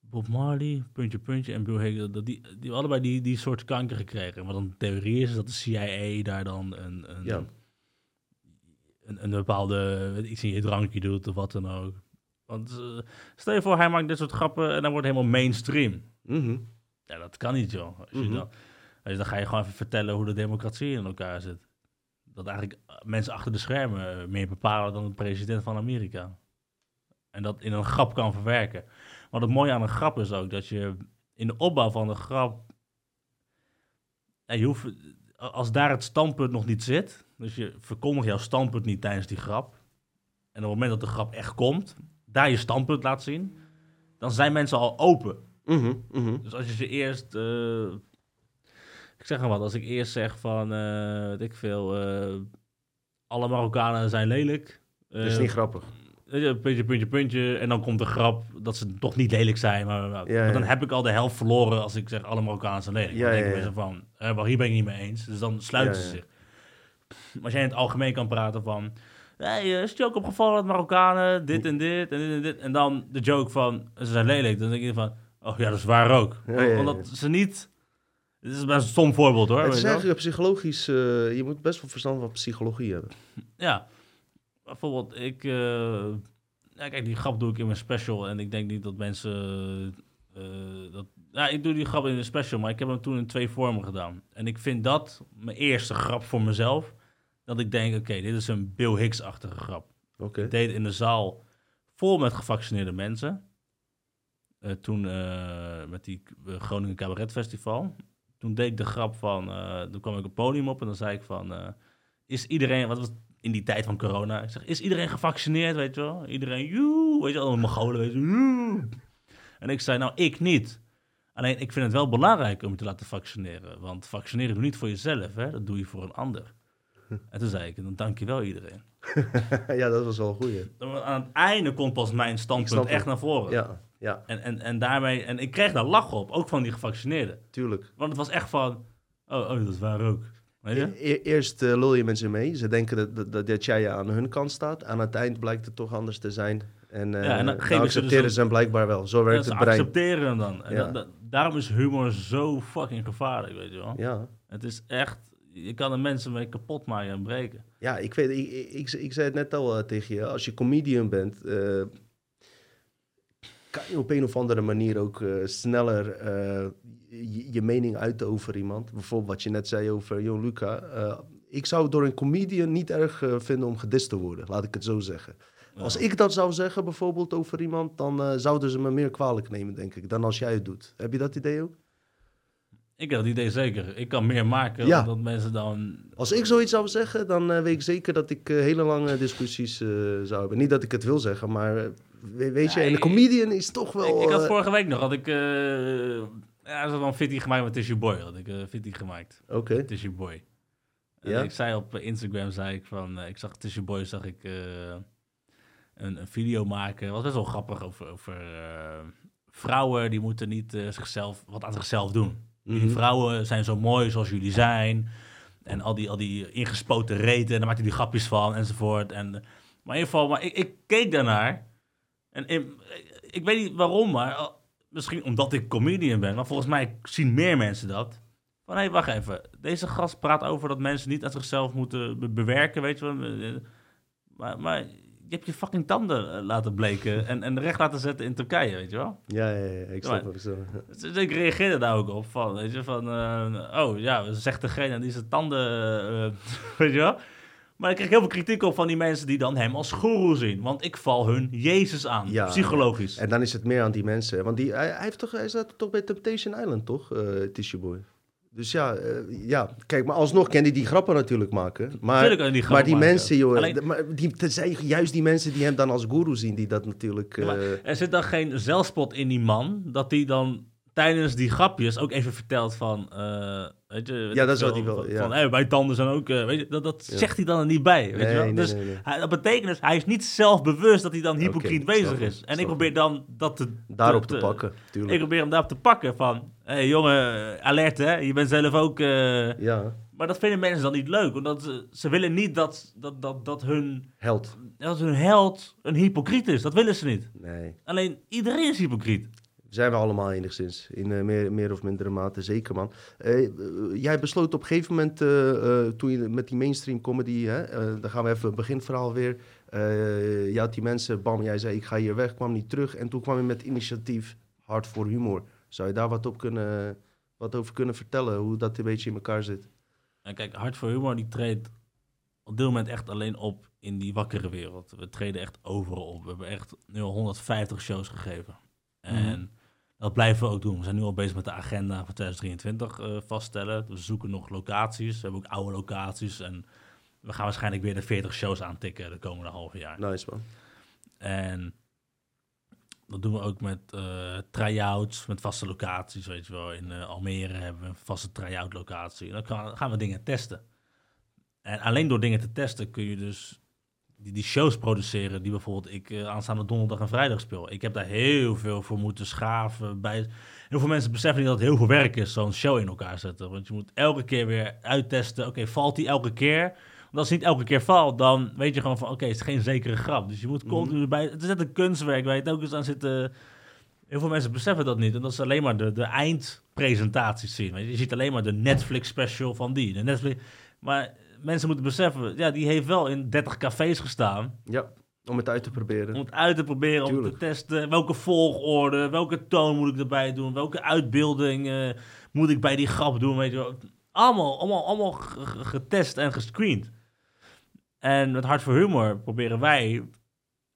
Bob Marley, puntje, puntje en Bill. Dat die, die allebei die, die soort kanker gekregen. En wat dan de theorie is, is dat de CIA daar dan een, een, Ja. een, een bepaalde iets in je drankje doet of wat dan ook. Want eh, stel je voor, hij maakt dit soort grappen en dan wordt het helemaal mainstream. mhm. Ja, dat kan niet, joh. Als je Mhm. dan, je- dan ga je gewoon even vertellen hoe de democratie in elkaar zit. Dat eigenlijk eh, mensen achter de schermen eh, meer bepalen dan de president van Amerika. En dat in een grap kan verwerken. Wat het mooie aan een grap is ook, dat je in de opbouw van de grap... Ja, je hoeft, als daar het standpunt nog niet zit, dus je verkondigt jouw standpunt niet tijdens die grap, en op het moment dat de grap echt komt, daar je standpunt laat zien, dan zijn mensen al open. Mhm, mhm. Dus als je ze eerst. eh, ik zeg maar wat, als ik eerst zeg van. weet ik veel. eh, alle Marokkanen zijn lelijk. Dat is eh, niet grappig. puntje, puntje, puntje. En dan komt de grap dat ze toch niet lelijk zijn. Maar, maar Ja, dan ja. heb ik al de helft verloren als ik zeg alle Marokkanen zijn lelijk. Ja, dan denk ik zo van, maar hier ben ik niet mee eens. Dus dan sluiten ze zich. Maar als jij in het algemeen kan praten van... Hey, is het je ook opgevallen dat Marokkanen dit en dit en dit en dit... En dan de joke van, ze zijn lelijk. Dan denk je van, oh ja, dat is waar ook. Omdat ze niet... Dit is best een stom voorbeeld hoor. Het is eigenlijk psychologisch, eh, je moet best wel verstand van psychologie hebben. Ja, bijvoorbeeld, ik. ja, kijk, die grap doe ik in mijn special. En ik denk niet dat mensen. eh, dat, ja, ik doe die grap in de special, maar ik heb hem toen in twee vormen gedaan. En ik vind dat mijn eerste grap voor mezelf. Dat ik denk, oké, dit is een Bill Hicks-achtige grap. Oké. Ik deed in de zaal vol met gevaccineerde mensen. Toen met die Groningen Cabaret Festival. Toen deed ik de grap van, eh toen kwam ik op podium op en dan zei ik van, eh, is iedereen, wat was het in die tijd van corona? Ik zeg, is iedereen gevaccineerd, weet je wel? Iedereen, joe, weet je wel, Mongolen, weet je joe. En ik zei, nou, ik niet. Alleen, ik vind het wel belangrijk om je te laten vaccineren. Want vaccineren doe je niet voor jezelf, hè? dat doe je voor een ander. En toen zei ik, dan dank je wel iedereen. ja, dat was wel een goeie. Aan het einde komt pas mijn standpunt echt naar voren. Ja, ja, En, en, en daarmee, en ik kreeg daar lachen op, ook van die gevaccineerden. tuurlijk. Want het was echt van, oh, oh dat is waar ook. Weet je? E- e- eerst eh, lul je mensen mee. Ze denken dat, dat- dat, dat jij aan hun kant staat. Aan het eind blijkt het toch anders te zijn. En, eh Ja, en dan dan ze dus accepteren ze hem blijkbaar wel. Zo werkt het brein. accepteren hem dan. En Ja. daarom is humor zo fucking gevaarlijk, weet je wel. Ja. Het is echt, je kan er mensen mee kapot maken en breken. Ja, ik, weet, ik, ik, ik, ik zei het net al eh, tegen je. Als je comedian bent, eh, kan je op een of andere manier ook eh, sneller eh, je, je mening uiten over iemand. Bijvoorbeeld wat je net zei over Jon Luca. Eh, ik zou het door een comedian niet erg vinden om gedist te worden, laat ik het zo zeggen. Als ik dat zou zeggen bijvoorbeeld over iemand, dan zouden ze me meer kwalijk nemen, denk ik, dan als jij het doet. Heb je dat idee ook? Ik heb dat idee zeker. Ik kan meer maken Ja. dan mensen dan... Als ik zoiets zou zeggen, dan weet ik zeker dat ik hele lange discussies zou hebben. Niet dat ik het wil zeggen, maar weet je, en een ik- comedian is toch wel... ik, ik had eh, vorige week nog, had ik... eh ja, zo van Fitty gemaakt met Tissue Boy. Had ik uh, Fitty gemaakt. Oké, Tissue Boy. En Ja? ik zei op Instagram, zei ik van... eh, ik zag Tissue Boy, zag ik... eh, een, een video maken. Het was best wel grappig over, over eh, vrouwen die moeten niet eh, zichzelf, wat aan zichzelf doen. Mhm. Die vrouwen zijn zo mooi zoals jullie zijn. En al die, al die ingespoten reten, en daar maakt hij die grapjes van enzovoort. En, maar in ieder geval, maar ik, ik keek daarnaar. En ik weet niet waarom, maar eh, misschien omdat ik comedian ben. Maar volgens mij zien meer mensen dat. Van, hé, hey, wacht even. Deze gast praat over dat mensen niet aan zichzelf moeten be- bewerken, weet je wel. Maar, maar je hebt je fucking tanden eh, laten bleken en, en recht laten zetten in Turkije, weet je wel. Ja, ja, ja, ik snap ik zo. Dus ik reageerde daar ook op van, weet je, van, eh, oh ja, zegt degene die zijn tanden, eh, weet je wel. Maar ik kreeg heel veel kritiek op van die mensen die dan hem als goeroe zien. Want ik val hun Jezus aan, Ja. psychologisch. En dan is het meer aan die mensen. Want die, hij, hij, heeft toch, hij zat toch bij Temptation Island, toch? eh Tissue Boy. Dus ja, eh, ja, kijk, maar alsnog kan hij die grappen natuurlijk maken. Maar, die maar die maken. mensen, joh, Alleen- maar die, het zijn juist die mensen die hem dan als guru zien, die dat natuurlijk... Ja, eh, er zit dan geen zelfspot in die man, dat hij dan tijdens die grapjes ook even vertelt van, weet je... weet Ja, dat is wat hij wil, Van, ja. van, hey, mijn tanden zijn ook, eh, weet je, dat, dat Ja. zegt hij dan er niet bij, weet Nee, je wel. nee, dus nee. Hij, dat betekent dus, hij is niet zelfbewust dat hij dan hypocriet bezig is. En ik probeer dan dat te... daarop te pakken, tuurlijk. Ik probeer hem daarop te pakken van, hé hey, jongen, alert hè, je bent zelf ook... eh, Ja, Maar dat vinden mensen dan niet leuk, omdat ze, ze willen niet dat, dat, dat, dat, hun, held. dat hun held een hypocriet is. Dat willen ze niet. Nee. Alleen iedereen is hypocriet. Zijn we allemaal enigszins, in eh, meer, meer of mindere mate, zeker man. Eh, eh, jij besloot op een gegeven moment, toen je met die mainstream comedy, hè, dan gaan we even het beginverhaal weer. Eh je had die mensen, bam, jij zei ik ga hier weg, kwam niet terug. En toen kwam je met initiatief Hart voor Humor. Zou je daar wat, op kunnen, wat over kunnen vertellen, hoe dat een beetje in elkaar zit? En kijk, Hart voor Humor die treedt op dit moment echt alleen op in die wakkere wereld. We treden echt overal op. We hebben echt nu al 150 shows gegeven. En dat blijven we ook doen. We zijn nu al bezig met de agenda van 2023 eh, vaststellen. We zoeken nog locaties. We hebben ook oude locaties. En we gaan waarschijnlijk weer de 40 shows aantikken de komende halve jaar. Nice man. En dat doen we ook met eh try-outs, met vaste locaties, weet je wel. In eh, Almere hebben we een vaste try-out locatie. En dan gaan we dingen testen. En alleen door dingen te testen kun je dus die, die shows produceren die bijvoorbeeld ik eh, aanstaande donderdag en vrijdag speel. Ik heb daar heel veel voor moeten schaven. Bij, heel veel mensen beseffen niet dat het heel veel werk is, zo'n show in elkaar zetten. Want je moet elke keer weer uittesten, oké, valt die elke keer? Want als het niet elke keer valt, dan weet je gewoon van, oké, het is geen zekere grap. Dus je moet continu erbij... Het is net een kunstwerk waar je ook eens aan zit te... Heel veel mensen beseffen dat niet. En dat is alleen maar de, de eindpresentaties zien. Je ziet alleen maar de Netflix special van die. De Netflix... Maar mensen moeten beseffen, ja, die heeft wel in 30 cafés gestaan. Ja, om het uit te proberen. Om het uit te proberen, om te testen. Welke volgorde, welke toon moet ik erbij doen? Welke uitbeelding eh, moet ik bij die grap doen? Weet je wel. Allemaal, allemaal, allemaal ge- ge- getest en gescreend. En met Hart voor Humor proberen wij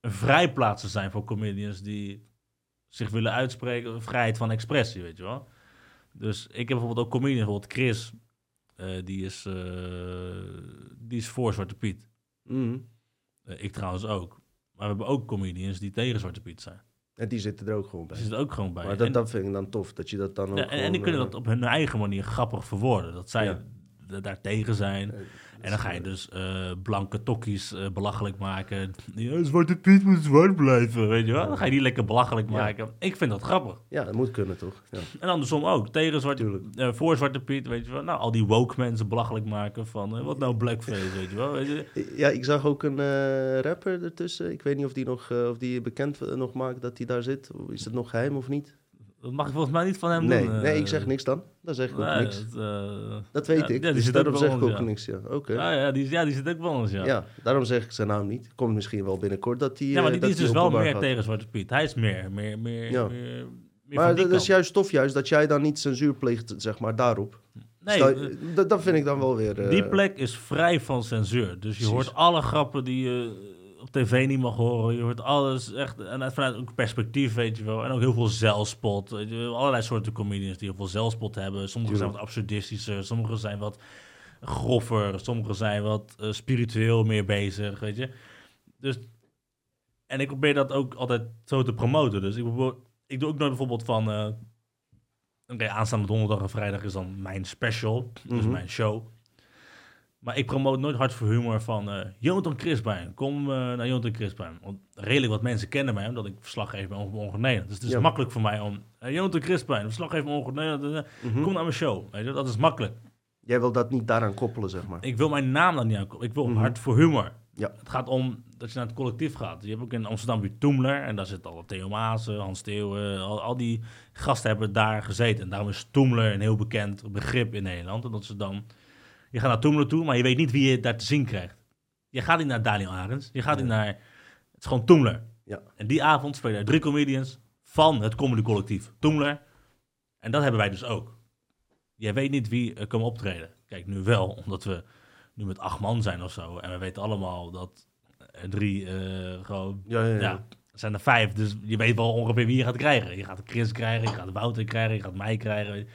een vrijplaats te zijn voor comedians die zich willen uitspreken. Vrijheid van expressie, weet je wel. Dus ik heb bijvoorbeeld ook comedians, bijvoorbeeld Chris. Eh, die, is, eh, die is voor Zwarte Piet. Mhm. Eh, ik trouwens ook. Maar we hebben ook comedians die tegen Zwarte Piet zijn. En die zitten er ook gewoon bij. Die zitten ook gewoon bij. Maar dat, en, dat vind ik dan tof, dat je dat dan ook ja, en, en die kunnen dat op hun eigen manier grappig verwoorden. Dat zij Ja. D- daar tegen zijn. En dan ga je dus eh, blanke tokkies eh, belachelijk maken. Ja, Zwarte Piet moet zwart blijven, weet je wel. Dan ga je die lekker belachelijk Ja. maken. Ik vind dat grappig. Ja, dat moet kunnen toch? Ja. En andersom ook. Tegen Zwarte, eh, voor Zwarte Piet, weet je wel. Nou, al die woke mensen belachelijk maken van... wat nou blackface, weet je wel. Weet je? Ja, ik zag ook een rapper ertussen. Ik weet niet of die, nog, of die bekend nog maakt dat hij daar zit. Is het nog geheim of niet? Dat mag je volgens mij niet van hem Nee, doen. eh. nee, ik zeg niks dan. Dan zeg ik ook Nee, niks. dat, eh, Dat weet ja, ik. ja, die dus zit daarom ook zeg ik ook niks. Ja, oké. Ja, ja, die, ja, die zit ook bij ons, ja. Ja. daarom zeg ik zijn naam niet. Komt misschien wel binnenkort dat die. Ja, maar eh, die, die is dus wel meer gaat. tegen Zwarte Piet. Hij is meer, meer, meer, Ja. meer, Maar dat is juist tof, juist dat jij dan niet censuur pleegt, zeg maar, daarop. Nee, Stel- eh, dat, dat vind ik dan wel weer. eh, die plek is vrij van censuur. Dus je Precies. hoort alle grappen die je op tv niet mag horen. Je hoort alles echt. En uit- vanuit ook perspectief, weet je wel. En ook heel veel zelfspot. Weet je, wel. allerlei soorten comedians die heel veel zelfspot hebben. Sommige zijn wat absurdistischer, sommige zijn wat groffer, sommige zijn wat eh, spiritueel meer bezig, weet je. Dus, en ik probeer dat ook altijd zo te promoten. Dus ik, ik doe ook nooit bijvoorbeeld van... eh Oké, aanstaande donderdag en vrijdag is dan mijn special, dus Mhm. mijn show. Maar ik promote nooit hard voor humor van eh Jonathan Crispijn. Kom eh, naar Jonathan Crispijn. Want redelijk wat mensen kennen mij, omdat ik verslaggever ben over Ongeveer Nederland. Dus het is Ja. makkelijk voor mij om... eh, Jonathan Crispijn, verslaggever van Ongeveer Nederland. eh, mhm. Kom naar mijn show. Weet je, dat is makkelijk. Jij wil dat niet daaraan koppelen, zeg maar. Ik wil mijn naam dan niet aan. Ik wil Mhm. hard voor humor. Ja. Het gaat om dat je naar het collectief gaat. Je hebt ook in Amsterdam weer Toemler. En daar zitten al Theo Maassen, Hans Theeuwen. Al, al die gasten hebben daar gezeten. En daarom is Toemler een heel bekend begrip in Nederland. En dat ze dan... Je gaat naar Toemler toe, maar je weet niet wie je daar te zien krijgt. Je gaat niet naar Daniel Arends. Je gaat niet naar... Het is gewoon Toemler. Ja. En die avond spelen er drie comedians van het comedy collectief Toemler. En dat hebben wij dus ook. Jij weet niet wie er komen optreden. Kijk, nu wel, omdat we nu met acht man zijn of zo. En we weten allemaal dat er drie eh, gewoon... Ja, ja, ja. Ja, er zijn er vijf, dus je weet wel ongeveer wie je gaat krijgen. Je gaat Chris krijgen, je gaat Wouter krijgen, je gaat mij krijgen.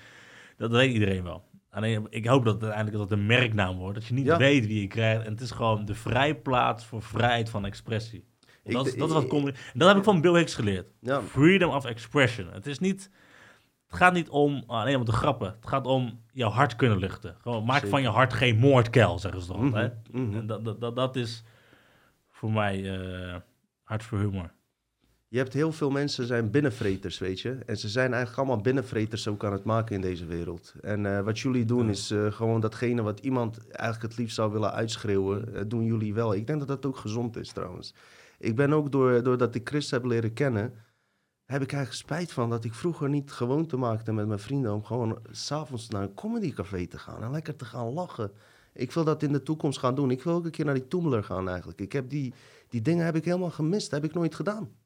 Dat weet iedereen wel. Alleen, ik hoop dat het uiteindelijk dat het een merknaam wordt. Dat je niet Ja. weet wie je krijgt. En het is gewoon de vrijplaats voor vrijheid van expressie. Ik- dat, is, dat is wat dat heb ik van Bill Hicks geleerd. Ja, Freedom of expression. Het is niet... Het gaat niet om alleen om de grappen. Het gaat om jouw hart kunnen luchten. Gewoon, maak Zeker. van je hart geen moordkuil, zeggen ze toch Mhm, mhm. Dat, dat, dat is voor mij eh, hart voor humor. Je hebt heel veel mensen zijn binnenvreters, weet je. En ze zijn eigenlijk allemaal binnenvreters ook aan het maken in deze wereld. En eh, wat jullie doen Ja. is eh, gewoon datgene wat iemand eigenlijk het liefst zou willen uitschreeuwen, eh, doen jullie wel. Ik denk dat dat ook gezond is trouwens. Ik ben ook, door, doordat ik Chris heb leren kennen, heb ik eigenlijk spijt van dat ik vroeger niet gewoonte maakte met mijn vrienden om gewoon s'avonds naar een comedycafé te gaan en lekker te gaan lachen. Ik wil dat in de toekomst gaan doen. Ik wil ook een keer naar die Toemler gaan eigenlijk. Ik heb die, die dingen heb ik helemaal gemist. Dat heb ik nooit gedaan.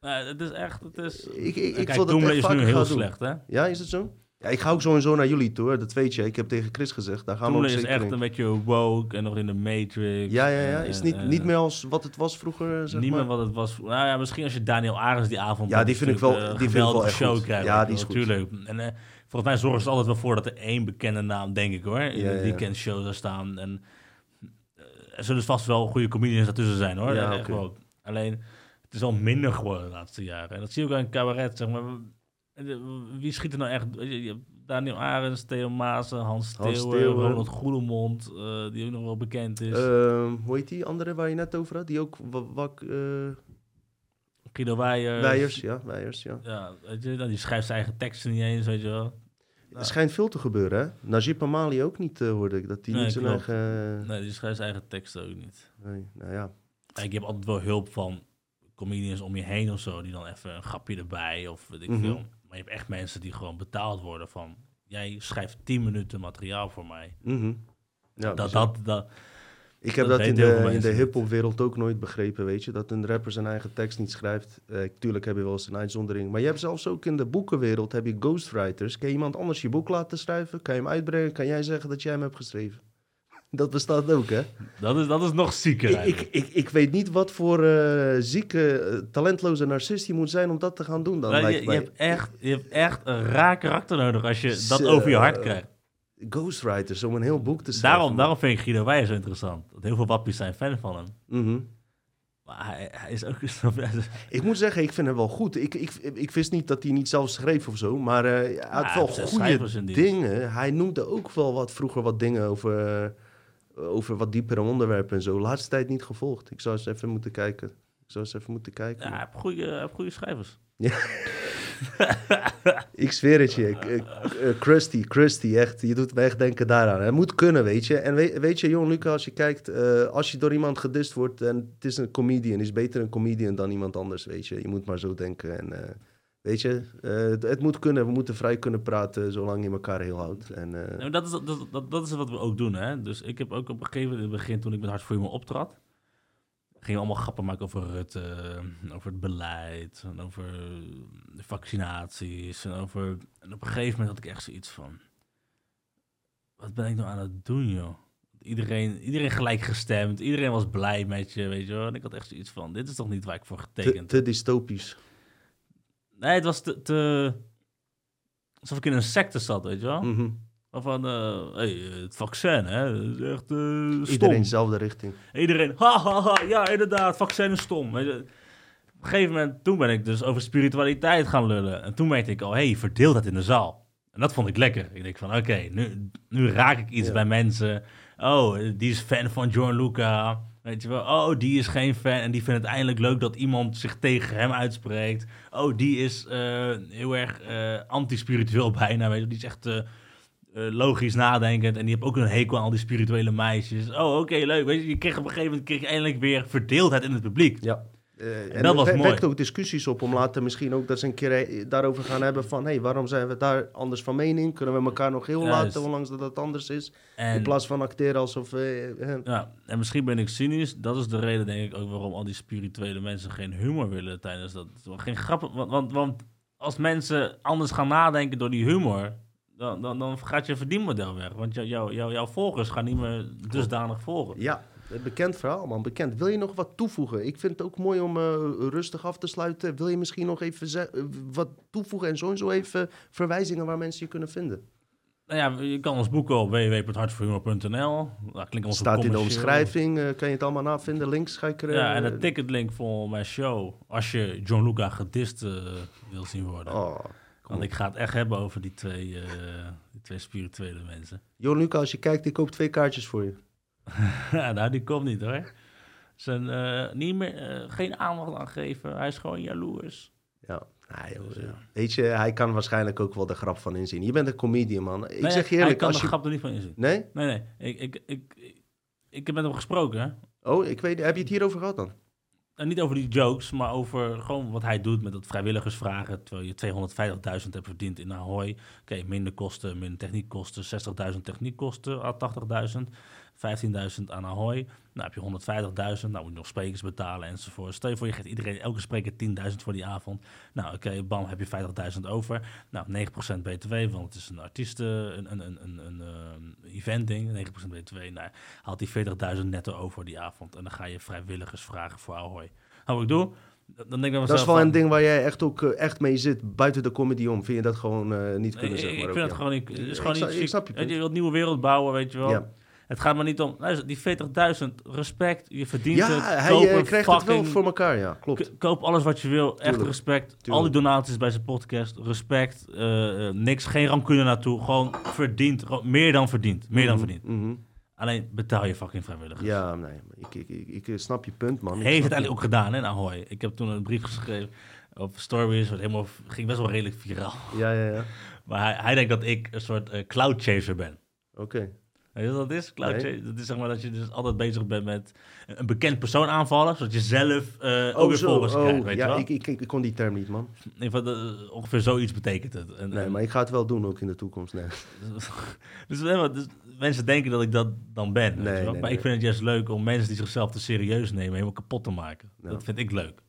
Eh, het is echt, het is... Ik- ik- ik Kijk, echt is nu heel slecht, hè? Ja, is het zo? Ja, ik ga ook sowieso naar jullie toe, hoor. dat weet je. Ik heb tegen Chris gezegd, daar gaan we ook is zeker echt in. een beetje woke en nog in de Matrix. Ja, ja, ja. en- Is niet, en- niet meer als wat het was vroeger, zeg niet maar. meer wat het was. Nou ja, misschien als je Daniel Arends die avond... Ja, die vind ik wel- eh, die vind ik wel echt show goed. krijgt. Ja, die is goed. Tuurlijk. En eh, volgens mij zorgen ze er altijd wel voor dat er één bekende naam, denk ik hoor, in Ja, de weekendshow zou staan. En eh, er zullen vast wel goede comedians ertussen zijn hoor. Ja, Eh. Alleen, het is wel minder geworden de laatste jaren. En dat zie je ook aan cabaret, zeg maar. Wie schiet er nou echt... Daniel Arends, Theo Maassen, Hans Steeuwen. Ronald Goedemond, eh, die ook nog wel bekend is. Ehm, hoe heet die andere waar je net over had? Die ook wa- wak, eh, Guido Weijers. Wijers, ja, Wijers, ja. Ja, weet je, nou, die schrijft zijn eigen teksten niet eens, weet je wel. Er schijnt veel te gebeuren, hè? Najib Amali ook niet, eh, hoorde ik. Dat die Nee, niet zijn eigen... Nee, die schrijft zijn eigen teksten ook niet. Nee, nou ja. Kijk, je hebt altijd wel hulp van comedians om je heen of zo, die dan even een grapje erbij of weet ik Mhm. veel. Maar je hebt echt mensen die gewoon betaald worden van, jij schrijft 10 minuten materiaal voor mij. Mhm. ja dat, bizar. dat, dat, Ik heb dat dat, in de, in de mensen niet. hip-hop-wereld ook nooit begrepen, weet je. Dat een rapper zijn eigen tekst niet schrijft. Eh, tuurlijk heb je wel eens een uitzondering. Maar je hebt zelfs ook in de boekenwereld heb je ghostwriters. Kan je iemand anders je boek laten schrijven? Kan je hem uitbrengen? Kan jij zeggen dat jij hem hebt geschreven? Dat bestaat ook, hè? dat, is, dat is nog zieker Ik, ik, ik, ik weet niet wat voor eh, zieke, eh, talentloze narcist je moet zijn om dat te gaan doen dan, Nou, je, je, hebt echt, je hebt echt een raar karakter nodig als je dat over je hart krijgt. Ghostwriters, om een heel boek te schrijven. Daarom, daarom vind ik Guido Weijer zo interessant. Want heel veel wappies zijn fan van hem. Mhm. Maar hij, hij is ook... Ik moet zeggen, ik vind hem wel goed. Ik, ik, ik wist niet dat hij niet zelf schreef of zo, maar eh, hij had wel goede dingen. Hij noemde ook wel wat vroeger wat dingen over, over wat diepere onderwerpen en zo. Laatste tijd niet gevolgd. Ik zou eens even moeten kijken. Ik zou eens even moeten kijken. Ja, heeft goede, heeft goede schrijvers. Ik zweer het je. Eh, Krusty, Krusty, echt. Je doet me echt denken daaraan. Het moet kunnen, weet je. En weet, weet je, Jon Luca, als je kijkt... eh, als je door iemand gedist wordt en het is een comedian... is beter een comedian dan iemand anders, weet je. Je moet maar zo denken. En eh, weet je, eh, het, moet kunnen. We moeten vrij kunnen praten zolang je elkaar heel houdt. En, eh, maar dat, is, dat, dat, dat is wat we ook doen, hè. Dus ik heb ook op een gegeven moment in het begin, toen ik met Hart voor Humor optrad... gingen we allemaal grappen maken over Rutte, over het beleid... en over de vaccinaties en over... En op een gegeven moment had ik echt zoiets van... Wat ben ik nou aan het doen, joh? Iedereen, iedereen gelijk gestemd, iedereen was blij met je, weet je wel. En ik had echt zoiets van, dit is toch niet waar ik voor te, getekend te dystopisch. Nee, het was te, te... Alsof ik in een secte zat, weet je wel? Mhm. Van, eh hey, het vaccin, hè? Dat is echt eh stom. Iedereen dezelfde richting. Iedereen, ha, ha, ha, ja, inderdaad, vaccin is stom. Weet je. Op een gegeven moment, toen ben ik dus over spiritualiteit gaan lullen. En toen merkte ik al, hey, verdeel dat in de zaal. En dat vond ik lekker. Ik denk van, oké, nu, nu raak ik iets Ja. bij mensen. Oh, die is fan van John Luca. Weet je wel, oh, die is geen fan. En die vindt het eindelijk leuk dat iemand zich tegen hem uitspreekt. Oh, die is eh, heel erg eh, anti-spiritueel bijna. Weet je, die is echt... eh, logisch nadenkend. En die heeft ook een hekel aan al die spirituele meisjes. Oh, oké, leuk. Weet je, je kreeg op een gegeven moment kreeg eindelijk weer verdeeldheid in het publiek. Ja. Eh, en dat dat was mooi. ook discussies op om later misschien ook dat ze een keer eh, daarover gaan hebben van... hé, hey, waarom zijn we daar anders van mening? Kunnen we elkaar nog heel Juist. laten, ondanks dat dat anders is? En, In plaats van acteren alsof... eh, ja, en misschien ben ik cynisch. Dat is de reden, denk ik, ook waarom al die spirituele mensen geen humor willen tijdens dat. Geen grappen. Want, want, want als mensen anders gaan nadenken door die humor... Dan, dan, dan gaat je verdienmodel weg. Want jou, jou, jou- jouw volgers gaan niet meer dusdanig volgen. ja, bekend verhaal, man. Bekend. Wil je nog wat toevoegen? Ik vind het ook mooi om eh, rustig af te sluiten. Wil je misschien nog even eh, wat toevoegen en zo en zo even verwijzingen waar mensen je kunnen vinden? Nou ja, je kan ons boeken op www.hartvoorhumor.nl. Dat klinkt ons Staat in de omschrijving, eh, kan je het allemaal navinden. Links ga ik er... Ja, en de ticketlink voor mijn show. Als je John Luca gedist wil zien worden. Oh, Want ik ga het echt hebben over die twee, die twee spirituele mensen. Jo, Luca, als je kijkt, ik koop twee kaartjes voor je. nou, die komt niet hoor. Zijn, eh, niet meer, eh, geen aandacht aan geven. Hij is gewoon jaloers. Ja. Nou, joh, Dus, eh, ja. Weet je, hij kan waarschijnlijk ook wel de grap van inzien. Je bent een comedian, man. Ik zeg je Hij eerlijk, kan als de je... grap er niet van inzien. Nee? Nee, nee. Ik, ik, ik, ik, ik heb met hem gesproken. Hè? Oh, ik weet... Heb je het hierover gehad dan? En niet over die jokes, maar over gewoon wat hij doet met dat vrijwilligersvragen. Terwijl je 250.000 hebt verdiend in Ahoy. Oké, minder kosten, minder techniekkosten. 60.000 techniekkosten à 80.000. 15.000 aan Ahoy. Nou heb je 150.000. Nou moet je nog sprekers betalen enzovoort. Stel je voor, je geeft iedereen, elke spreker 10.000 voor die avond. Nou oké, bam, heb je 50.000 over. Nou, 9% BTW, want het is een artiesten, een, een, een, een, een eh, eventding. 9% BTW. Nou, haalt die 40.000 netto over die avond. En dan ga je vrijwilligers vragen voor Ahoy. Nou, wat ik doe, dan denk ik Dat is wel van, een ding waar jij echt ook eh, echt mee zit, buiten de comedy om. Vind je dat gewoon eh, niet Ik, kunnen, ik, zeg maar. ik ook, vind ja. het gewoon niet... Het is Ik gewoon niet ik snap je je wilt nieuwe wereld bouwen, weet je wel. Ja. Het gaat maar niet om... Luister, die 40.000, respect, je verdient het. Ja, hij Koop eh, krijgt het wel voor elkaar, ja, klopt. Koop alles wat je wil. Echt Tuurlijk. respect. Al die donaties bij zijn podcast. Respect. eh, eh, niks. Geen rancune naartoe. Gewoon verdiend. Gewoon meer dan verdiend. Meer dan Mhm, verdiend. mhm. Alleen betaal je fucking vrijwilligers. Ja, nee, ik, ik, ik, ik, snap je punt, man. Heeft het eigenlijk ook gedaan, hè, Ahoy. Ik heb toen een brief geschreven op Stories. Wat helemaal, ging best wel redelijk viraal. Ja, ja, ja. Maar hij, hij denkt dat ik een soort cloud chaser ben. Oké. Weet je wat dat is? Cloud Nee. Dat is zeg maar dat je dus altijd bezig bent met een bekend persoon aanvallen. Zodat je zelf eh ook Oh, weer volgers krijgt, Oh, weet je ja, wel? ik, ik, ik kon die term niet, man. In eh, ongeveer zoiets betekent het. En, Nee, en- maar ik ga het wel doen ook in de toekomst. Nee. dus, nee, dus mensen denken dat ik dat dan ben. weet Nee, je maar ik vind het juist leuk om mensen die zichzelf te serieus nemen helemaal kapot te maken. Dat vind ik leuk.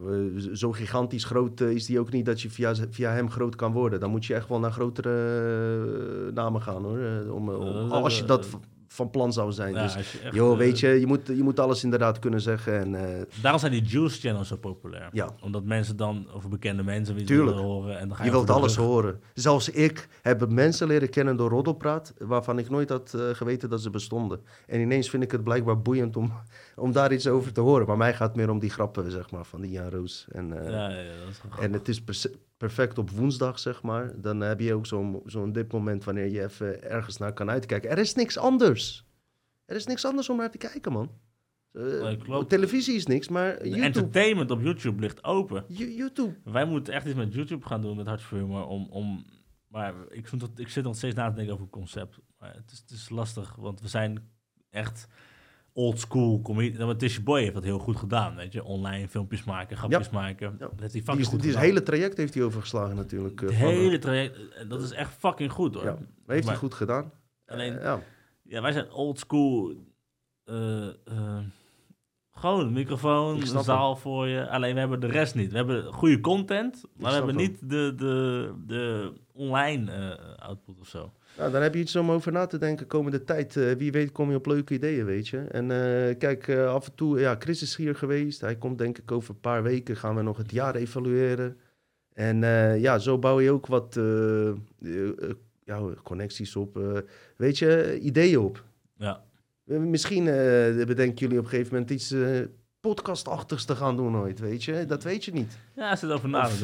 Eh, zo gigantisch groot eh, is die ook niet dat je via, via hem groot kan worden. Dan moet je echt wel naar grotere eh, namen gaan hoor. Om, om- als je dat van plan zou zijn. Ja, dus als je echt, joh, eh, weet je, je moet, je moet alles inderdaad kunnen zeggen. En, eh, Daarom zijn die Juice channels zo populair. Ja. Omdat mensen dan over bekende mensen willen horen. En dan ga je je wilt alles rug. horen. Zelfs ik heb mensen leren kennen door roddelpraat, waarvan ik nooit had eh, geweten dat ze bestonden. En ineens vind ik het blijkbaar boeiend om, om daar iets over te horen. Maar mij gaat het meer om die grappen, zeg maar, van die Jan Roos. En, Ja, ja, dat is En het is perfect op woensdag, zeg maar. Dan heb je ook zo'n zo'n dipmoment wanneer je even ergens naar kan uitkijken. Er is niks anders. Er is niks anders om naar te kijken, man. Eh, Nee, televisie is niks, maar YouTube. entertainment op YouTube ligt open. You- YouTube. Wij moeten echt iets met YouTube gaan doen, met Hart voor Humor, om, om... Maar ik, vind dat, ik zit nog steeds na te denken over een concept. Maar het is, het is lastig, want we zijn echt old school comedy. Nou, Tisha Boy heeft dat heel goed gedaan, weet je. Online filmpjes maken, grapjes maken. Ja. Dat heeft hij Die, fucking is, goed die is hele traject heeft hij overgeslagen natuurlijk. eh, Het van, eh, hele traject, en dat is echt fucking goed hoor. Ja, maar heeft hij Maar- goed gedaan. Alleen, Eh, ja. ja, wij zijn old school. eh, eh, gewoon een microfoon, een zaal voor je. Alleen we hebben de rest niet. We hebben goede content, maar we hebben hem. niet de, de, de online eh, output of zo. Nou, dan heb je iets om over na te denken komende tijd. Eh, wie weet kom je op leuke ideeën, weet je. En eh, kijk, eh, af en toe... Ja, Chris is hier geweest. Hij komt denk ik over een paar weken. Gaan we nog het jaar evalueren. En ja, zo bouw je ook wat ja, connecties op. weet je, ideeën op. Ja. Misschien bedenken jullie op een gegeven moment iets... podcastachtigs te gaan doen ooit, weet je. Dat weet je niet. Ja, er zit over na Of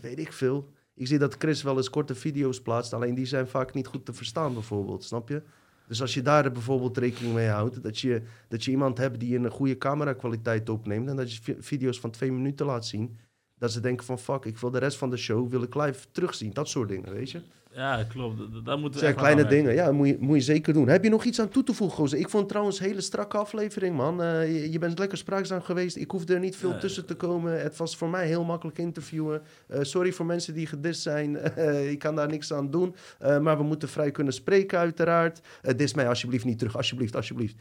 weet ik veel. Ik zie dat Chris wel eens korte video's plaatst, alleen die zijn vaak niet goed te verstaan bijvoorbeeld, snap je? Dus als je daar bijvoorbeeld rekening mee houdt, dat je, dat je iemand hebt die een goede camerakwaliteit opneemt en dat je vi- video's van twee minuten laat zien, dat ze denken van fuck, ik wil de rest van de show wil ik live terugzien, dat soort dingen, weet je? Ja, klopt. Moeten Dat we zijn kleine dingen, ja, moet je, moet je zeker doen. Heb je nog iets aan toe te voegen, Gozer? Ik vond trouwens een hele strakke aflevering, man. Eh, je, je bent lekker spraakzaam geweest. Ik hoefde er niet veel tussen te komen. Het was voor mij heel makkelijk interviewen. Eh, sorry voor mensen die gedist zijn. Eh, ik kan daar niks aan doen. Maar we moeten vrij kunnen spreken, uiteraard. Dis mij alsjeblieft niet terug. Alsjeblieft, alsjeblieft.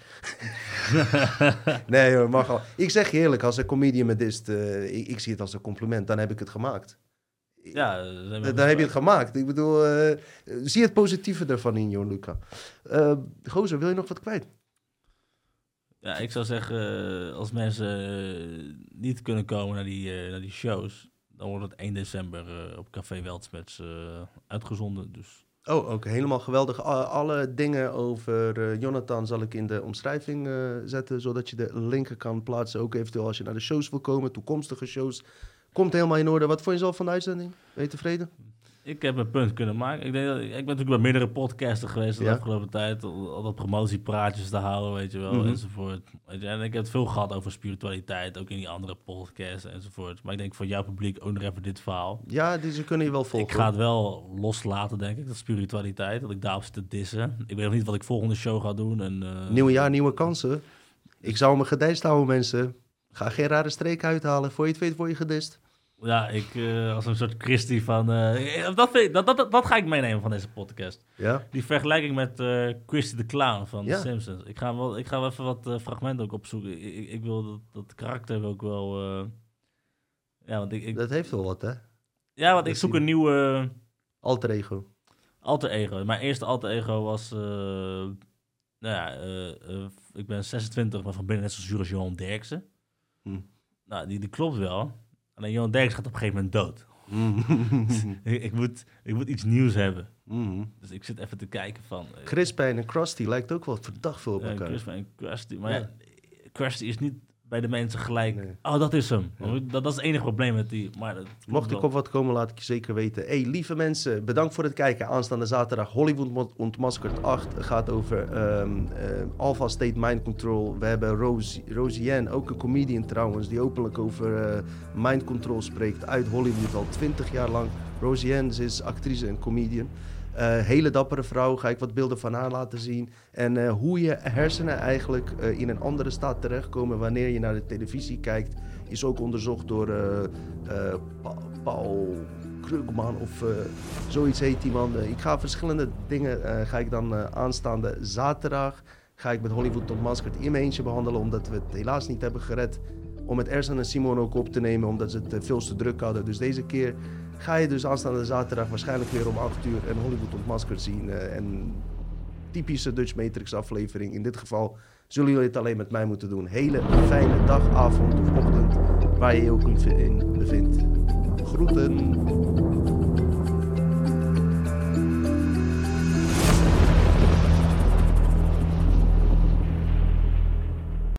nee hoor, mag al. Ik zeg je eerlijk, als een comedian me dist, ik, ik zie het als een compliment. Dan heb ik het gemaakt. Ja, daar heb je het gemaakt. Ik bedoel, eh, zie het positieve ervan in, Jon Luca. Eh Gozer, wil je nog wat kwijt? Ja, ik zou zeggen, eh, als mensen niet kunnen komen naar die, naar die shows, dan wordt het 1 december op Café Weltsmets uitgezonden. Dus Oh, oké. Helemaal geweldig. Alle dingen over Jonathan zal ik in de omschrijving zetten, zodat je de linken kan plaatsen. Ook eventueel als je naar de shows wil komen, toekomstige shows. Komt helemaal in orde. Wat vond je zelf van de uitzending? Ben je tevreden? ik heb een punt kunnen maken. Ik, denk dat, ik ben natuurlijk bij meerdere podcasten geweest de Ja. afgelopen tijd. Al, dat promotiepraatjes te houden, weet je wel, Mhm. enzovoort. Weet je, en ik heb het veel gehad over spiritualiteit, ook in die andere podcasts enzovoort. Maar ik denk voor jouw publiek ook nog even dit verhaal. Ja, die, ze kunnen je wel volgen. Ik ga het wel loslaten, denk ik, dat spiritualiteit. Dat ik daarop zit te dissen. Ik weet nog niet wat ik volgende show ga doen. En, eh, Nieuwe jaar, nieuwe kansen. Ik zou me gedijst houden, mensen. Ga geen rare streek uithalen. Voor je het weet word je gedist. Ja, ik eh, als een soort Christie van... eh, dat, vind dat, dat, dat, ga ik meenemen van deze podcast. Ja? Die vergelijking met eh Christy the Clown van Ja. The Simpsons. Ik ga, wel, ik ga wel even wat fragmenten ook opzoeken. Ik, ik, ik wil dat, dat karakter ik wel... ja, want ik, ik, Dat heeft wel wat, hè? ja, want ik zoek een nieuwe Alter ego. alter ego. Mijn eerste alter ego was... nou ja, ik ben 26, maar van binnen net zo zuur als Johan Derksen. Hm. Nou, die, die klopt wel. Alleen Johan Derksen gaat op een gegeven moment dood. ik, ik moet, ik moet iets nieuws hebben. Mhm. Dus ik zit even te kijken van... eh, Chris Pine en Krusty lijkt ook wel verdacht veel op Ja, elkaar. Chris en Krusty. Maar Ja. ja, Krusty is niet bij de mensen gelijk. Nee. Oh, dat is hem. Ja. Dat, dat is het enige probleem met die. Maar Mocht ik op wat komen, laat ik je zeker weten. Hey, lieve mensen, bedankt voor het kijken. Aanstaande zaterdag Hollywood Ontmaskerd 8 gaat over eh, Alpha State Mind Control. We hebben Rose, Roseanne, ook een comedian trouwens, die openlijk over eh, mind control spreekt uit Hollywood al 20 jaar lang. Roseanne, ze is actrice en comedian. Eh, hele dappere vrouw, ga ik wat beelden van haar laten zien. En eh, hoe je hersenen eigenlijk eh, in een andere staat terechtkomen wanneer je naar de televisie kijkt, is ook onderzocht door Pa- Paul Krugman of zoiets heet die man. Ik ga verschillende dingen, eh, ga ik dan aanstaande zaterdag, ga ik met Hollywood Ontmaskerd in mijn eentje behandelen, omdat we het helaas niet hebben gered om met Ersan en Simon ook op te nemen, omdat ze het veel te druk hadden. Dus deze keer ga je dus aanstaande zaterdag waarschijnlijk weer om 8 uur een Hollywood Ontmaskerd zien. eh, en typische Dutch Matrix aflevering. In dit geval zullen jullie het alleen met mij moeten doen. Hele fijne dag, avond of ochtend, waar je je ook in bevindt. Groeten.